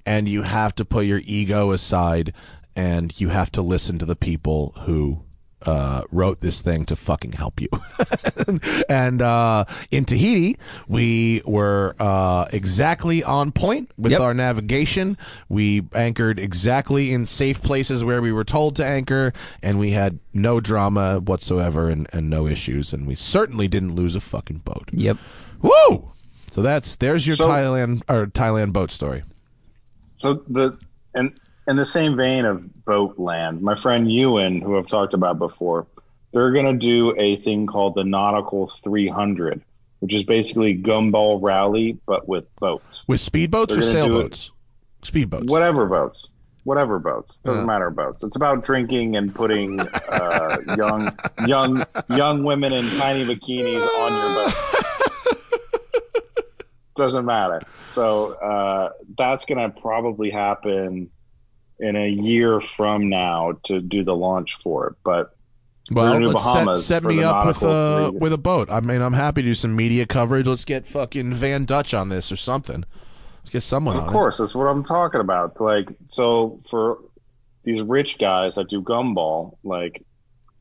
and you have to put your ego aside, and you have to listen to the people who. Uh, wrote this thing to fucking help you. and uh, in Tahiti, we were uh, exactly on point with Yep. our navigation. We anchored exactly in safe places where we were told to anchor, and we had no drama whatsoever and, and no issues. And we certainly didn't lose a fucking boat. Yep. Woo! So that's there's your So- Thailand or Thailand boat story. So the and in the same vein of boat land, my friend Ewan, who I've talked about before, they're going to do a thing called the Nautical 300, which is basically gumball rally but with boats, With speedboats or sailboats? Speedboats. whatever boats, whatever boats doesn't Yeah. matter boats. It's about drinking and putting uh, young young young women in tiny bikinis on your boat. doesn't matter. So uh, that's going to probably happen in a year from now to do the launch for it. But Well, let's set, set me up with a three. Uh, with a boat. I mean, I'm happy to do some media coverage. Let's get fucking VanDutch on this or something. Let's get someone of course, that's what I'm talking about. Like, so for these rich guys that do gumball, like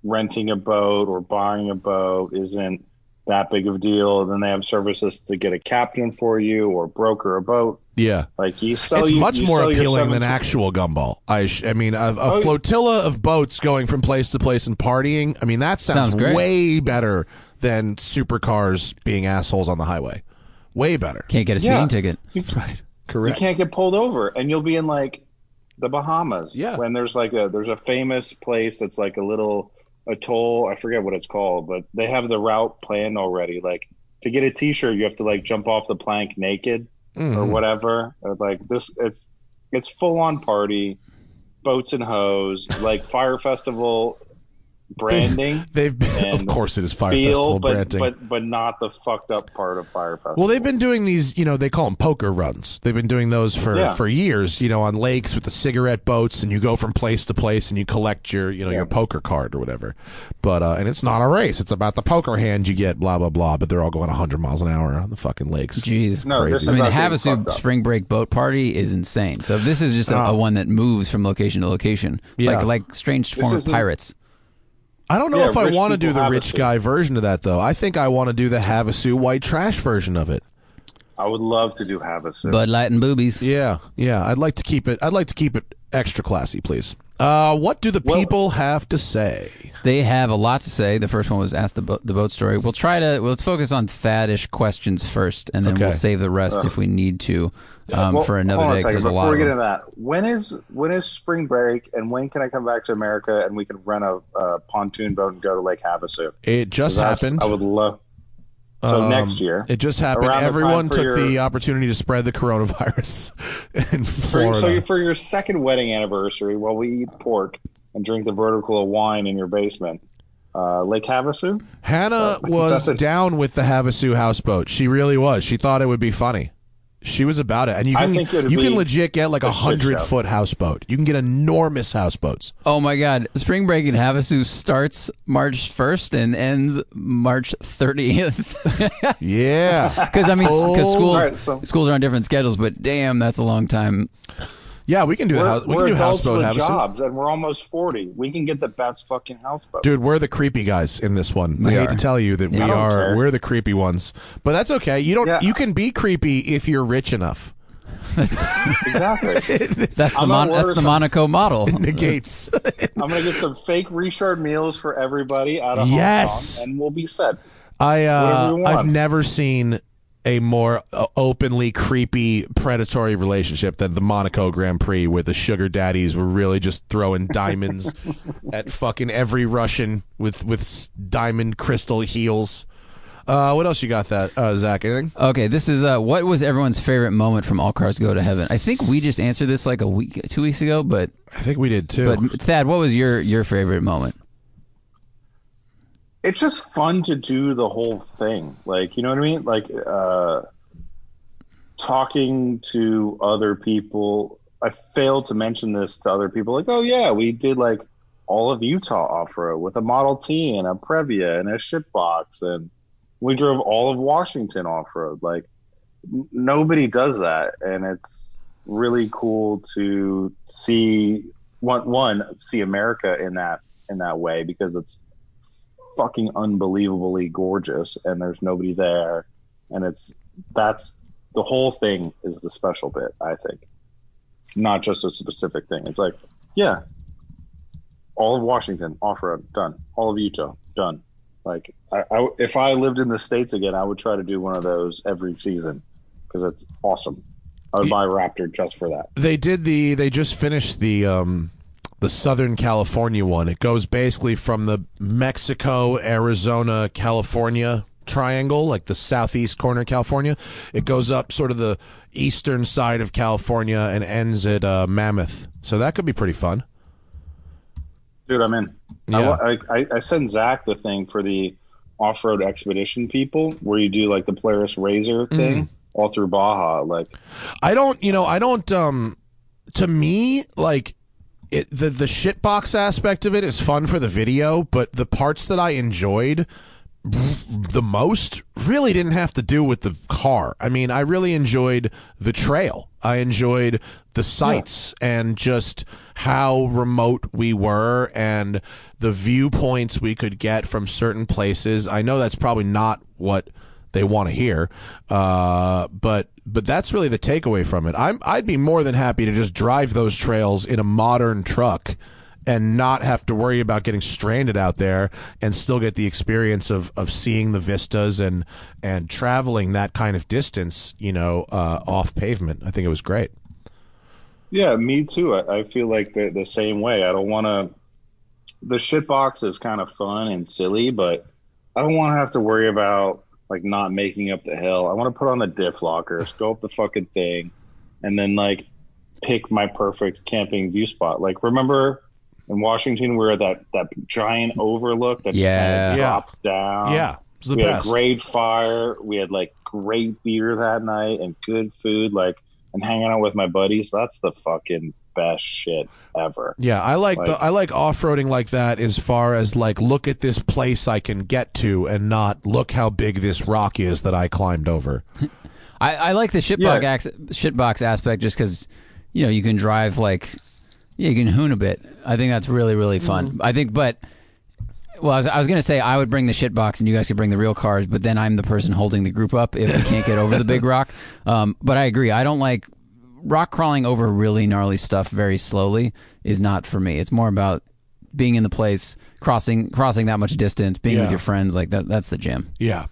renting a boat or buying a boat isn't that big of a deal. Then they have services to get a captain for you or broker a boat. It. Yeah. Like you sell, it's you, much you more appealing than actual gumball. I, sh- I mean, a, a Oh, flotilla of boats going from place to place and partying. I mean, that sounds, Sounds great. way better than supercars being assholes on the highway. Way better. Can't get a speeding Yeah. ticket. Right. you Correct. can't get pulled over and you'll be in like the bahamas Yeah. when there's like a there's a famous place that's like a little atoll i forget what it's called but they have the route planned already like to get a t-shirt you have to like jump off the plank naked or Mhm. whatever Or, like this it's it's full on party boats and hose like fire festival branding They've been, of course, it is Fire feel Festival but, branding. but but not the fucked up part of fire festival Well, they've been doing these, you know, they call them poker runs. They've been doing those for, Yeah. for years, you know, on lakes with the cigarette boats, and you go from place to place and you collect your, you know, your poker card or whatever. But uh, and it's not a race; it's about the poker hand you get, blah blah blah. But they're all going 100 miles an hour on the fucking lakes. Jeez. no crazy. I mean, the about getting Havasu spring break boat party is insane. So this is just a, Oh. a one that moves from location to location, Yeah. like like strange form of isn't- pirates. I don't know Yeah, if I want to do the rich it. guy version of that though. I think I want to do the Havasu white trash version of it. i would love to do havasu Bud Light and boobies. Yeah, yeah. I'd like to keep it. I'd like to keep it extra classy, please. Uh, what do the Well- people have to say? They have a lot to say. The first one was ask the boat, the boat story. We'll try to well, let's focus on faddish questions first, and then Okay. we'll save the rest if we need to um, Well, for another day. a 'cause second, there's a before we get into that, when is when is spring break, and when can I come back to America and we can rent a, uh pontoon boat and go to Lake Havasu? It just happened. I would love. So Um, next year, It just happened. Everyone took your- the opportunity to spread the coronavirus in for, so for your second wedding anniversary, while we eat pork and drink the vertical of wine in your basement, uh, Lake Havasu. Hannah Uh, was a- down with the Havasu houseboat. She really was. She thought it would be funny. She was about it, and you can you can legit get like a a hundred foot houseboat. You can get enormous houseboats. Oh my God! Spring break in Havasu starts March first and ends March thirtieth. Yeah, Because I mean, because schools Alright, so- schools are on different schedules, but damn, that's a long time. Yeah, we can do the We're, house. We we're can do adults houseboat. with Havasu. jobs, and we're almost forty. We can get the best fucking houseboat. Dude, we're the creepy guys in this one. I We hate are. to tell you that we are. care. We're the creepy ones, but that's okay. You don't. Yeah. You can be creepy if you're rich enough. Exactly. That's the I'm Mon- that's the about- Monaco model. Negates. I'm gonna get some fake Richard Milles for everybody out of Yes. Hong Kong, and we'll be set. I uh, I've never seen a more uh, openly creepy predatory relationship than the Monaco Grand Prix, where the sugar daddies were really just throwing diamonds at fucking every Russian with with diamond crystal heels. Uh, what else you got? That uh, Zach? Anything? Okay, this is uh, what was everyone's favorite moment from All Cars Go to Heaven? I think we just answered this like a week, two weeks ago, but I think we did too. but Thad, what was your your favorite moment? It's just fun to do the whole thing. Like, you know what I mean? Like, uh, talking to other people. I failed to mention this to other people. Like, oh yeah, we did like all of Utah off road with a Model T and a Previa and a shitbox, and we drove all of Washington off road. Like, nobody does that, and it's really cool to see one one see America in that in that way because it's fucking unbelievably gorgeous and there's nobody there and it's that's the whole thing is the special bit i think. Not just a specific thing. It's like yeah. All of washington off-road done. All of utah done. Like I, I if i lived in the states again i would try to do one of those every season because it's awesome. I would buy a raptor just for that. They did the. They just finished the um, the Southern California one. It goes basically from the Mexico, Arizona, California triangle, like the southeast corner of California. It goes up sort of the eastern side of California and ends at uh, Mammoth. So that could be pretty fun. Dude, I'm in. Yeah. I, I, I sent Zach the thing for the off-road expedition people, where you do like the Polaris RZR Mm. thing all through Baja. Like, I don't, you know, I don't. Um, to me, like it, the the shitbox aspect of it is fun for the video, but the parts that I enjoyed the most really didn't have to do with the car. I mean, I really enjoyed the trail. I enjoyed the sights and just how remote we were and the viewpoints we could get from certain places. I know that's probably not what they want to hear, uh, but but that's really the takeaway from it. I'm I'd be more than happy to just drive those trails in a modern truck and not have to worry about getting stranded out there and still get the experience of, of seeing the vistas and and traveling that kind of distance, you know, uh, off pavement. I think it was great. yeah, me too. I, I feel like the the same way. I don't want to. The shitbox is kind of fun and silly, but I don't want to have to worry about like not making up the hill. I want to put on the diff lockers, go up the fucking thing, and then like pick my perfect camping view spot. Like remember in Washington, we were that that giant overlook that Yeah. kind of dropped down. yeah, it was the we best. had a great fire. We had like great beer that night and good food. Like and hanging out with my buddies. That's the fucking best shit ever. Yeah, I like, the I like off-roading like that as far as like look at this place I can get to and not look how big this rock is that I climbed over. I, I like the shitbox Yeah. ax- shitbox aspect just because you know you can drive like yeah, you can hoon a bit. I think that's really really fun. I think, but well, I was, I was gonna say I would bring the shitbox and you guys could bring the real cars, but then I'm the person holding the group up if we can't get over the big rock. Um, but I agree. I don't like rock crawling over really gnarly stuff very slowly is not for me. It's more about being in the place, crossing crossing that much distance, being Yeah. with your friends. Like that. That's the gym. Yeah.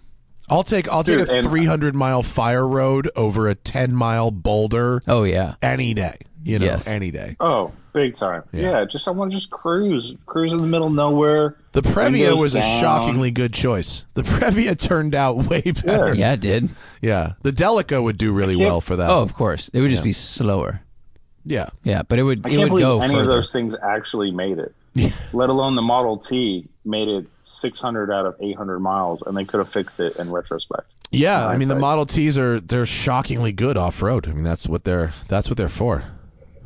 I'll take I'll take Dude, a and- uh, 300 mile fire road over a 10 mile boulder Oh yeah. any day. You know, Yes. any day. Oh, big time. Yeah. Yeah, just I want to just cruise, cruise in the middle of nowhere. The Previa Windows was a shockingly good choice. The Previa turned out way better. Yeah, it did. Yeah. The Delica would do really well for that. Oh, of course. It would just be slower. yeah. Yeah, but it would I it can't would believe go any further. of those things actually made it. Let alone the Model T made it 600 out of 800 miles, and they could have fixed it in retrospect. Yeah, I mean the. Model Ts are they're shockingly good off road. I mean that's what they're that's what they're for.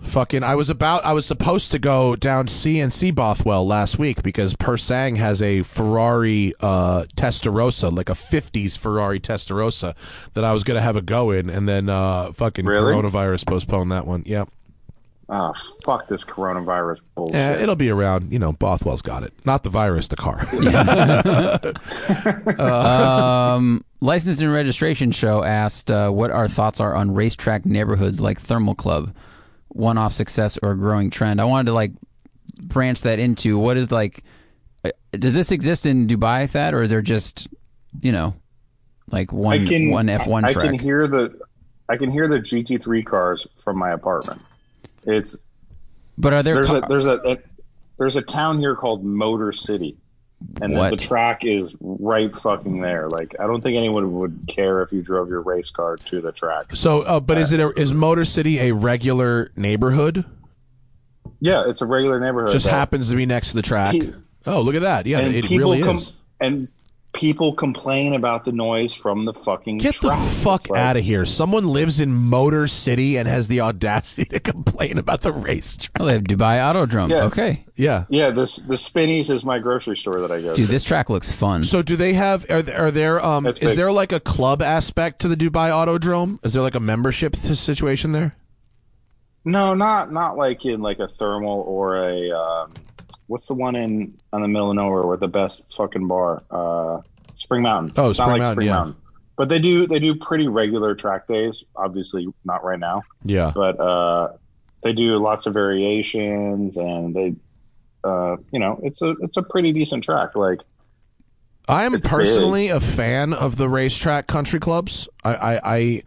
Fucking, I was about I was supposed to go down CNC Bothwell last week because Persang has a Ferrari uh, Testarossa, like a '50s Ferrari Testarossa, that I was gonna have a go in, and then uh, fucking Really? coronavirus postponed that one. Yep, Oh, fuck this coronavirus bullshit. Eh, it'll be around. You know, Bothwell's got it, not the virus, the car. Um, License and Registration Show asked uh, what our thoughts are on racetrack neighborhoods like Thermal Club, one-off success or a growing trend. I wanted to like branch that into what is like. uh, Does this exist in Dubai, Thad, or is there just you know, like one one F one I track? can hear the I can hear the GT3 cars from my apartment. It's but are there? there's ca- a there's a, a there's a town here called Motor City, and the, What? the track is right fucking there. Like I don't think anyone would care if you drove your race car to the track. so, uh, but is it a, is Motor City a regular neighborhood? Yeah, it's a regular neighborhood. Just happens to be next to the track. Pe- Oh, look at that! Yeah, it really com- is. and people complain about the noise from the fucking Get the fuck like- out of here! Someone lives in Motor City and has the audacity to complain about the racetrack. oh, they have Dubai Autodrome. Yeah. Okay, Yeah. Yeah, this the Spinneys is my grocery store that I go to. dude, to. this track looks fun. So do they have? Are there, are there? Um, That's is big. there like a club aspect to the Dubai Autodrome? Is there like a membership th- situation there? No, not not like in like a thermal or a um, what's the one in on the middle of nowhere with the best fucking bar? Uh, Spring Mountain. Oh, It's not Spring like Mountain, yeah. But they do they do pretty regular track days. Obviously, not right now, Yeah. but uh, they do lots of variations, and they, uh, you know, it's a it's a pretty decent track. Like I am personally a fan of the racetrack country clubs. I I I,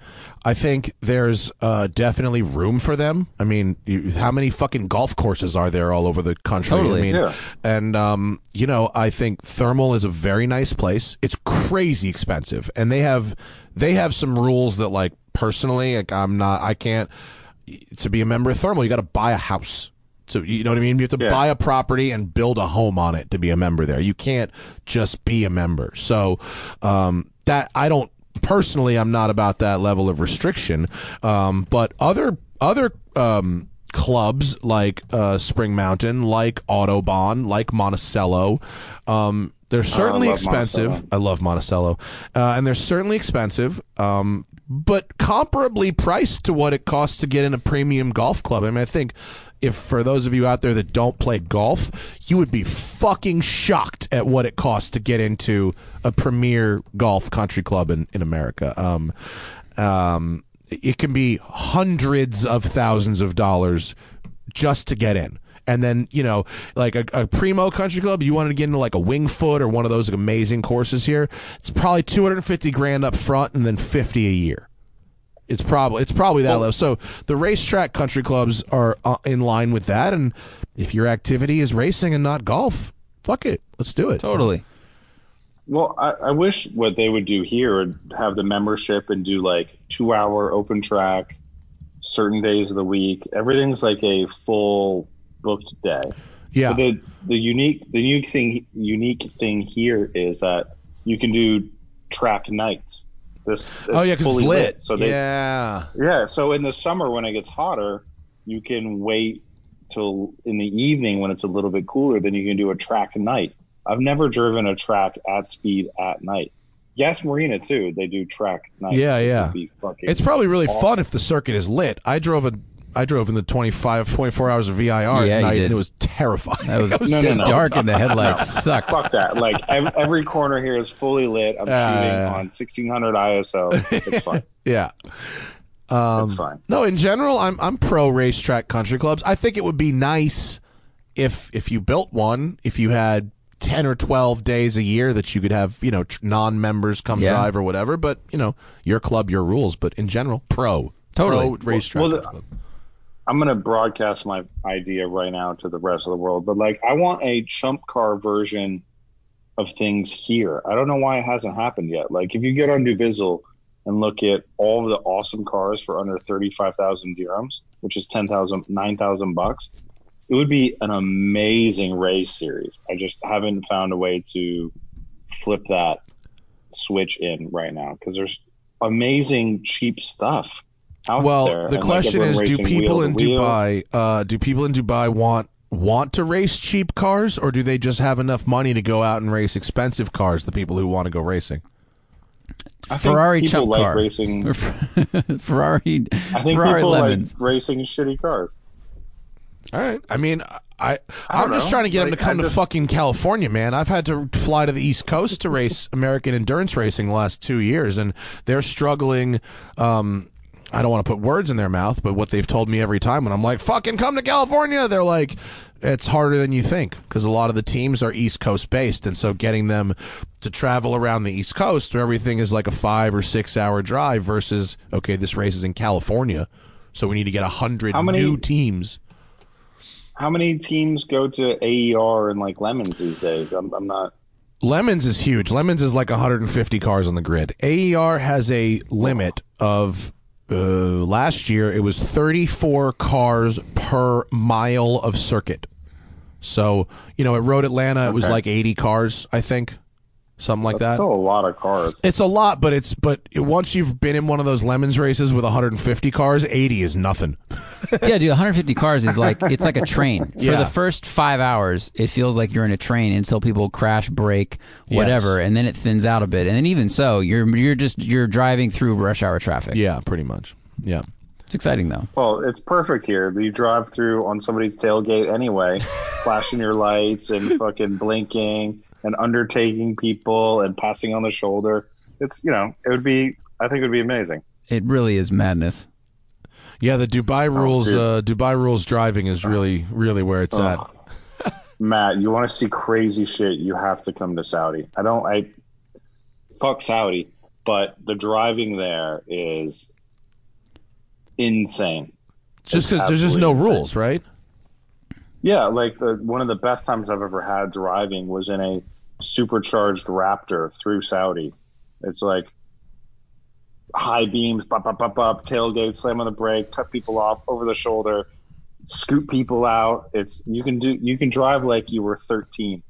I think there's uh, definitely room for them. I mean, you, how many fucking golf courses are there all over the country? Totally. I mean, Yeah. and um, you know, I think Thermal is a very nice place. It's crazy expensive, and they have they have some rules that, like, personally, like, I'm not, I can't. To be a member of Thermal, you got to buy a house. So you know what I mean? You have to Yeah. buy a property and build a home on it to be a member there. You can't just be a member. So um, that I don't personally, I'm not about that level of restriction. Um, but other other um, clubs like uh, Spring Mountain, like Autobahn, like Monticello. Um, they're certainly love expensive. Monticello. I love Monticello, uh, and they're certainly expensive. Um, but comparably priced to what it costs to get in a premium golf club. I mean, I think if for those of you out there that don't play golf, you would be fucking shocked at what it costs to get into a premier golf country club in in America. Um, um, it can be hundreds of thousands of dollars just to get in. And then, you know, like a, a primo country club, you wanted to get into like a Winged Foot or one of those amazing courses here. It's probably 250 grand up front and then 50 a year. It's probably it's probably that low. So the racetrack country clubs are uh, in line with that. And if your activity is racing and not golf, fuck it, let's do it. totally. Well, I, I wish what they would do here would have the membership and do like two hour open track, certain days of the week. Everything's like a full booked day. Yeah, But the the unique the unique thing unique thing here is that you can do track nights. This oh yeah, because it's fully lit. So they, yeah, yeah. So in the summer when it gets hotter, you can wait till in the evening when it's a little bit cooler. Then you can do a track night. I've never driven a track at speed at night. Yas Marina too. They do track night. Yeah, yeah. would be fucking It's probably really awesome. fun if the circuit is lit. I drove a I drove in the 25 24 hours of VIR Yeah, at night and it was terrifying. That was, It No, no, no. dark and the headlights sucked. Fuck that! Like every corner here is fully lit. I'm Yeah, shooting on 1600 ISO. It's fine. yeah. Um, it's fine. No, in general, I'm I'm pro racetrack country clubs. I think it would be nice if if you built one, if you had ten or twelve days a year that you could have, you know, tr- non-members come Yeah. drive or whatever. But you know, your club, your rules. But in general, pro, Totally. pro racetrack. Well, the- I'm gonna broadcast my idea right now to the rest of the world, but like I want a chump car version of things here. I don't know why it hasn't happened yet. Like if you get on Dubizzle and look at all of the awesome cars for under thirty-five thousand dirhams, which is 10,000, 9,000 bucks, it would be an amazing race series. I just haven't found a way to flip that switch in right now because there's amazing cheap stuff. Out Well, there. the And, like, question everyone is: Do people in. Dubai, uh, do people in Dubai want want to race cheap cars, or do they just have enough money to go out and race expensive cars? The people who want to go racing. I think Ferrari people chump like car. racing. Ferrari, I think Ferrari people lemons. like racing shitty cars. All right. I mean, I, I I'm just know. trying to get them Like, to come I to fucking California, man. I've had to fly to the East Coast to race American endurance racing the last two years, and they're struggling. Um, I don't want to put words in their mouth, but what they've told me every time when I'm like, "Fucking come to California," they're like, "It's harder than you think," because a lot of the teams are East Coast based, and so getting them to travel around the East Coast, where everything is like a five or six hour drive, versus okay, this race is in California, so we need to get a hundred How many- new teams. How many teams go to AER and like lemons these days? I'm, I'm not. Lemons is huge. Lemons is like 150 cars on the grid. AER has a limit of uh, last year it was 34 cars per mile of circuit. So you know at Road Atlanta it was Okay. like 80 cars, I think, something like That's that. still a lot of cars. it's a lot, but it's but once you've been in one of those lemons races with 150 cars, 80 is nothing. yeah, dude, 150 cars is like it's like a train. For Yeah. the first five hours, it feels like you're in a train until people crash, break, whatever, and then it thins out a bit. And then even so, you're you're just you're driving through rush hour traffic. Yeah, pretty much. Yeah. It's exciting though. Well, it's perfect here. You drive through on somebody's tailgate anyway, flashing your lights and fucking blinking and undertaking people and passing on the shoulder. It's you know, it would be. I think it would be amazing. It really is madness. Yeah, the Dubai rules dude. uh, Dubai rules driving is really really where it's at. Matt, you want to see crazy shit? You have to come to Saudi. I don't. I fuck Saudi, but the driving there is insane. Just cuz there's just no insane. rules, right? Yeah, like the one of the best times I've ever had driving was in a supercharged Raptor through Saudi. It's like high beams, bop, bop, bop, bop, tailgate, slam on the brake, cut people off over the shoulder, scoop people out. It's you can do you can drive like you were 13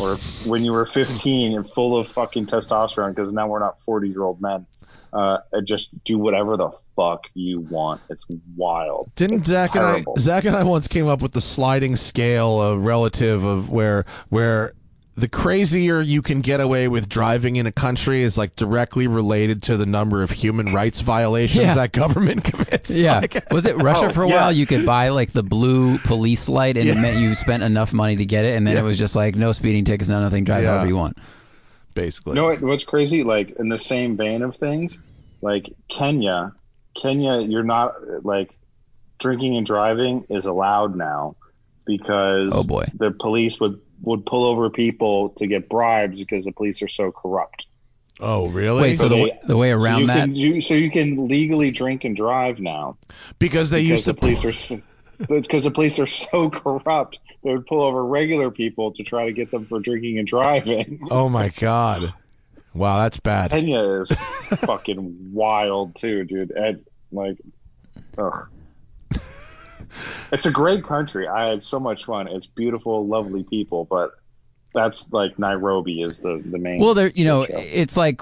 or when you were 15 and full of fucking testosterone because now we're not 40 year old men. Uh, just do whatever the fuck you want. It's wild. Didn't It's Zach terrible. and I Zach and I once came up with the sliding scale of relative of where where the crazier you can get away with driving in a country is like directly related to the number of human rights violations Yeah. that government commits. Yeah. Like- Was it Russia Oh, for a yeah. while? You could buy like the blue police light and it meant you spent enough money to get it. And then it was just like no speeding tickets, no nothing, drive Yeah. however you want. basically. You know what, what's crazy? Like in the same vein of things, like Kenya, Kenya, you're not like drinking and driving is allowed now because Oh, boy. the police would would pull over people to get bribes because the police are so corrupt. Oh, really? Wait, so the, they- way- the way So around you that? can you, so you can legally drink and drive now because they because used the to police are because the police are so corrupt. They would pull over regular people to try to get them for drinking and driving. Oh my god. Wow, that's bad. Kenya is fucking wild too, dude. And like, ugh. It's a great country. I had so much fun. It's beautiful, lovely people, but that's like Nairobi is the the main. Well, there, you know, show. it's like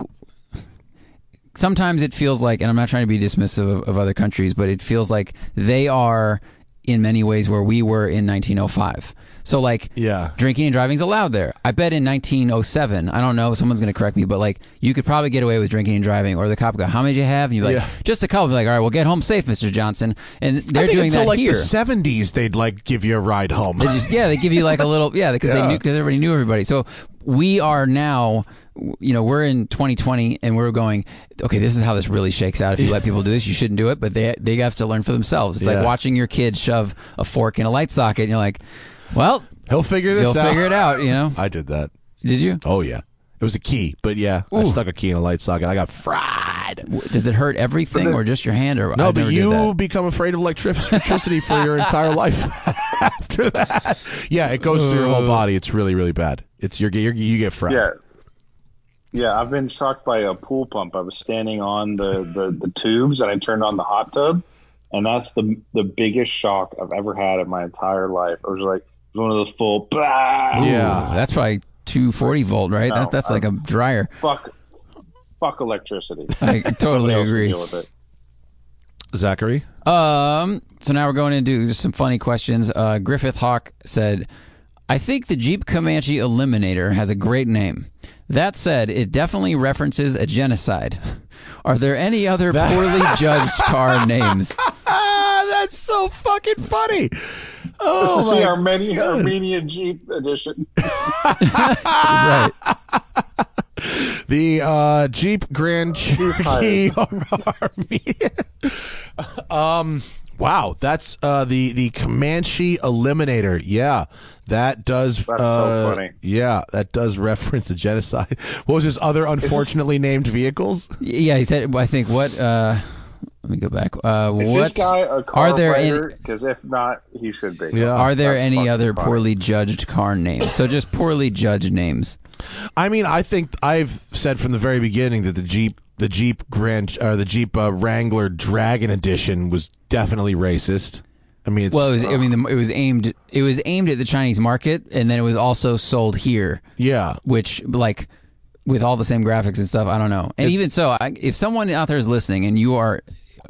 sometimes it feels like, and I'm not trying to be dismissive of, of other countries, but it feels like they are in many ways where we were in 1905. So, like, Yeah. drinking and driving's allowed there. I bet in 1907, I don't know, someone's going to correct me, but like, you could probably get away with drinking and driving, or the cop would go, "How many do you have?" And you're like, Yeah. "Just a couple." Like, "All right, well, get home safe, Mr. Johnson." And they're doing until that like here. the 70s they'd like give you a ride home. They just yeah, they give you like a little yeah because Yeah. they knew because everybody knew everybody. So we are now, you know, we're in 2020 and we're going. Okay, this is how this really shakes out. If you let people do this, you shouldn't do it. But they they have to learn for themselves. It's Yeah. like watching your kid shove a fork in a light socket, and you're like, well, He'll figure this they'll out. figure it out. You know? I did that. Did you? Oh yeah. It was a key, but yeah, I Ooh. stuck a key in a light socket. I got fried. W- Does it hurt everything or just your hand? Or No, I but did you that. become afraid of electric- electricity for your entire life after that. Yeah, it goes through your whole body. It's really, really bad. It's your, your you get fried. yeah, yeah. I've been shocked by a pool pump. I was standing on the the, the tubes and I turned on the hot tub, and that's the the biggest shock I've ever had in my entire life. I was like it was one of those full. Bah! Yeah. That's probably 240 volt, right? No, that, that's like a dryer. fuck fuck electricity. I totally Somebody else can agree. With it. Zachary. Um, so now we're going into just some funny questions. Uh, Griffith Hawk said, I think the Jeep Comanche Eliminator has a great name. That said, it definitely references a genocide. Are there any other poorly judged car names? Ah, that's so fucking funny. This Oh is the my Armenian, Armenian Jeep edition. right. The uh, Jeep Grand Cherokee Armenian. um, wow, that's uh, the the Comanche Eliminator. Yeah, that does. That's so uh, funny. Yeah, that does reference the genocide. What was his other unfortunately named vehicles? Yeah, he said, I think, what, uh, let me go back. Uh, Is what this guy a car are there any. Because if not, he should be. Yeah. are there That's any fucking other funny. poorly judged car names? So just poorly judged names. I mean, I think I've said from the very beginning that the Jeep, the Jeep Grand, or the Jeep uh, Wrangler Dragon Edition was definitely racist. I mean, it's, Well, it was, I mean, the, it was aimed, it was aimed at the Chinese market, and then it was also sold here. yeah, which like with all the same graphics and stuff i don't know and even so I, if someone out there is listening and you are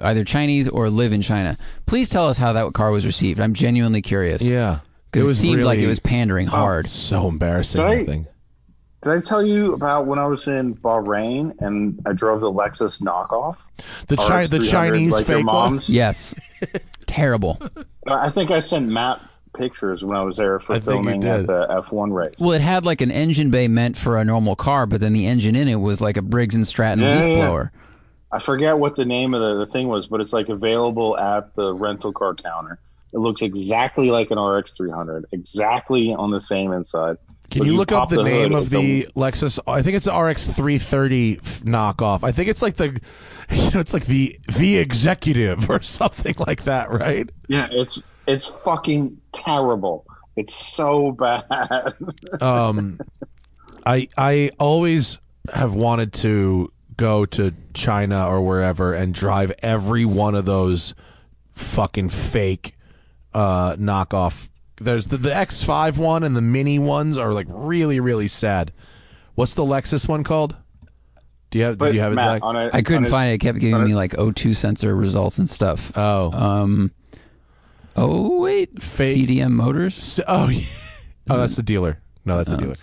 either chinese or live in china please tell us how that car was received i'm genuinely curious yeah. because it, seemed like it was pandering hard so embarrassing. Did I- I think. Did I tell you about when I was in Bahrain and I drove the Lexus knockoff? The Chi- the Chinese like your fake one. mom's? yes terrible uh, I think I sent Matt pictures when I was there for I filming at the F1 race. well it had like an engine bay meant for a normal car but then the engine in it was like a briggs and stratton Yeah, leaf yeah, yeah. I forget what the name of the, the thing was, but it's like available at the rental car counter. It looks exactly like an RX 300, exactly on the same inside. Can But you look up pop the, name hood, of the a- Lexus? I think it's the RX 330 knockoff. I think it's like the, you know, it's like the the executive or something like that, right? yeah, it's it's fucking terrible. It's so bad. Um, I I always have wanted to go to China or wherever and drive every one of those fucking fake uh, knockoff. There's the, the X5 one and the mini ones are like really really sad. What's the Lexus one called? Do you have? But did you have it? Matt, Zach? on a, i couldn't on his- find it it kept giving me like o2 sensor results and stuff oh, um oh wait Fake- cdm motors So- oh, yeah. oh, that's the dealer. No, that's the dealer.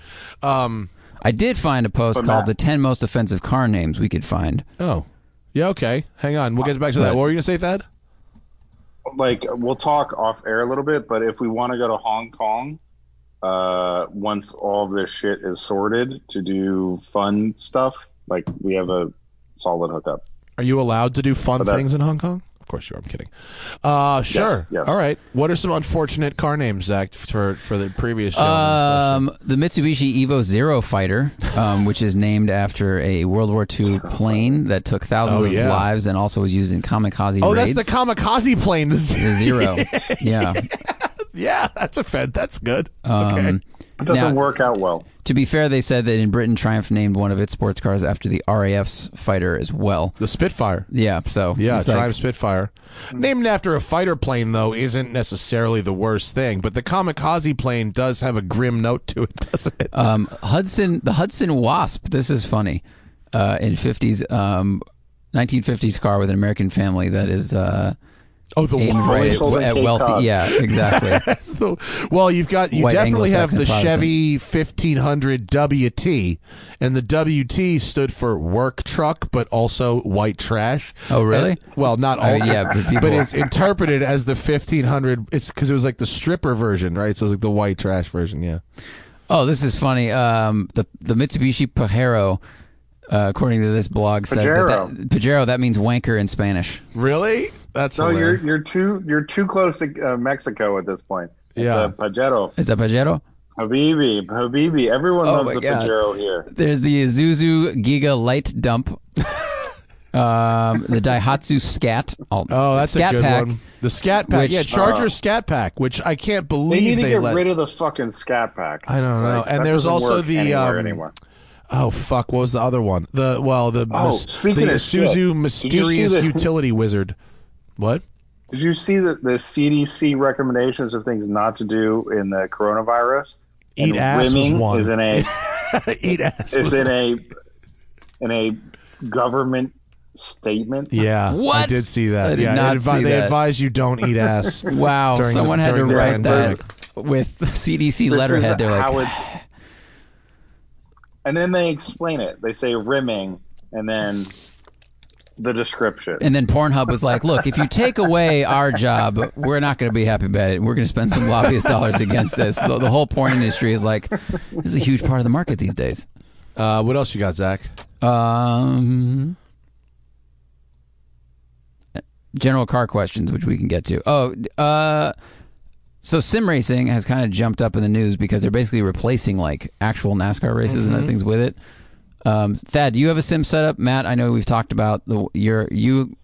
Um, I did find a post But called Matt- "The 10 Most Offensive Car Names We Could Find." oh, yeah. Okay, hang on. We'll get back to that. What were you gonna say, Thad? like we'll talk off air a little bit, but if we want to go to Hong Kong, uh, once all of this shit is sorted to do fun stuff, like we have a solid hookup. Are you allowed to do fun But that- things in Hong Kong? Of course you are. I'm kidding. Uh, sure. yes. All right. What are some unfortunate car names, Zach, for for the previous gentleman? Um, the Mitsubishi Evo Zero Fighter, um, which is named after a World War II plane that took thousands Oh, of lives and also was used in kamikaze oh, raids. that's the kamikaze plane. The z- The Zero. yeah. Yeah, that's a fed. That's good. Um, okay. It doesn't Now- work out well. To be fair, they said that in Britain, Triumph named one of its sports cars after the RAF's fighter as well. The Spitfire. Yeah, so Yeah, it's like- Triumph Spitfire. Named after a fighter plane, though, isn't necessarily the worst thing. But the kamikaze plane does have a grim note to it, doesn't it? Um, Hudson, the Hudson Wasp. This is funny. Uh, in fifties, um, nineteen fifties car with an American family that is uh, oh, the Wasp. right Sold at, wealthy. Yeah, exactly. Well, you've got you White definitely have the Chevy 1500 WT, and the WT stood for work truck, but also white trash. Oh, really? And- well, not all. Mean, yeah, but people- it's interpreted as the 1500. It's because it was like the stripper version, right? So it was like the white trash version. Yeah. oh, this is funny. Um, the the Mitsubishi Pajero, uh, according to this blog, says Pajero. that Pajero that means wanker in Spanish. Really? That's No, you're you're too you're too close to uh, Mexico at this point. It's Yeah. a Pajero, It's a Pajero. Habibi, Habibi. Everyone Oh loves my the God. Pajero here. There's the Isuzu Giga Light Dump. um, the Daihatsu Scat. Oh, that's Scat a good Pack. one. The Scat Pack, Which- yeah, Charger Uh, Scat Pack, which I can't They believe need to they get let. rid of the fucking Scat Pack. I don't know. Like, And there's also the, anywhere um, anymore. Oh fuck! What was the other one? The well, the Oh, mys- speaking the of shit, Isuzu did you see mysterious the- utility wizard. What? Did you see the, the CDC recommendations of things not to do in the coronavirus? Eat And ass was one. Is in a Eat ass. is was- in a in a government statement. Yeah, I did see that. I did yeah, not they, advi- see they that. advise you don't eat ass. Wow, during the- someone had to during write pandemic. that with CDC letterhead. is They're how like, it- and then they explain it. They say rimming, and then the description. and then Pornhub was like, "Look, if you take away our job, we're not going to be happy about it. We're going to spend some lobbyist dollars against this." So the whole porn industry is like, this is a huge part of the market these days. Uh, what else you got, Zach? Um, general car questions, which we can get to. Oh, uh, so sim racing has kind of jumped up in the news because they're basically replacing like actual NASCAR races and other things with it. Um, Thad, do you have a sim setup? Matt, I know we've talked about the your you.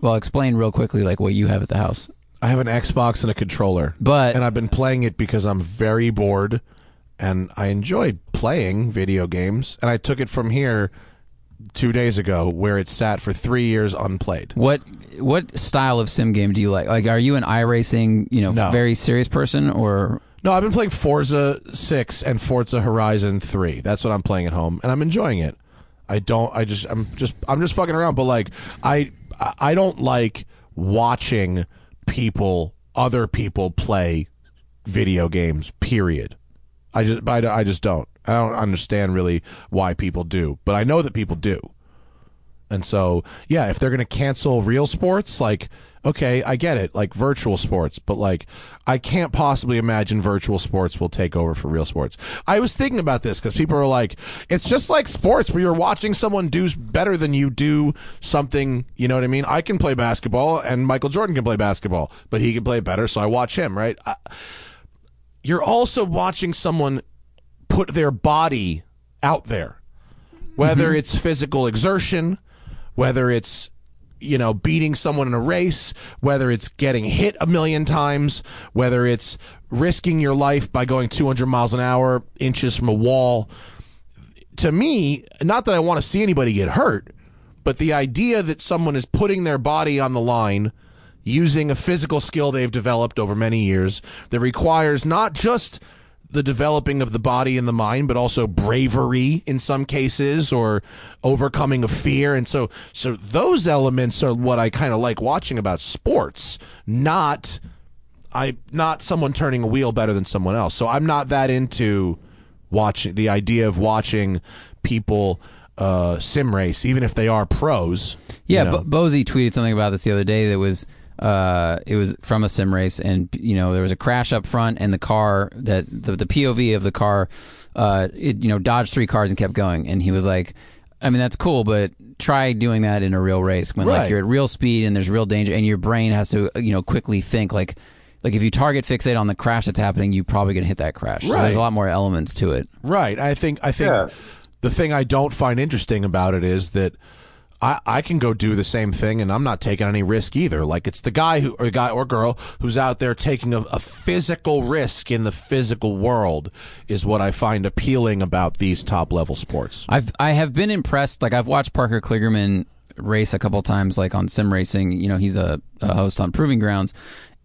Well, explain real quickly like what you have at the house. I have an Xbox and a controller, But and I've been playing it because I'm very bored, and I enjoy playing video games. And I took it from here two days ago, where it sat for three years unplayed. what what style of sim game do you like? Like, are you an iRacing, you know, No. very serious person, or No, I've been playing Forza Six and Forza Horizon Three. That's what I'm playing at home, and I'm enjoying it. I don't. I just. I'm just. I'm just fucking around. But like, I. I don't like watching people, other people play video games. Period. I just. I, I just don't. I don't understand really why people do, but I know that people do. And so, yeah, if they're going to cancel real sports, like, okay, I get it, like virtual sports, but like, I can't possibly imagine virtual sports will take over for real sports. I was thinking about this because people are like, it's just like sports where you're watching someone do better than you do something, you know what I mean? I can play basketball and Michael Jordan can play basketball, but he can play better, so I watch him, right? I, you're also watching someone put their body out there whether mm-hmm. it's physical exertion, whether it's you know beating someone in a race, whether it's getting hit a million times, whether it's risking your life by going 200 miles an hour inches from a wall. To me, not that I want to see anybody get hurt, but the idea that someone is putting their body on the line using a physical skill they've developed over many years that requires not just the developing of the body and the mind, but also bravery in some cases or overcoming of fear. And so, so those elements are what I kind of like watching about sports, not I not someone turning a wheel better than someone else. So I'm not that into watching the idea of watching people uh, sim race, even if they are pros. you Yeah, know. Bo- Bozi tweeted something about this the other day that was uh, it was from a sim race, and you know there was a crash up front, and the car that the, the POV of the car, uh, it you know dodged three cars and kept going, and he was like, I mean that's cool, but try doing that in a real race when Right. like you're at real speed and there's real danger, and your brain has to you know quickly think like. Like if you target fixate on the crash that's happening, you're probably gonna hit that crash. So there's a lot more elements to it. Right. I think I think Yeah. the thing I don't find interesting about it is that I, I can go do the same thing and I'm not taking any risk either. Like it's the guy who or guy or girl who's out there taking a, a physical risk in the physical world is what I find appealing about these top level sports. I've I have been impressed. Like I've watched Parker Kligerman race a couple times, like on sim racing. You know, he's a, a host on Proving Grounds,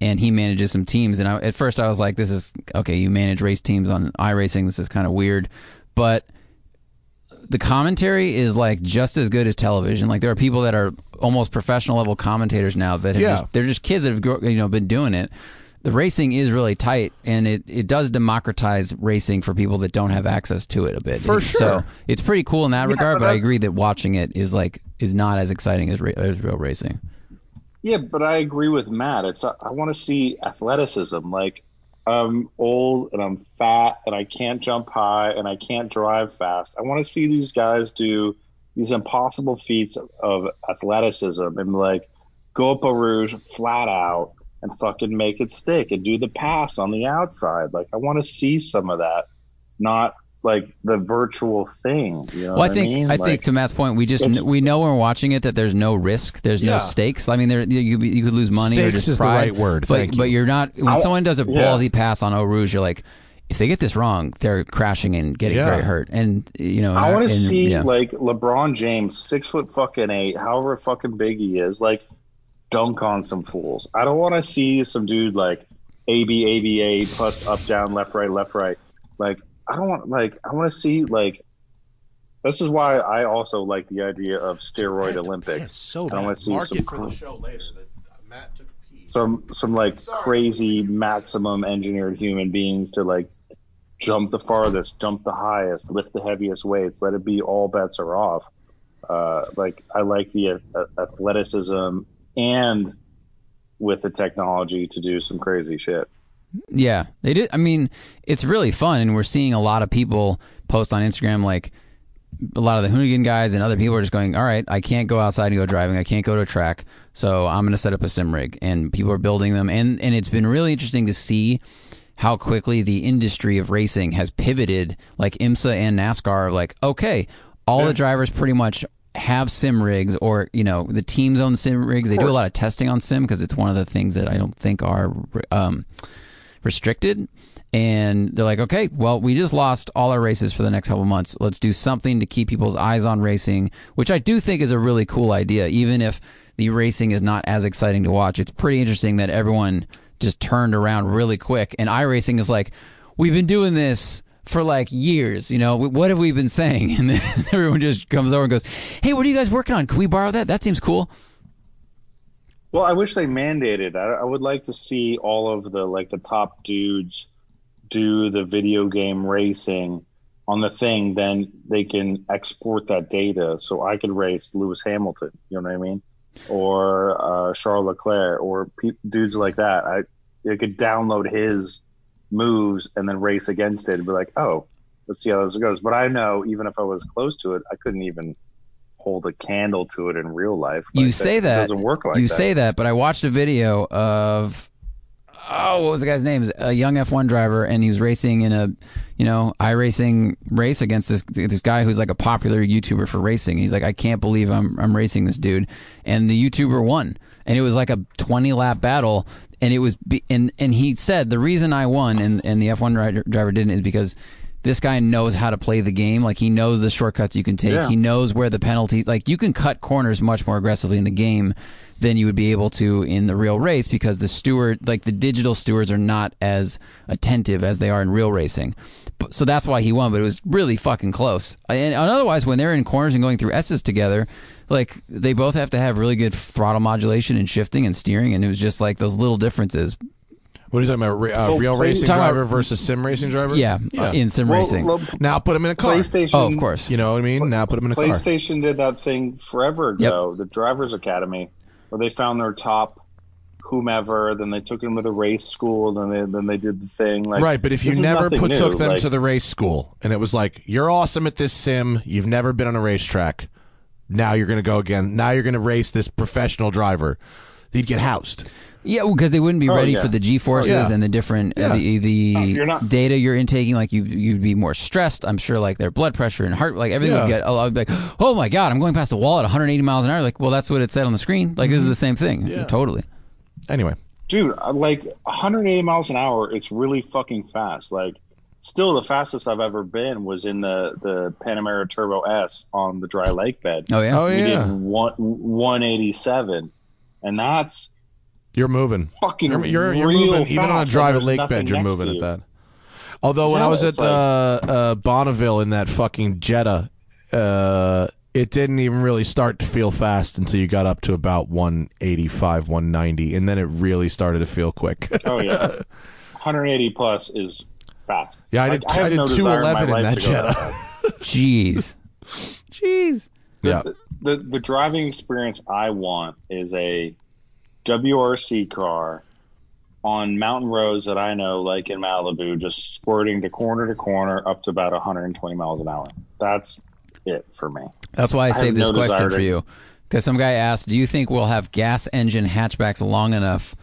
and he manages some teams. And I, at first, I was like, "This is okay. You manage race teams on iRacing. This is kind of weird," but the commentary is like just as good as television. Like there are people that are almost professional level commentators now that have Yeah. just, they're just kids that have you know been doing it. The racing is really tight, and it, it does democratize racing for people that don't have access to it a bit. For sure. So it's pretty cool in that regard. but But I agree that watching it is like is not as exciting as, ra- as real racing. Yeah, but I agree with Matt. It's I want to see athleticism. Like I'm old and I'm fat and I can't jump high and I can't drive fast. I want to see these guys do these impossible feats of, athleticism and like go up Eau Rouge flat out and fucking make it stick and do the pass on the outside. Like I want to see some of that, not like the virtual thing. You know Well, I what think mean? I Like, think to Matt's point, we just It's- we know when we're watching it that there's no risk, there's no stakes. I mean, there you, you could lose money or Stakes just is the right word. But Thank you. but you're not when I- someone does a yeah. ballsy pass on Eau Rouge, you're like, if they get this wrong, they're crashing and getting Yeah. very hurt. And you know, I want to see yeah. like LeBron James, six foot fucking eight, however fucking big he is, like dunk on some fools. I don't want to see some dude like A B A B A plus up, down, left, right, left, right. Like I don't want like I want to see like This is why I also like the idea of steroid Olympics. so I bad. want to see Mark some for cr- the show later. That Matt took a piece. some some like crazy maximum engineered human beings to like jump the farthest, jump the highest, lift the heaviest weights. Let it be all bets are off. Uh, like I like the uh, athleticism and with the technology to do some crazy shit. Yeah, they did. I mean, it's really fun, and we're seeing a lot of people post on Instagram like a lot of the hoonigan guys and other people are just going, all right, I can't go outside and go driving. I can't go to a track, so I'm going to set up a sim rig, and people are building them, and and it's been really interesting to see how quickly the industry of racing has pivoted. Like IMSA and NASCAR, are like okay, all the drivers pretty much have sim rigs or you know the teams own sim rigs they do a lot of testing on sim because it's one of the things that i don't think are um, restricted and they're like okay well we just lost all our races for the next couple months let's do something to keep people's eyes on racing which i do think is a really cool idea even if the racing is not as exciting to watch it's pretty interesting that everyone just turned around really quick and iRacing is like we've been doing this for like years, you know, what have we been saying? And then everyone just comes over and goes, "Hey, what are you guys working on? Can we borrow that? That seems cool." Well, I wish they mandated. I, I would like to see all of the like the top dudes do the video game racing on the thing. Then they can export that data, so I could race Lewis Hamilton. You know what I mean? Or uh, Charles Leclerc, or pe- dudes like that. I could download his moves and then race against it and be like, oh, let's see how this goes. But I know even if I was close to it, I couldn't even hold a candle to it in real life. You say that doesn't work like you that. say that, but I watched a video of oh, what was the guy's name? A young F1 driver, and he was racing in a you know iRacing race against this this guy who's like a popular YouTuber for racing. He's like, I can't believe I'm I'm racing this dude, and the YouTuber won, and it was like a 20 lap battle. And it was, be, and and he said the reason I won and and the F1 driver, driver didn't is because this guy knows how to play the game. Like he knows the shortcuts you can take. Yeah. He knows where the penalty. Like you can cut corners much more aggressively in the game than you would be able to in the real race because the steward, like the digital stewards, are not as attentive as they are in real racing. But, so that's why he won. But it was really fucking close. And, and otherwise, when they're in corners and going through S's together. Like they both have to have really good throttle modulation and shifting and steering, and it was just like those little differences. What are you talking about? Uh, Well, real play- racing talking about- driver versus sim racing driver? Yeah, yeah. in sim Well, racing. well, now put them in a car. PlayStation. oh, of course. You know what I mean? Now put them in a car. PlayStation did that thing forever ago, the Drivers Academy, where they found their top whomever, then they took them to the race school, then they then they did the thing. Like Right, but if you never put, new, took them like- to the race school and it was like, you're awesome at this sim, you've never been on a racetrack, now you're going to go again, now you're going to race this professional driver, they'd get housed. Yeah, because they wouldn't be Oh, ready yeah. for the G forces Yeah. and the different uh, Yeah. the the you're not- data you're intaking. Like you, you'd be more stressed. I'm sure, like their blood pressure and heart, like everything. Yeah. Would get. a lot- I'd be like, oh my god, I'm going past the wall at 180 miles an hour. Like, well, that's what it said on the screen. Like, this is the same thing. Mm-hmm. Yeah. Totally. Anyway, dude, like 180 miles an hour, it's really fucking fast. Like, still the fastest I've ever been was in the the Panamera Turbo S on the dry lake bed. Oh yeah. oh We yeah, did one 187, and that's you're moving. fucking You're, you're, you're real moving, even on a drive at and lake bed, you're moving to at that. Although when I was at it's like- uh, uh, Bonneville in that fucking Jetta, uh, it didn't even really start to feel fast until you got up to about 185, 190, and then it really started to feel quick. Oh yeah, 180 plus is fast. Yeah, I did- have I did no 211 in my life that Jetta. fast. Jeez. Jeez. yeah. The the driving experience I want is a WRC car on mountain roads that I know, like in Malibu, just squirting to corner to corner up to about 120 miles an hour. That's it for me. That's why I, have saved this no question for to- you. Because some guy asked, "Do you think we'll have gas engine hatchbacks long enough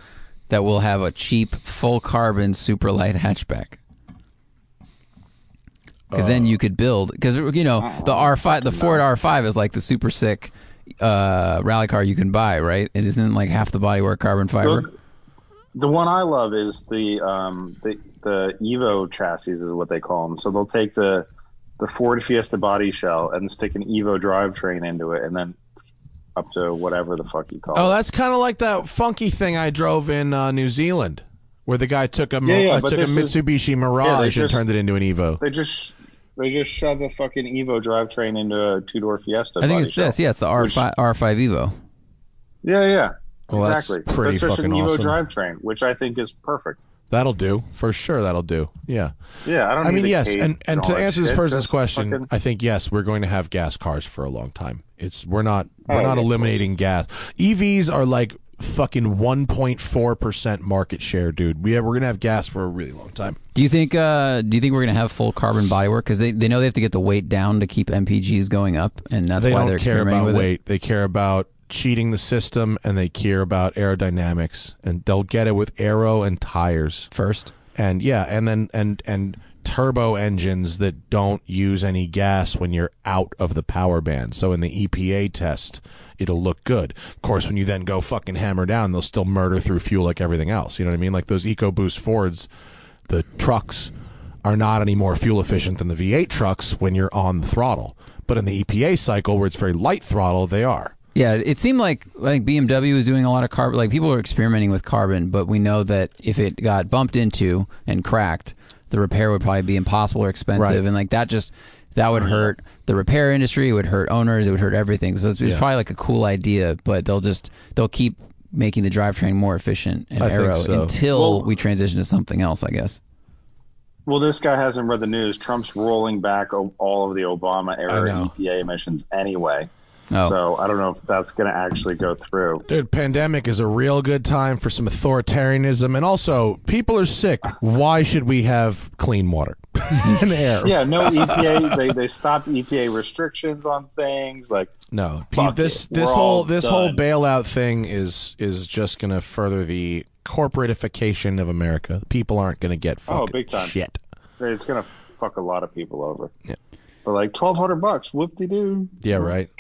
that we'll have a cheap, full carbon, super light hatchback?" Because then uh, you could build. Because you know the R five, the Ford R five is like the super sick uh, rally car you can buy, right? It isn't like half the bodywork carbon fiber. Look, the one I love is the um, the the Evo chassis is what they call them. So they'll take the the Ford Fiesta body shell and stick an Evo drivetrain into it, and then up to whatever the fuck you call Oh, it. that's kind of like that funky thing I drove in uh, New Zealand, where the guy took a Yeah, yeah, uh, took a this is- Mitsubishi Mirage and just- turned it into an Evo. They just They just shove a fucking Evo drivetrain into a two door Fiesta. I think body it's this. Yeah, it's the R5 R5 Evo. Yeah, yeah. Well, that's exactly. pretty It's just fucking an Evo awesome. drivetrain, which I think is perfect. That'll do for sure. That'll do. Yeah. Yeah, I don't. I mean, need a yes, and and to answer this person's question, fucking- I think yes, we're going to have gas cars for a long time. It's we're not we're Oh, not yeah, of eliminating gas. EVs are like fucking 1.4 percent market share, dude. We have, we're gonna have gas for a really long time. Do you think? Uh, do you think we're gonna have full carbon bodywork? Because they, they know they have to get the weight down to keep MPGs going up, and that's they why don't they're care about with weight. They care about cheating the system, and they care about aerodynamics, and they'll get it with aero and tires. first. and yeah, and then and and turbo engines that don't use any gas when you're out of the power band. So in the EPA test, it'll look good. Of course, when you then go fucking hammer down, they'll still murder through fuel like everything else. You know what I mean? Like those EcoBoost Fords, the trucks are not any more fuel efficient than the V8 trucks when you're on the throttle. But in the EPA cycle, where it's very light throttle, they are. Yeah, it seemed like I think BMW was doing a lot of carbon. Like people were experimenting with carbon, but we know that if it got bumped into and cracked, the repair would probably be impossible or expensive, Right. and like that just that would hurt the repair industry. It would hurt owners. It would hurt everything. So it's, it's Yeah. probably like a cool idea, but they'll just they'll keep making the drivetrain more efficient and I think aero so. until Well- we transition to something else. I guess. Well, this guy hasn't read the news. Trump's rolling back all of the Obama era. EPA emissions anyway. Oh, So I don't know if that's going to actually go through. Dude, pandemic is a real good time for some authoritarianism, and also people are sick. Why should we have clean water and air? Yeah, no EPA. they they stopped EPA restrictions on things like No, Fuck this it. this We're whole all this whole bailout thing is is just going to further the corporatification of America. People aren't going to get oh, fucking Oh, big time. shit. it's going to fuck a lot of people over. Yeah. But like twelve hundred bucks, whoop de doo. Yeah, right.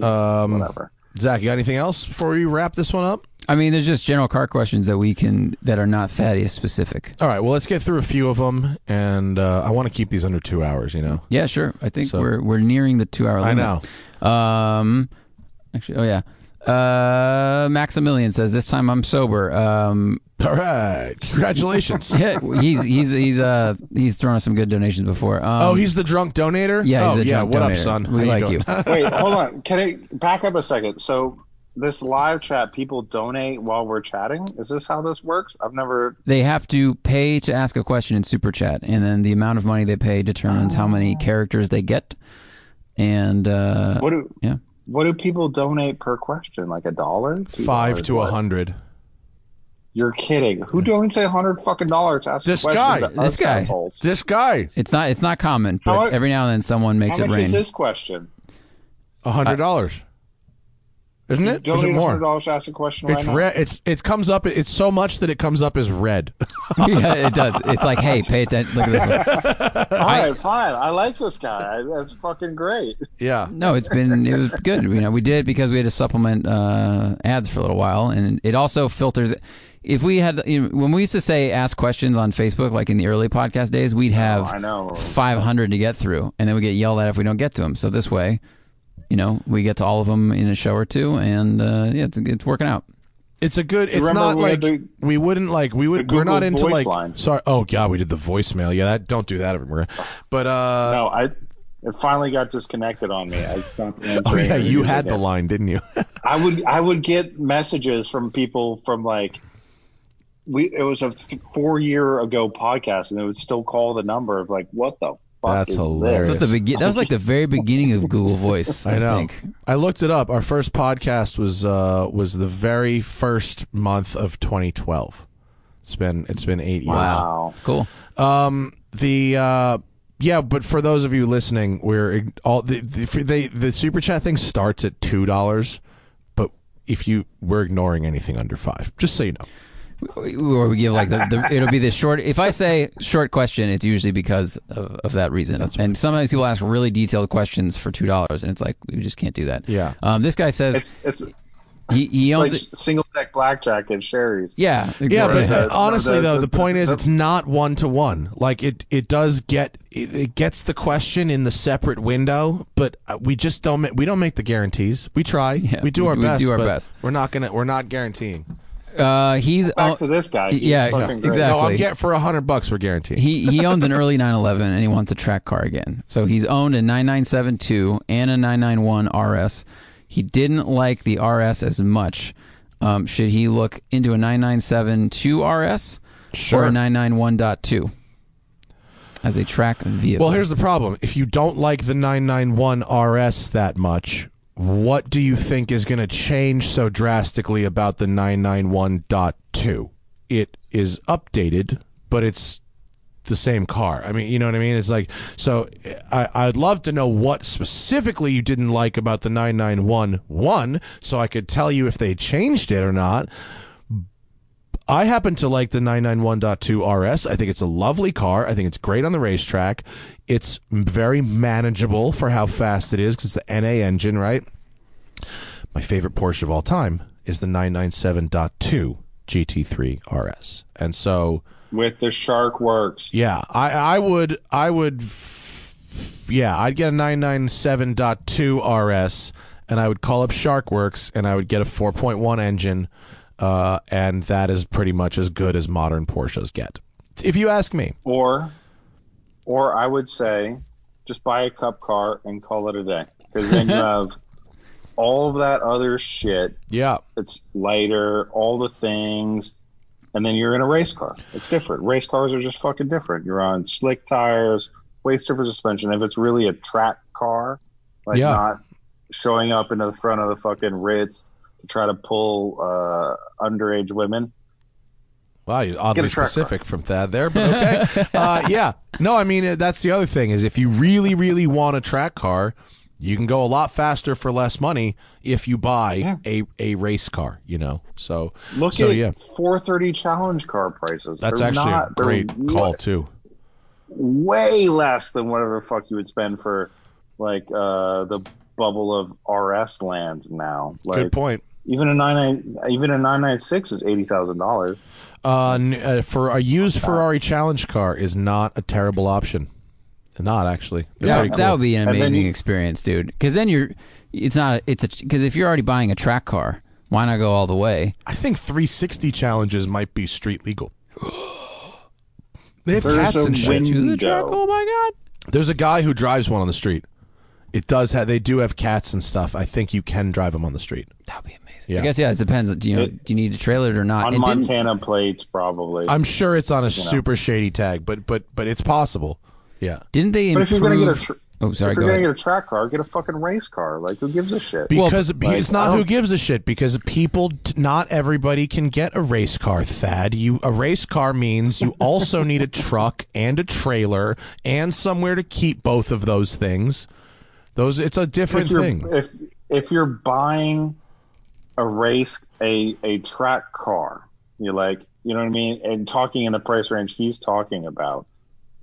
Um, Whatever. Zach, you got anything else before we wrap this one up? I mean, there's just general car questions that we can that are not Thaddeus specific. All right, well, let's get through a few of them, and uh, I want to keep these under two hours. You know, Yeah, sure. I think So- we're we're nearing the two hour I limit. know. Um, actually, oh yeah. Uh, Maximilian says this time I'm sober. Um, All right, congratulations. yeah, he's he's he's uh he's thrown us some good donations before. Um, oh, he's the drunk donator. yeah, he's oh, the yeah. drunk What up, son? We How like doing? you. Wait, hold on. Can I back up a second? So this live chat, people donate while we're chatting. Is this how this works? I've never. They have to pay to ask a question in super chat, and then the amount of money they pay determines how many characters they get. And uh, What do yeah, what do people donate per question? Like a dollar? Five to a hundred. You're kidding. Who donates a hundred fucking dollars to ask This a question guy. to This guy. assholes? This guy, it's not it's not common, but How every now and then someone makes How it much rain. is this question? a hundred dollars, isn't it? Is it Donate a more? dollars ask a question It's right now. red. It's it comes up. It's so much that it comes up as red. yeah, it does. It's like, hey, pay attention. Look at this one. All right, fine. I like this guy. That's fucking great. yeah. No, it's been it was good. You know, we did it because we had to supplement uh, ads for a little while, and it also filters. If we had, you know, when we used to say ask questions on Facebook, like in the early podcast days, we'd have Oh, I know. 500 to get through, and then we get yelled at if we don't get to them. So this way, you know, we get to all of them in a show or two, and uh, yeah, it's it's working out. It's a good. It's remember not we like the- we wouldn't like we would. We're not into like. line. Sorry. Oh god, we did the voicemail. Yeah, that don't do that anymore. But uh. No, I. It finally got disconnected on me. I stopped Oh yeah, you had the line, didn't you? I would I would get messages from people from like we it was a th- four year ago podcast and they would still call the number of like what the fuck That's is hilarious. this? That's the begin. That was like the very beginning of Google Voice. I, I know. think. I looked it up. Our first podcast was uh was the very first month of 2012. It's been it's been eight years. Wow. It's cool. Um, the uh, yeah, but for those of you listening, we're all the the, they, the super chat thing starts at two dollars, but if you we're ignoring anything under five, just so you know. Or we give like the, the it'll be the short if i say short question it's usually because of, of that reason and sometimes people ask really detailed questions for two dollars and it's like we just can't do that Yeah. um this guy says It's it's he, he like owns it single deck blackjack and Sherry's. yeah Yeah, but the- uh, honestly the- though, the- the point is the- it's not one to one. Like it, it does get it, it gets the question in the separate window, but uh, we just don't we don't make the guarantees. We try, we do we- our we best. do our but best. We're not gonna we're not guaranteeing. Uh, he's Back oh, to this guy. He's yeah, fucking great. exactly. No, I'm get for a hundred bucks. We're guaranteed. he he owns an early 911 and he wants a track car again. So he's owned a 997.2 and a 991 RS. He didn't like the RS as much. Um, should he look into a 997.2 RS or Sure. a 991.2 as a track vehicle? Well, here's the problem. If you don't like the 991 RS that much, what do you think is going to change so drastically about the 991.2? It is updated, but it's the same car. I mean, you know what I mean? It's like, so I, I'd love to know what specifically you didn't like about the 991 so I could tell you if they changed it or not. I happen to like the 991.2 RS. I think it's a lovely car. I think it's great on the racetrack. It's very manageable for how fast it is because it's the NA engine, right? My favorite Porsche of all time is the 997.2 GT3 RS. And so, with the SharkWerks. yeah, I, I would, I would, yeah, I'd get a 997.2 RS and I would call up SharkWerks and I would get a 4.1 engine. Uh, and that is pretty much as good as modern Porsches get. If you ask me. Or, or I would say, just buy a cup car and call it a day. Because then you have all of that other shit. Yeah. It's lighter, all the things, and then you're in a race car. It's different. Race cars are just fucking different. You're on slick tires, way different suspension. If it's really a track car, like Yeah. not showing up into the front of the fucking Ritz try to pull uh, underage women. Wow, you oddly specific from Thad there, but okay. uh, yeah, no, I mean uh, that's the other thing is if you really, really want a track car, you can go a lot faster for less money if you buy a a race car. You know, so Look so at yeah, 430 challenge car prices. that's They're actually not- a great call too. Way less than whatever the fuck you would spend for like uh, the bubble of RS land now. Like Good point. Even a nine even a nine nine six is eighty thousand dollars. Uh, n- uh, for a used Ferrari Challenge car is not a terrible option. Not actually. They're that, pretty that cool. would be an amazing you- experience, dude. Because then you're, it's not, it's a, because if you're already buying a track car, why not go all the way? I think 360 challenges might be street legal. They have There's cats a and shit. To the track? Oh my god! There's a guy who drives one on the street. It does have. They do have cats and stuff. I think you can drive them on the street. That would be amazing. Yeah. I guess yeah, it depends. Do you know? It- do you need to trailer it or not? On It Montana plates, probably. I'm sure it's on a super shady tag, but but but it's possible. Yeah, Didn't they but improve? if you're gonna get a tr- oh, sorry. if you're gonna ahead. get a track car, get a fucking race car. Like who gives a shit? because like, it's I not who gives a shit. Because people, t- not everybody can get a race car. Thad, you a race car means you also need a truck and a trailer and somewhere to keep both of those things. Those it's a different if thing. If if you're buying a race a a track car, you're like, you know what I mean, and talking in the price range he's talking about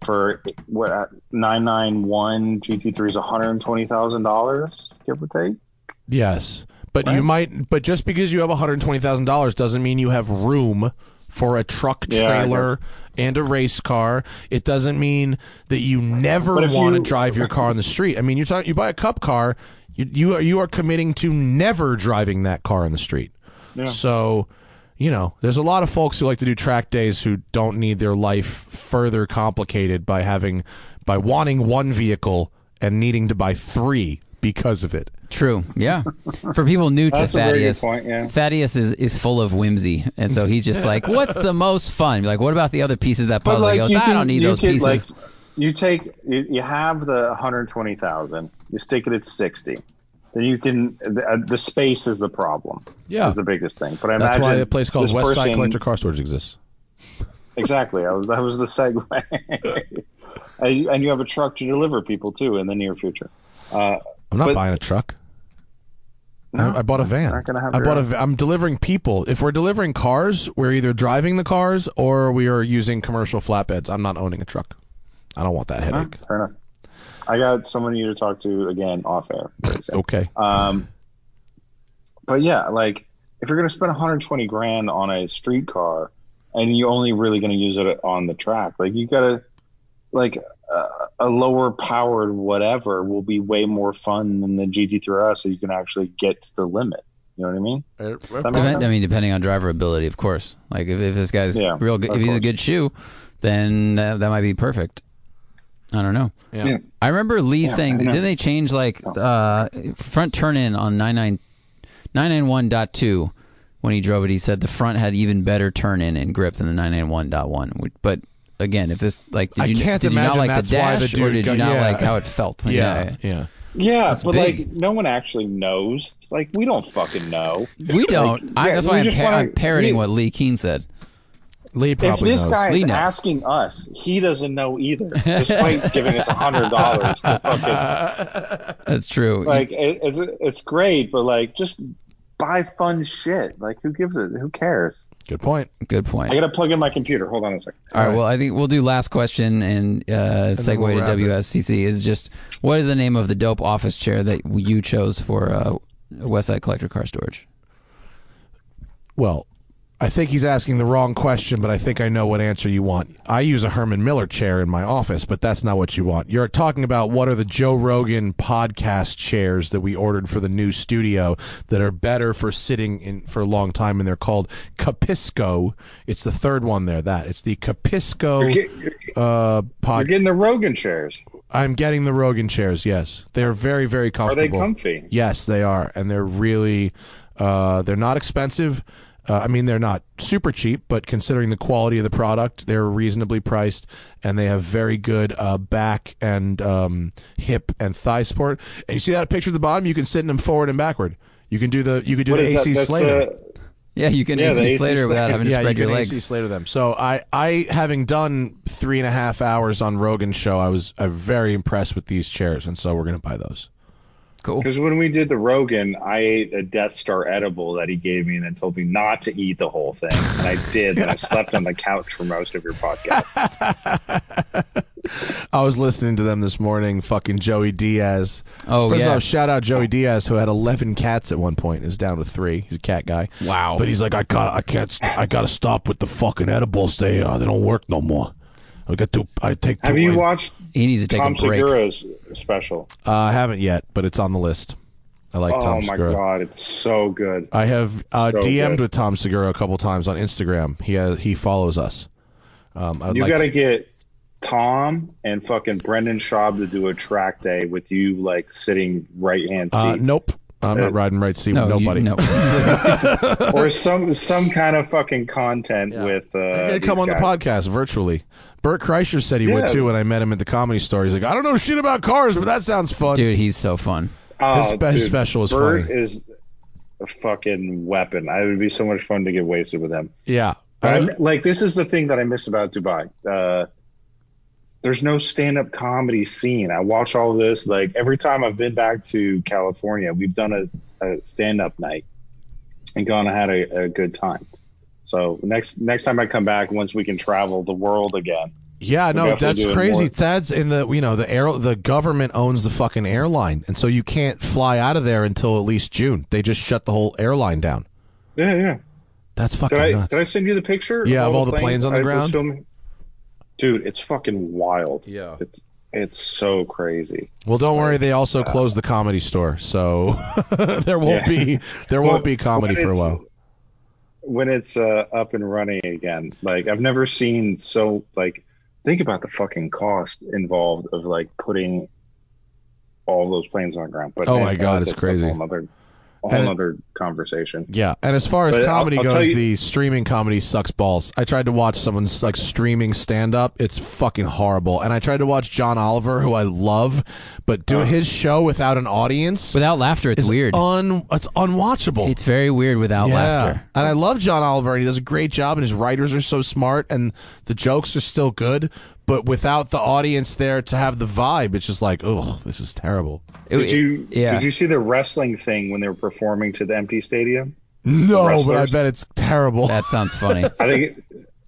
for what uh, nine nine one GT three is one hundred and twenty thousand dollars, give or take. Yes, but you might. But just because you have one hundred twenty thousand dollars doesn't mean you have room for a truck Yeah, trailer and a race car. It doesn't mean that you never want to you- drive your car on the street. I mean, you're talking. You buy a cup car. You you are you are committing to never driving that car in the street. So. You know, there's a lot of folks who like to do track days who don't need their life further complicated by having, by wanting one vehicle and needing to buy three because of it. True. Yeah. For people new to That's a very good Thaddeus, point, yeah. Thaddeus is, is full of whimsy, and so he's just like, "What's the most fun?" Like, what about the other pieces of that puzzle? he goes, "I don't need those could, pieces." Like, you take you, you have the one hundred twenty thousand, you stick it at sixty. Then you can the, uh, the space is the problem. Yeah. is the biggest thing. But I That's why a place called West Side Collector Car Storage exists. Exactly. I was, that was the segue. and, and you have a truck to deliver people too in the near future. Uh, I'm not But- buying a truck. No, I, I bought a van. I bought a. own. va- I'm delivering people. If we're delivering cars, we're either driving the cars or we are using commercial flatbeds. I'm not owning a truck. I don't want that Huh, headache. fair enough. I got someone you to talk to again off air. Okay. Um, but yeah, like if you're going to spend 120 grand on a street car and you're only really going to use it on the track, like you got to like uh, a lower powered whatever will be way more fun than the GT3 RS, so you can actually get to the limit. You know what I mean? Uh, Depend. I mean, depending on driver ability, of course. Like if, if this guy's Yeah, real good, of if he's a good shoe, then that, that might be perfect. I don't know. Yeah. Yeah. I remember Leh Yeah, saying, I didn't they change like uh, front turn in on 99 991.2 when he drove it? He said the front had even better turn in and grip than the 991.1. which- But again, if this like, did I you, can't did you not like that's the why the dash or dude did got- you not yeah. like how it felt? Yeah, yeah. Yeah, but big. like no one actually knows. Like we don't fucking know. We don't. I, yeah, that's we why I'm, just par- wanna- I'm parroting we- what Leh Keen said. Leh If this knows. guy Leh is knows. asking us, he doesn't know either, despite giving us a hundred dollars That's true. like it, it's it's great, but like just buy fun shit. Like who gives it? Who cares? Good point. Good point. I gotta plug in my computer. Hold on a second. All right. Well, I think we'll do last question and uh, then segue we'll to. WSCC. Is just what is the name of the dope office chair that you chose for uh, West Side Collector Car Storage? Well, I think he's asking the wrong question, but I think I know what answer you want. I use a Herman Miller chair in my office, but that's not what you want. You're talking about what are the Joe Rogan podcast chairs that we ordered for the new studio that are better for sitting in for a long time, and they're called Capisco. It's the third one there. That it's the Capisco You're, get, you're, uh, you're pod. getting the Rogan chairs. I'm getting the Rogan chairs. Yes, they're very very comfortable. Are they comfy? Yes, they are, and they're really uh, they're not expensive. Uh, I mean, they're not super cheap, but considering the quality of the product, they're reasonably priced, and they have very good uh, back and um, hip and thigh support. And you see that picture at the bottom? You can sit in them forward and backward. You can do the you can do What the is that? AC Slater. the- Yeah, you can Yeah, the AC AC Slater without having to yeah, spread you your can legs. AC Slater them. So I, I having done three and a half hours on Rogan's show, I was uh, very impressed with these chairs, and so we're gonna buy those. Cool. Because when we did the Rogan, I ate a Death Star edible that he gave me and then told me not to eat the whole thing. And I did. and I slept on the couch for most of your podcast. I was listening to them this morning. Fucking Joey Diaz. Oh, First yeah. off, shout out Joey Diaz, who had eleven cats at one point. Is down to three. He's a cat guy. Wow. But he's like, I got, I can't, I got to stop with the fucking edibles. They, uh, they don't work no more. I got to, I take. Have too you much. watched He needs to take Tom a break. Segura's special? Uh, I haven't yet, but it's on the list. I like Oh Tom my Segura. god, it's so good. I have uh, So DM'd good. with Tom Segura a couple times on Instagram. He has, he follows us. Um, I'd You like got to to, get Tom and fucking Brendan Schaub to do a track day with you, like sitting right hand uh, seat, nope. I'm not riding right seat No, with you- nobody. no. or some some kind of fucking content with. Uh, He's these come on the podcast virtually. Bert Kreischer said he would Yeah. too when I met him at the comedy store. He's like, I don't know shit about cars, but that sounds fun. Dude, he's so fun. Oh, His spe- his special is Bert funny. is a fucking weapon. I would be so much fun to get wasted with him. Yeah. I, I- like this is the thing that I miss about Dubai. Uh, there's no stand-up comedy scene. I watch all this. Like every time I've been back to California, we've done a, a stand-up night and gone and had a, a good time. So next next time I come back, once we can travel the world again, yeah, no, that's crazy. more. That's in the you know the air the government owns the fucking airline, and so you can't fly out of there until at least June. They just shut the whole airline down. yeah, yeah. That's fucking Did I did I send you the picture? Yeah, of all the planes on the I ground? Dude, it's fucking wild. Yeah. it's it's so crazy. well, don't worry. They also closed the comedy store, so there won't Yeah. be there won't be comedy for a while. when it's uh, up and running again. Like I've never seen so like think about the fucking cost involved of like putting all those planes on the ground. But Oh my God, that's it's crazy. Another, whole And other conversation. Yeah, and as far as But I'll- comedy I'll goes, you- the streaming comedy sucks balls. I tried to watch someone's like streaming stand up; it's fucking horrible. And I tried to watch John Oliver, who I love, but Uh. do his show without an audience. Without laughter, it's weird. Un, it's unwatchable. It's very weird without yeah. laughter. And I love John Oliver, and he does a great job, and his writers are so smart, and the jokes are still good. But without the audience there to have the vibe, it's just like, oh, this is terrible. Did you yeah. did you see the wrestling thing when they were performing to the empty stadium? No, but I bet it's terrible. That sounds funny. I think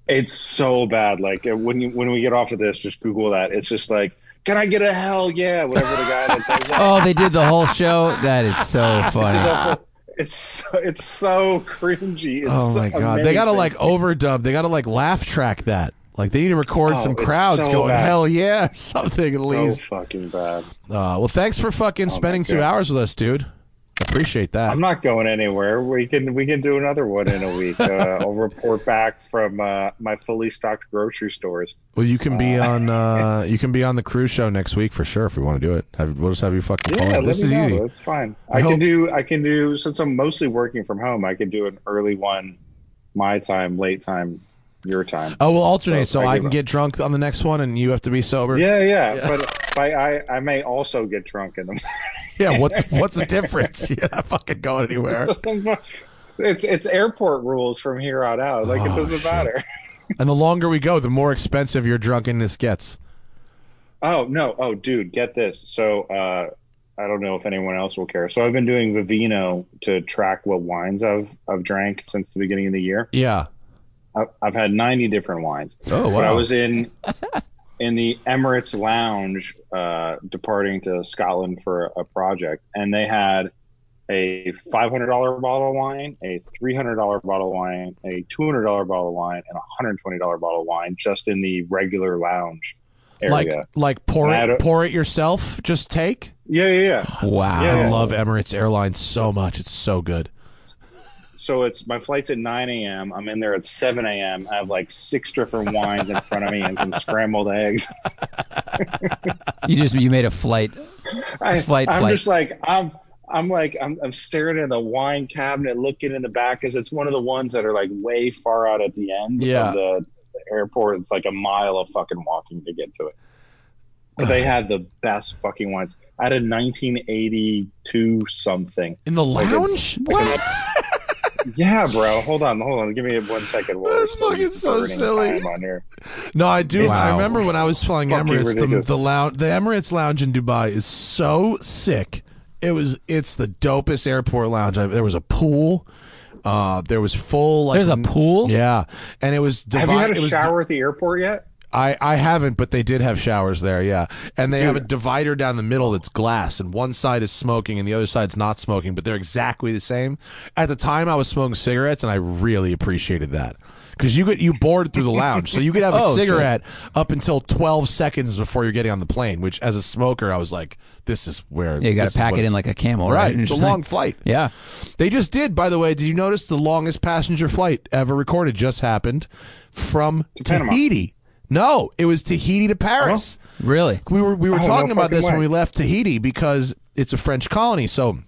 it's so bad. Like when you, when we get off of this, just Google that. It's just like, can I get a hell yeah? Whatever the guy that does oh, they did the whole show. That is so funny. It's so, it's so cringy. It's Oh so my god, they gotta like overdub. They gotta like laugh track that. Like they need to record Oh, some crowds so going bad. hell yeah, something at so least. fucking bad. Uh, well, thanks for fucking spending two hours with us, dude. Appreciate that. I'm not going anywhere. We can we can do another one in a week. Uh, I'll report back from uh, my fully stocked grocery stores. Well, you can be on uh, you can be on the cruise show next week for sure if we want to do it. Have, we'll just have you fucking call Yeah, let This me is know. easy. That's fine. I I, hope- can do. I can do. Since I'm mostly working from home, I can do an early one, my time, late time, your time. Oh, we'll alternate so, So I I can up. get drunk on the next one and you have to be sober. Yeah, yeah. But I, I, I may also get drunk in them. Yeah, what's what's the difference? You're not fucking going anywhere. it's it's airport rules from here on out. Like Oh, it doesn't shit. matter. And the longer we go, the more expensive your drunkenness gets. Oh no! Oh, dude, get this. So uh, I don't know if anyone else will care. So I've been doing Vivino to track what wines I've I've drank since the beginning of the year. Yeah. I've, I've had ninety different wines. Oh But I was in in the Emirates Lounge, uh, departing to Scotland for a project, and they had a five hundred dollar bottle of wine, a three hundred dollar bottle of wine, a two hundred dollar bottle of wine, and a hundred twenty dollar bottle of wine just in the regular lounge area. like like pour it don't- pour it yourself. Just take. yeah, yeah, yeah. Wow. Yeah, I love Emirates Airlines so much. It's so good. So it's my flight's at nine a.m. I'm in there at seven a.m. I have like six different wines in front of me and some scrambled eggs. You just you made a flight. I, Flight, I'm flight. just like I'm. I'm like I'm, I'm staring at the wine cabinet, looking in the back because it's one of the ones that are like way far out at the end Yeah. of the, the airport. It's like a mile of fucking walking to get to it. But they had the best fucking wines. I had a 1982 something. In the a- lounge? what? Yeah, bro. Hold on, hold on. Give me one second. while That's we're fucking so silly. time On here. No, I do. I remember when I was flying Fucking Emirates, the, the lounge, the Emirates lounge in Dubai is so sick. It was, it's the dopest airport lounge. I, there was a pool. Uh, there was full. Like, There's a pool? Yeah, and it was. Divi- Have you had a it was shower at the airport yet? I, I haven't, but they did have showers there, yeah. And they have a divider down the middle that's glass, and one side is smoking and the other side's not smoking, but they're exactly the same. At the time, I was smoking cigarettes, and I really appreciated that because you get you bored through the lounge, so you could have a Oh, sure. cigarette up until twelve seconds before you're getting on the plane. Which, as a smoker, I was like, "This is where Yeah, you got to pack it in like a camel, right? right." It's a long like- flight. Yeah. They just did, by the way. Did you notice the longest passenger flight ever recorded just happened from Panama. Tahiti? No, it was Tahiti to Paris. Really? We were we were Oh, no talking about fucking this when we left Tahiti because it's a French colony, so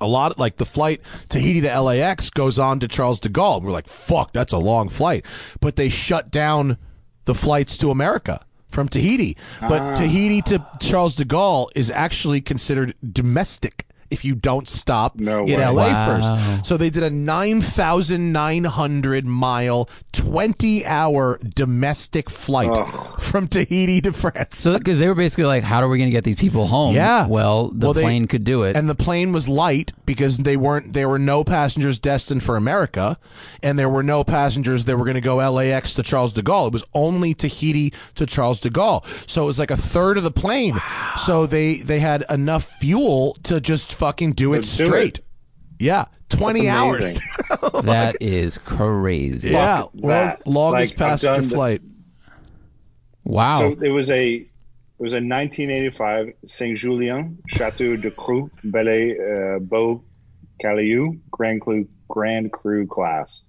a lot like the flight Tahiti to LAX goes on to Charles de Gaulle. We're like, fuck, that's a long flight, but they shut down the flights to America from Tahiti. But Ah. Tahiti to Charles de Gaulle is actually considered domestic if you don't stop No in way. LA Wow. first. So they did a 9,900 mile, 20 hour domestic flight from Tahiti to France. So, because they were basically like, how are we going to get these people home? Yeah. Well, the Well, they- plane could do it. and the plane was light because they weren't there were no passengers destined for America and there were no passengers that were going to go LAX to Charles de Gaulle it was only Tahiti to Charles de Gaulle so it was like a third of the plane so they they had enough fuel to just fucking do it do straight it. yeah 20 hours amazing. that is crazy. yeah Fuck world that. longest Like, I've passenger done the- flight Wow. So it was a it was a 1985 Saint Julien Chateau Ducru Belle uh, Beau Caliu Grand Cru Grand Cru class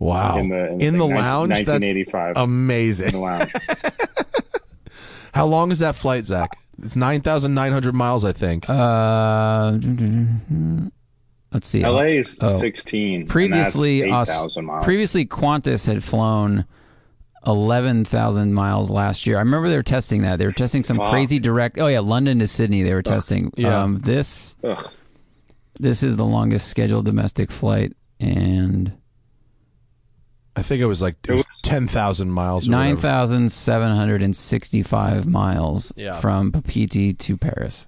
wow in the in the nin- lounge that's 1985 in amazing the lounge. how long is that flight Zack it's 9,900 miles I think uh, let's see. LA is Oh. 16. previously, and that's Aus- 8,000 miles. previously Qantas had flown eleven thousand miles last year. I remember they were testing that. They were testing some Fuck. crazy direct. Oh yeah, London to Sydney. They were testing. Yeah. Um, this Ugh. this is the longest scheduled domestic flight and I think it was like it was was- 10,000 miles or nine whatever. thousand seven hundred and sixty five miles Yeah. from Papeete to Paris.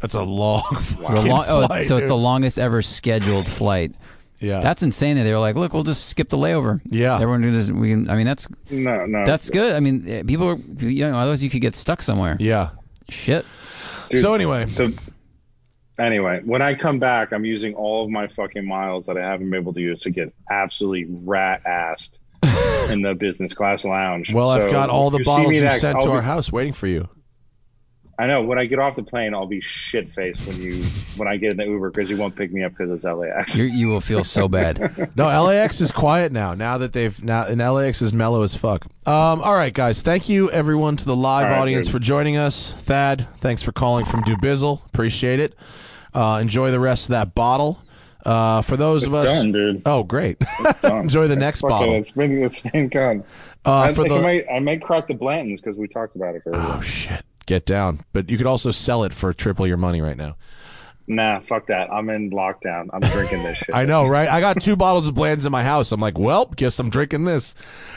That's a long The fucking long, oh, flight, so it's the longest ever scheduled flight. yeah. That's insane. That they were like, "Look, we'll just skip the layover." Yeah. everyone can just we can. I mean, that's No, no. that's good. I mean, eh, people are you know otherwise you could get stuck somewhere. yeah. Shit. Dude, so anyway, the, anyway, when I come back, I'm using all of my fucking miles that I haven't been able to use to get absolutely rat assed in the business class lounge. well, I've got all the you bottles you next, sent I'll to be- our house waiting for you. I know. When I get off the plane, I'll be shit faced when you when I get in the Uber because you won't pick me up because it's LAX. You're, you will feel so bad. No, LAX is quiet now. Now that they've now and LAX is mellow as fuck. Um, all right, guys. Thank you everyone to the live All right, audience dude. for joining us. Thad, thanks for calling from Dubizzle. Appreciate it. Uh, enjoy the rest of that bottle. Uh, for those It's of us, done, dude. oh great, enjoy the next Fuck bottle. It's been it's been gone. Uh, I for think I the might I might crack the Blantons because we talked about it earlier. oh shit, get down. But you could also sell it for triple your money right now. Nah, fuck that. I'm in lockdown. I'm drinking this shit. I know, right? I got two bottles of Bland's in my house. I'm like, well, guess I'm drinking this.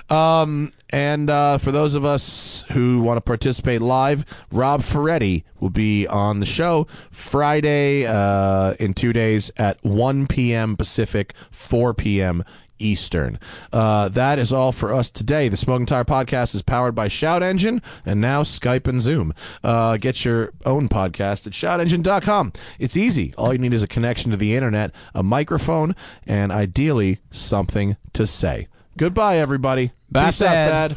Um, and uh, for those of us who want to participate live, Rob Ferretti will be on the show Friday uh, in two days at 1 p.m. Pacific, 4 p.m. Eastern. Uh, that is all for us today. The Smoking Tire Podcast is powered by Shout Engine and now Skype and Zoom. Uh, get your own podcast at shoutengine.com. It's easy. All you need is a connection to the internet, a microphone, and ideally something to say. Goodbye, everybody. Bye, Peace out. Thad.